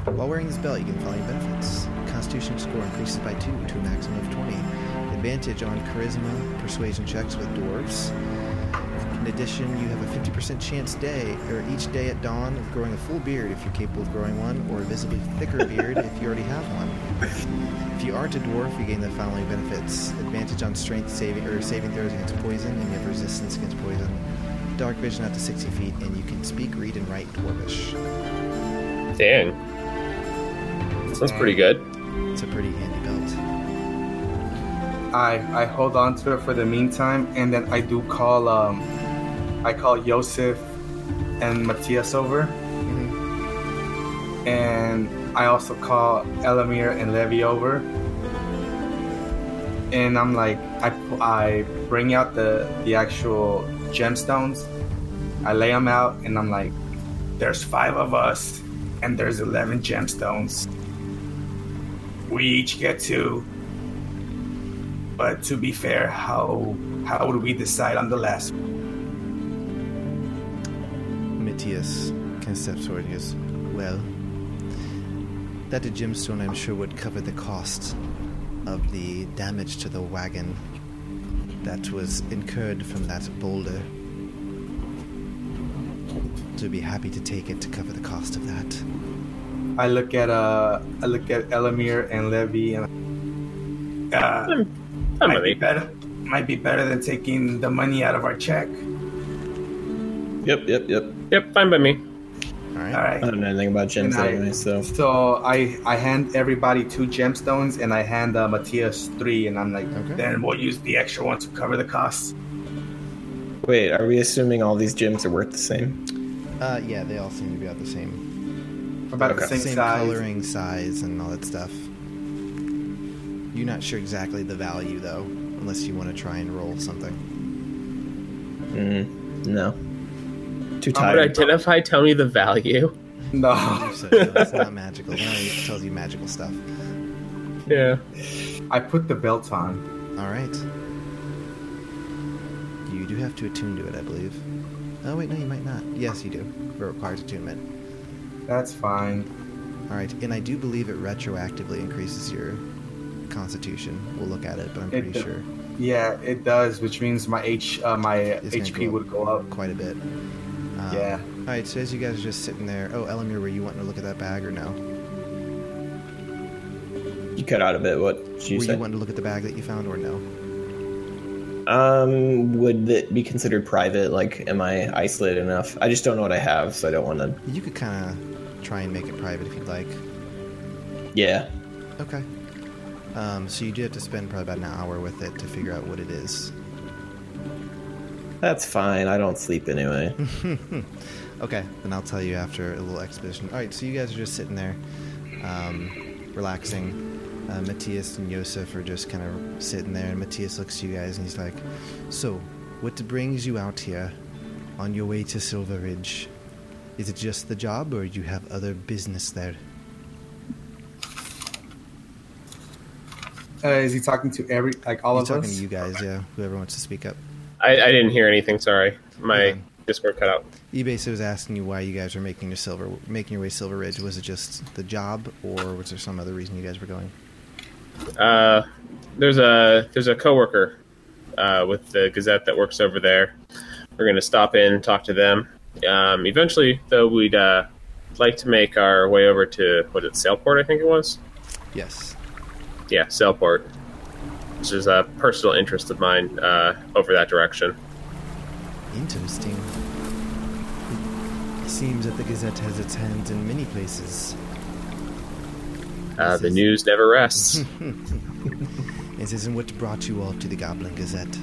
While wearing this belt, you can follow your benefits. Constitution score increases by two to a maximum of twenty. Advantage on charisma, persuasion checks with dwarves. In addition, you have a 50% chance day, or each day at dawn, of growing a full beard if you're capable of growing one, or a visibly thicker beard if you already have one. If you aren't a dwarf, you gain the following benefits: advantage on strength saving or saving throws against poison, and you have resistance against poison. Dark vision up to 60 feet, and you can speak, read, and write dwarvish. Dang. Sounds pretty good. It's a pretty handy belt. I I hold on to it for the meantime, and then I do call um I call Joseph and Matthias over, and I also call Elamir and Levy over, and I'm like I I bring out the the actual gemstones, I lay them out, and I'm like, There's five of us, and there's eleven gemstones. we each get two. But to be fair, how how would we decide on the last? Matthias of steps forward and goes, Well, that gemstone I'm sure would cover the cost of the damage to the wagon that was incurred from that boulder. So I'd be happy to take it to cover the cost of that. I look at uh, I look at Elamir and Levy, and Uh, I'm might with be better. Might be better than taking the money out of our check. Yep, yep, yep. Yep, fine by me. All right. I don't know anything about gems I- anyway, so so I I hand everybody two gemstones, and I hand uh, Matthias three, and I'm like, Okay. Then we'll use the extra one to cover the costs. wait, are we assuming all these gems are worth the same? Uh, yeah, they all seem to be about the same. about the Okay. same, size. coloring, size, and all that stuff. You're not sure exactly the value, though, unless you want to try and roll something. Mm, no. Too Would tired. identify tell me the value? No. So it's not magical. It tells you magical stuff. Yeah. I put the belt on. All right. You do have to attune to it, I believe. Oh wait, no, you might not. Yes, you do. It requires attunement. That's fine. All right, and I do believe it retroactively increases your constitution. We'll look at it, but I'm pretty do- sure Yeah, it does, which means my H uh, my It's HP go would go up. quite a bit. Um, Yeah. All right, so as you guys are just sitting there, oh, Elamir, were you wanting to look at that bag or no? You cut out a bit. What you were say? you wanting to look at the bag that you found or no? Um, would it be considered private? Like, am I isolated enough? I just don't know what I have, so I don't want to. You could kind of try and make it private if you'd like. Yeah. Okay. Um, so you do have to spend probably about an hour with it to figure out what it is. That's fine. I don't sleep anyway. Okay, then I'll tell you after a little exposition. All right, so you guys are just sitting there, um, relaxing. Uh, Matthias and Yosef are just kind of sitting there, and Matthias looks at you guys and he's like, "So, what brings you out here on your way to Silver Ridge? Is it just the job, or do you have other business there?" Uh, is he talking to every like all He's of talking us? to you guys, yeah. Whoever wants to speak up. I, I didn't hear anything. Sorry, my Okay. Discord cut out. eBay was asking you why you guys were making your silver, making your way to Silver Ridge. Was it just the job, or was there some other reason you guys were going? Uh, there's a there's a coworker uh, with the Gazette that works over there. We're gonna stop in, talk to them. Um, eventually, though, we'd uh, like to make our way over to what is it, Sailport? I think it was. Yes. Yeah, Sailport, which is a personal interest of mine uh, over that direction. Interesting. It seems that the Gazette has its hands in many places. Uh, the is- news never rests. This isn't what brought you all to the Goblin Gazette.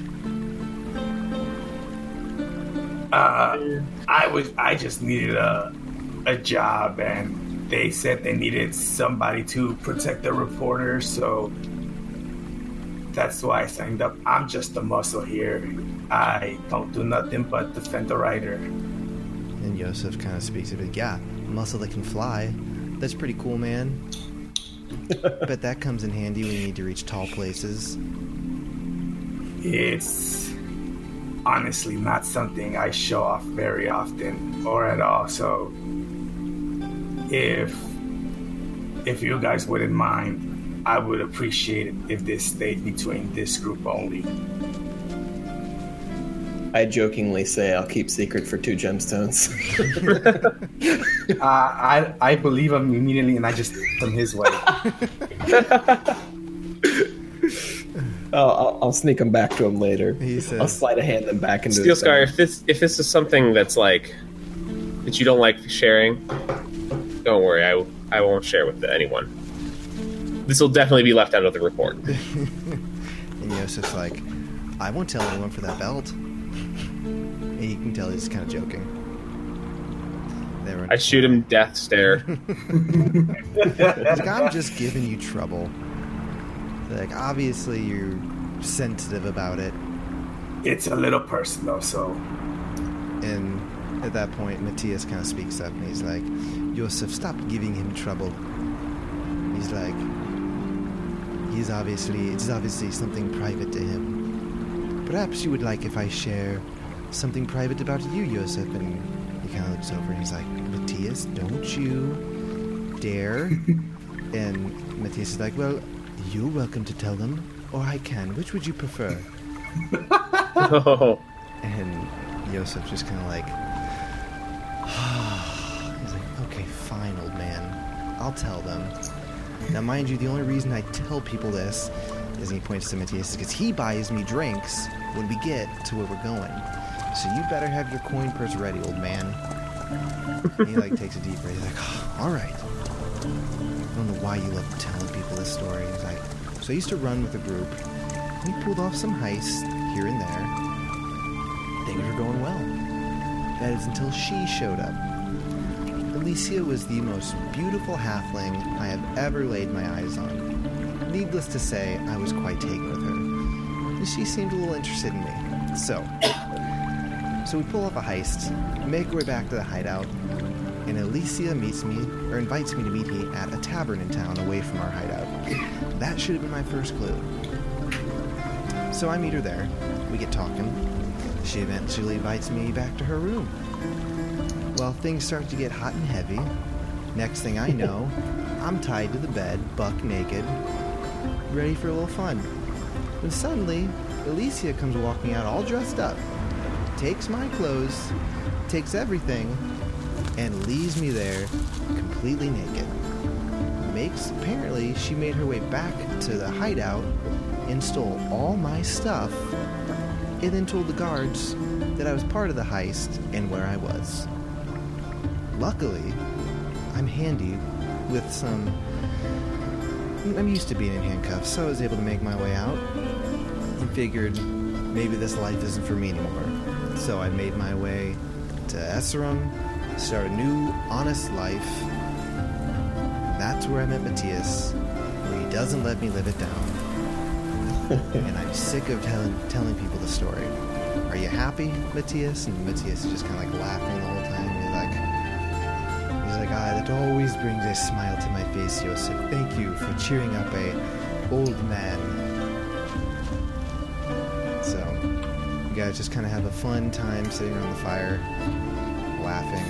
Uh, I was I just needed a a job, and they said they needed somebody to protect the reporter, so that's why I signed up. I'm just a muscle here. I don't do nothing but defend the rider. And Yosef kind of speaks of it. Yeah, muscle that can fly. That's pretty cool, man. Bet that comes in handy when you need to reach tall places. It's honestly not something I show off very often or at all. So if if you guys wouldn't mind, I would appreciate it if this stayed between this group only. I jokingly say I'll keep secret for two gemstones. Uh, I I believe him immediately, and I just him his way. I'll, I'll, I'll sneak them back to him later. He says- I'll slide a hand them back into Steel Scar, if this if this is something that's like that you don't like sharing, don't worry, I I won't share with anyone. This will definitely be left out of the report. And Yosef's like, I won't tell anyone for that belt. And you can tell he's kind of joking. I shoot him death stare. Like, I'm just giving you trouble. Like, obviously you're sensitive about it. It's a little personal, so And at that point, Matthias kind of speaks up and he's like, Yosef, stop giving him trouble. He's like, He's obviously it's obviously something private to him. Perhaps you would like if I share something private about you, Yosef. And he kind of looks over and he's like, Matthias, don't you dare. and Matthias is like, Well, you're welcome to tell them, or I can. Which would you prefer? Oh, And Yosef just kind of like, he's like, okay, fine, old man. I'll tell them. Now, mind you, the only reason I tell people this is, he points to Matthias, because he buys me drinks when we get to where we're going. So you better have your coin purse ready, old man. And he like takes a deep breath. He's like, "Oh, all right. I don't know why you love telling people this story. He's like, so I used to run with a group. We pulled off some heists here and there things were going well. That is until she showed up. Alicia was the most beautiful halfling I have ever laid my eyes on. Needless to say, I was quite taken with her. She seemed a little interested in me. So, so we pull off a heist, make our way back to the hideout, and Alicia meets me, or invites me to meet me at a tavern in town away from our hideout. That should have been my first clue. So I meet her there. We get talking. She eventually invites me back to her room. Well, things start to get hot and heavy. Next thing I know, I'm tied to the bed, buck naked, ready for a little fun. When suddenly, Alicia comes walking out all dressed up, takes my clothes, takes everything, and leaves me there completely naked. Makes apparently she made her way back to the hideout and stole all my stuff and then told the guards that I was part of the heist and where I was. Luckily, I'm handy with some. I'm used to being in handcuffs, so I was able to make my way out and figured maybe this life isn't for me anymore. So I made my way to Esserum, start a new, honest life. That's where I met Matthias, where he doesn't let me live it down and I'm sick of telling telling people the story. Are you happy, Matthias? And Matthias is just kind of like laughing the whole time. He's like, ah, that always brings a smile to my face, Joseph. Thank you for cheering up a old man. So, you guys just kind of have a fun time sitting around the fire, laughing.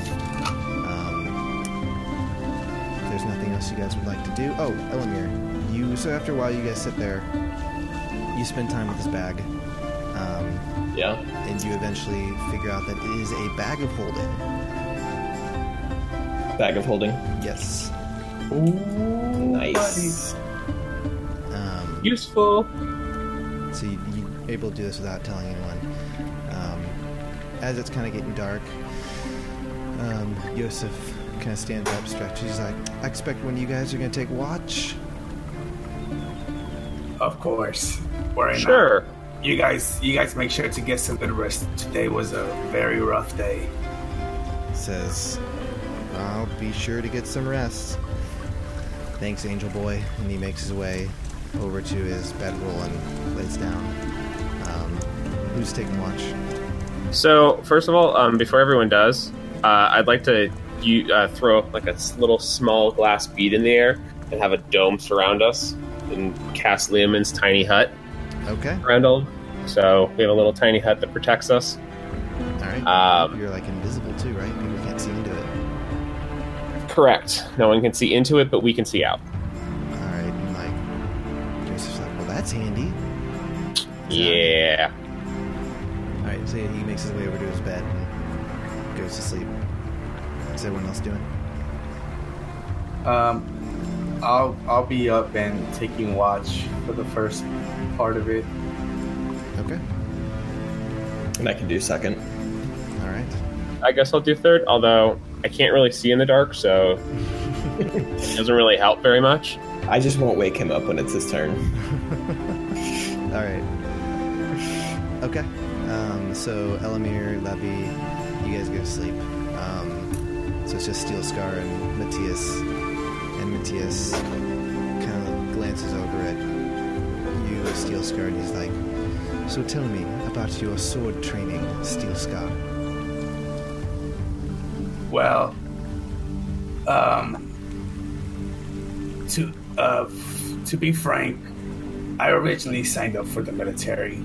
Um, if there's nothing else you guys would like to do. Oh, Elamir, you. So after a while, you guys sit there you spend time with this bag, um, Yeah. and you eventually figure out that it is a bag of holding. Bag of holding. Yes. Nice. Um, useful. so you, you're able to do this without telling anyone. Um, as it's kind of getting dark, um, Yosef kind of stands up, stretches. He's like, I expect one of you guys are going to take watch. Of course. Worry not. Sure. You guys, you guys make sure to get some good rest. Today was a very rough day. Says, I'll be sure to get some rest. Thanks, Angel Boy. And he makes his way over to his bedroll and lays down. Um, who's taking watch? So first of all, um, before everyone does, uh, I'd like to you, uh, throw like a little small glass bead in the air and have a dome surround us and cast Leomund's tiny hut Okay. around all. So we have a little tiny hut that protects us. All right. Um, You're like invisible Correct. No one can see into it, but we can see out. All right. And like, Joseph's like, well, that's handy. Yeah. All right. So he makes his way over to his bed and goes to sleep. What's everyone else doing? Um, I'll I'll be up and taking watch for the first part of it. Okay. And I can do second. All right. I guess I'll do third, although I can't really see in the dark, so it doesn't really help very much. I just won't wake him up when it's his turn. All right. Okay. Um, so Elamir, Levy, you guys go to sleep. Um, so it's just Steel Scar and Matthias, and Matthias kind of glances over at you, Steel Scar, and he's like, "So tell me about your sword training, Steel Scar." Well, um, to uh, to be frank, I originally signed up for the military,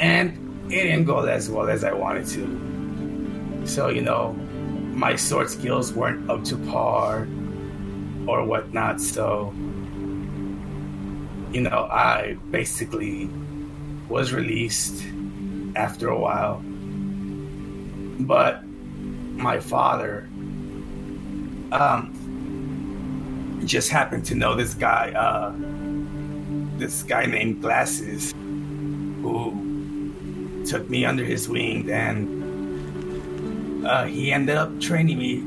and it didn't go as well as I wanted to. So, you know, my sword skills weren't up to par or whatnot. So, you know, I basically was released after a while. But my father um, just happened to know this guy, uh, this guy named Glasses, who took me under his wing and uh, he ended up training me.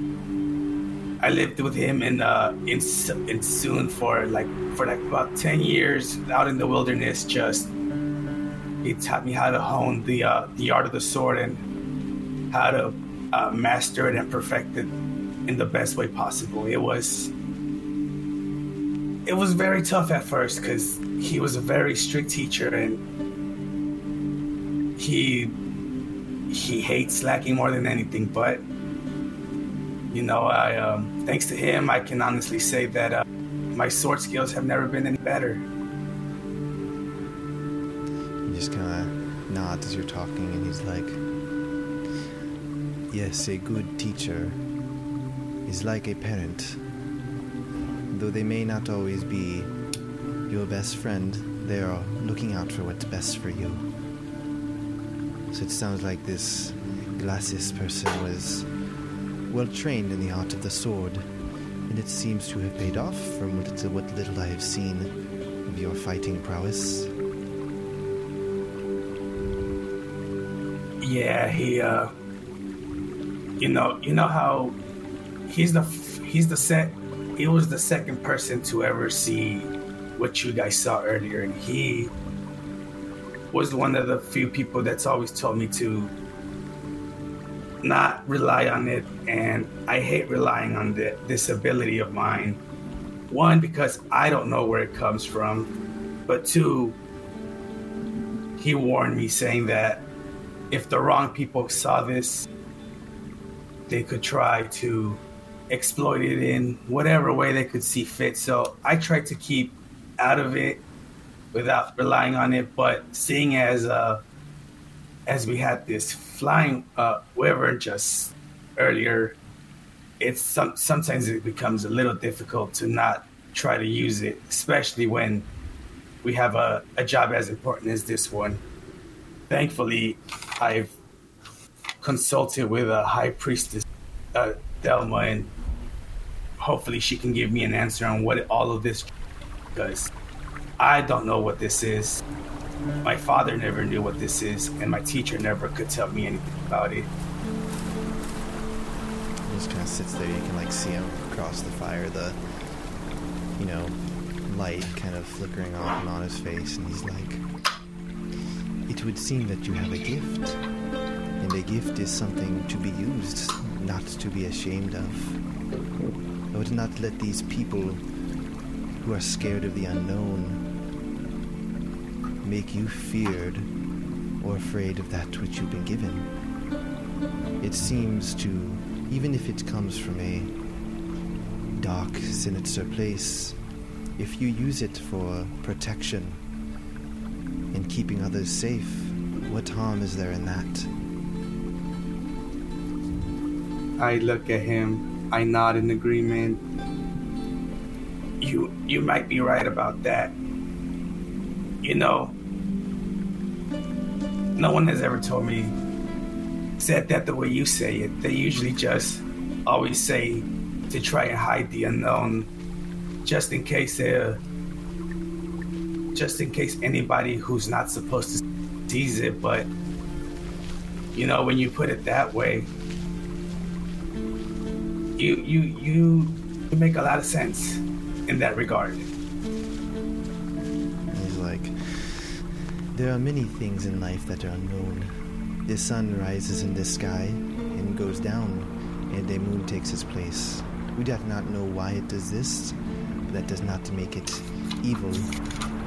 I lived with him in uh, in in Soon for like for like about ten years out in the wilderness. Just he taught me how to hone the uh, the art of the sword and how to uh, master it and perfect it in the best way possible. It was it was very tough at first because he was a very strict teacher and he he hates slacking more than anything. But you know, I um, thanks to him, I can honestly say that uh, my sword skills have never been any better. He just kind of nods as you're talking, and he's like, Yes, a good teacher is like a parent. Though they may not always be your best friend, they are looking out for what's best for you. So it sounds like this Glasses person was well trained in the art of the sword, and it seems to have paid off from what, what little I have seen of your fighting prowess. Yeah, he uh you know, you know how he's the he's the set he was the second person to ever see what you guys saw earlier. And he was one of the few people that's always told me to not rely on it. And i hate relying on the, this ability of mine. One because i don't know where it comes from. But two he warned me saying that if the wrong people saw this they could try to exploit it in whatever way they could see fit so i tried to keep out of it without relying on it but seeing as uh as we had this flying uh, wyvern just earlier, it's some, sometimes it becomes a little difficult to not try to use it, especially when we have a, a job as important as this one. Thankfully, I've consulted with a high priestess, uh, Delma, and hopefully she can give me an answer on what all of this because I don't know what this is. My father never knew what this is, and my teacher never could tell me anything about it. He just kind of sits there. You can like see him across the fire, the you know light kind of flickering off and on his face, and he's like, "It would seem that you have a gift, and a gift is something to be used, not to be ashamed of. I would not let these people who are scared of the unknown make you feared or afraid of that which you've been given. It seems to, even if it comes from a dark, sinister place, if you use it for protection and keeping others safe, what harm is there in that? I look at him. I nod in agreement. You you might be right about that. You know, no one has ever told me said that the way you say it. They usually just always say to try and hide the unknown, just in case uh, just in case anybody who's not supposed to sees it. But you know, when you put it that way, you you you make a lot of sense in that regard. He's like, There are many things in life that are unknown. The sun rises in the sky and goes down, and the moon takes its place. We do not know why it does this, but that does not make it evil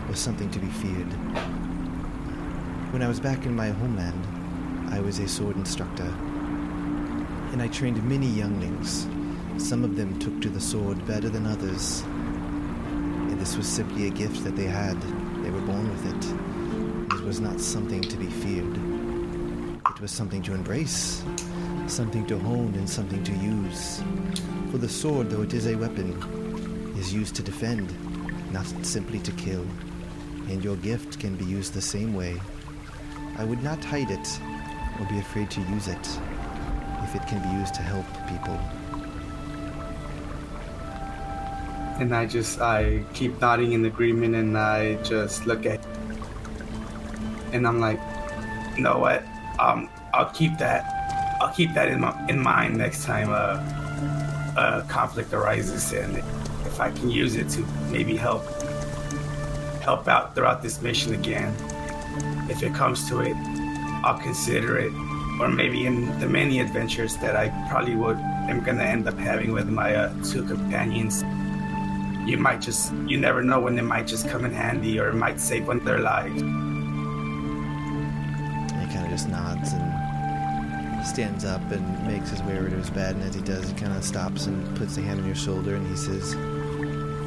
or something to be feared. When I was back in my homeland, I was a sword instructor, and I trained many younglings. Some of them took to the sword better than others, and this was simply a gift that they had. They were born with it. It was not something to be feared. It was something to embrace, something to hone, and something to use. For the sword, though it is a weapon, is used to defend, not simply to kill. And your gift can be used the same way. I would not hide it or be afraid to use it if it can be used to help people. And I just I keep nodding in agreement, and I just look at, and I'm like, You know what? Um, I'll keep that. I'll keep that in my, in mind next time uh, a conflict arises, and if I can use it to maybe help help out throughout this mission again, if it comes to it, I'll consider it. Or maybe in the many adventures that I probably would am gonna end up having with my uh, two companions. You might just, you never know when it might just come in handy or it might save one of their lives. And he kind of just nods and stands up and makes his way over to his bed. And as he does, he kind of stops and puts a hand on your shoulder and he says,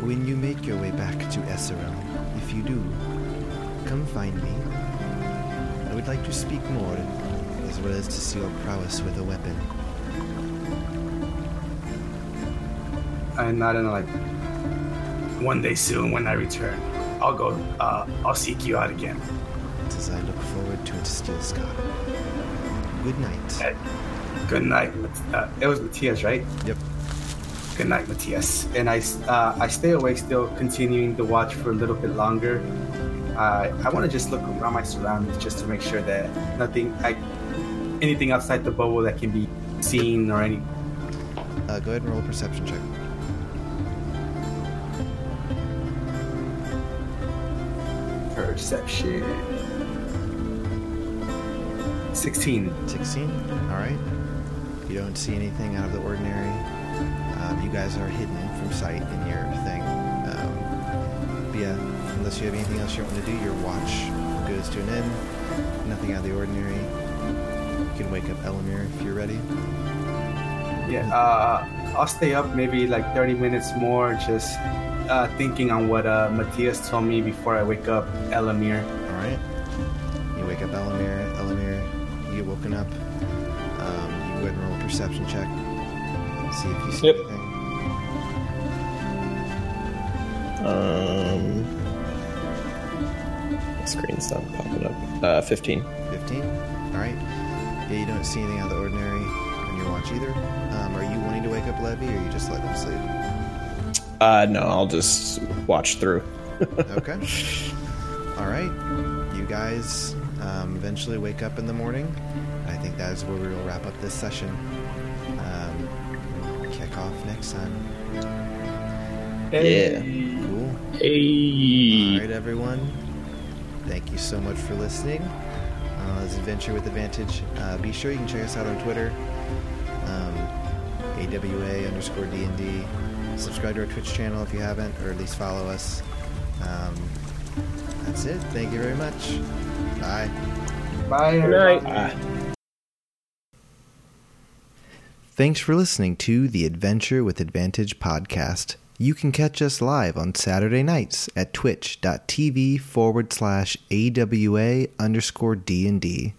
When you make your way back to Esserum, if you do, come find me. I would like to speak more, as well as to see your prowess with a weapon. I nod and I'm like, one day soon when I return, I'll go. Uh, I'll seek you out again. As I look forward to it, Steel Scar. Good night. Uh, Good night. Uh, it was Matthias, right? Yep. good night, Matthias. And I uh, I stay awake, still continuing to watch for a little bit longer. Uh, I want to just look around my surroundings just to make sure that nothing, like anything outside the bubble that can be seen or any. Uh, go ahead and roll a perception check. Perception. 16. 16. All right. You don't see anything out of the ordinary. Um, you guys are hidden from sight in your thing. Um, but yeah, unless you have anything else you want to do, your watch goes to an end. Nothing out of the ordinary. You can wake up Elamir if you're ready. Yeah, uh, I'll stay up maybe like 30 minutes more, just uh, thinking on what uh, Matthias told me before I wake up Elamir. All right. You wake up Elamir. Elamir, you get woken up. Um, you go ahead and roll a perception check. See if you see Yep. anything. Um, screen's not popping up. Uh, 15. 15. All right. Yeah, you don't see anything out of the ordinary on your watch either. Um, are you wanting to wake up Levy, or you just let him sleep? Uh, no, I'll just watch through. Okay. All right. You guys um, eventually wake up in the morning. I think that is where we will wrap up this session. Um, kick off next time. Yeah. Cool. Hey. right, everyone. Thank you so much for listening. Uh, this is Adventure with Advantage. Uh, be sure you can check us out on Twitter, um, AWA underscore D&D. Subscribe to our Twitch channel if you haven't, or at least follow us. Um, that's it. Thank you very much. Bye. Bye. Good night. Ah. Thanks for listening to the Adventure with Advantage podcast. You can catch us live on Saturday nights at twitch.tv forward slash AWA underscore D&D.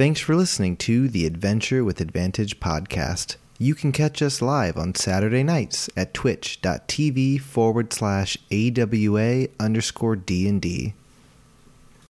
Thanks for listening to the Adventure with Advantage podcast. You can catch us live on Saturday nights at twitch.tv forward slash AWA underscore D&D.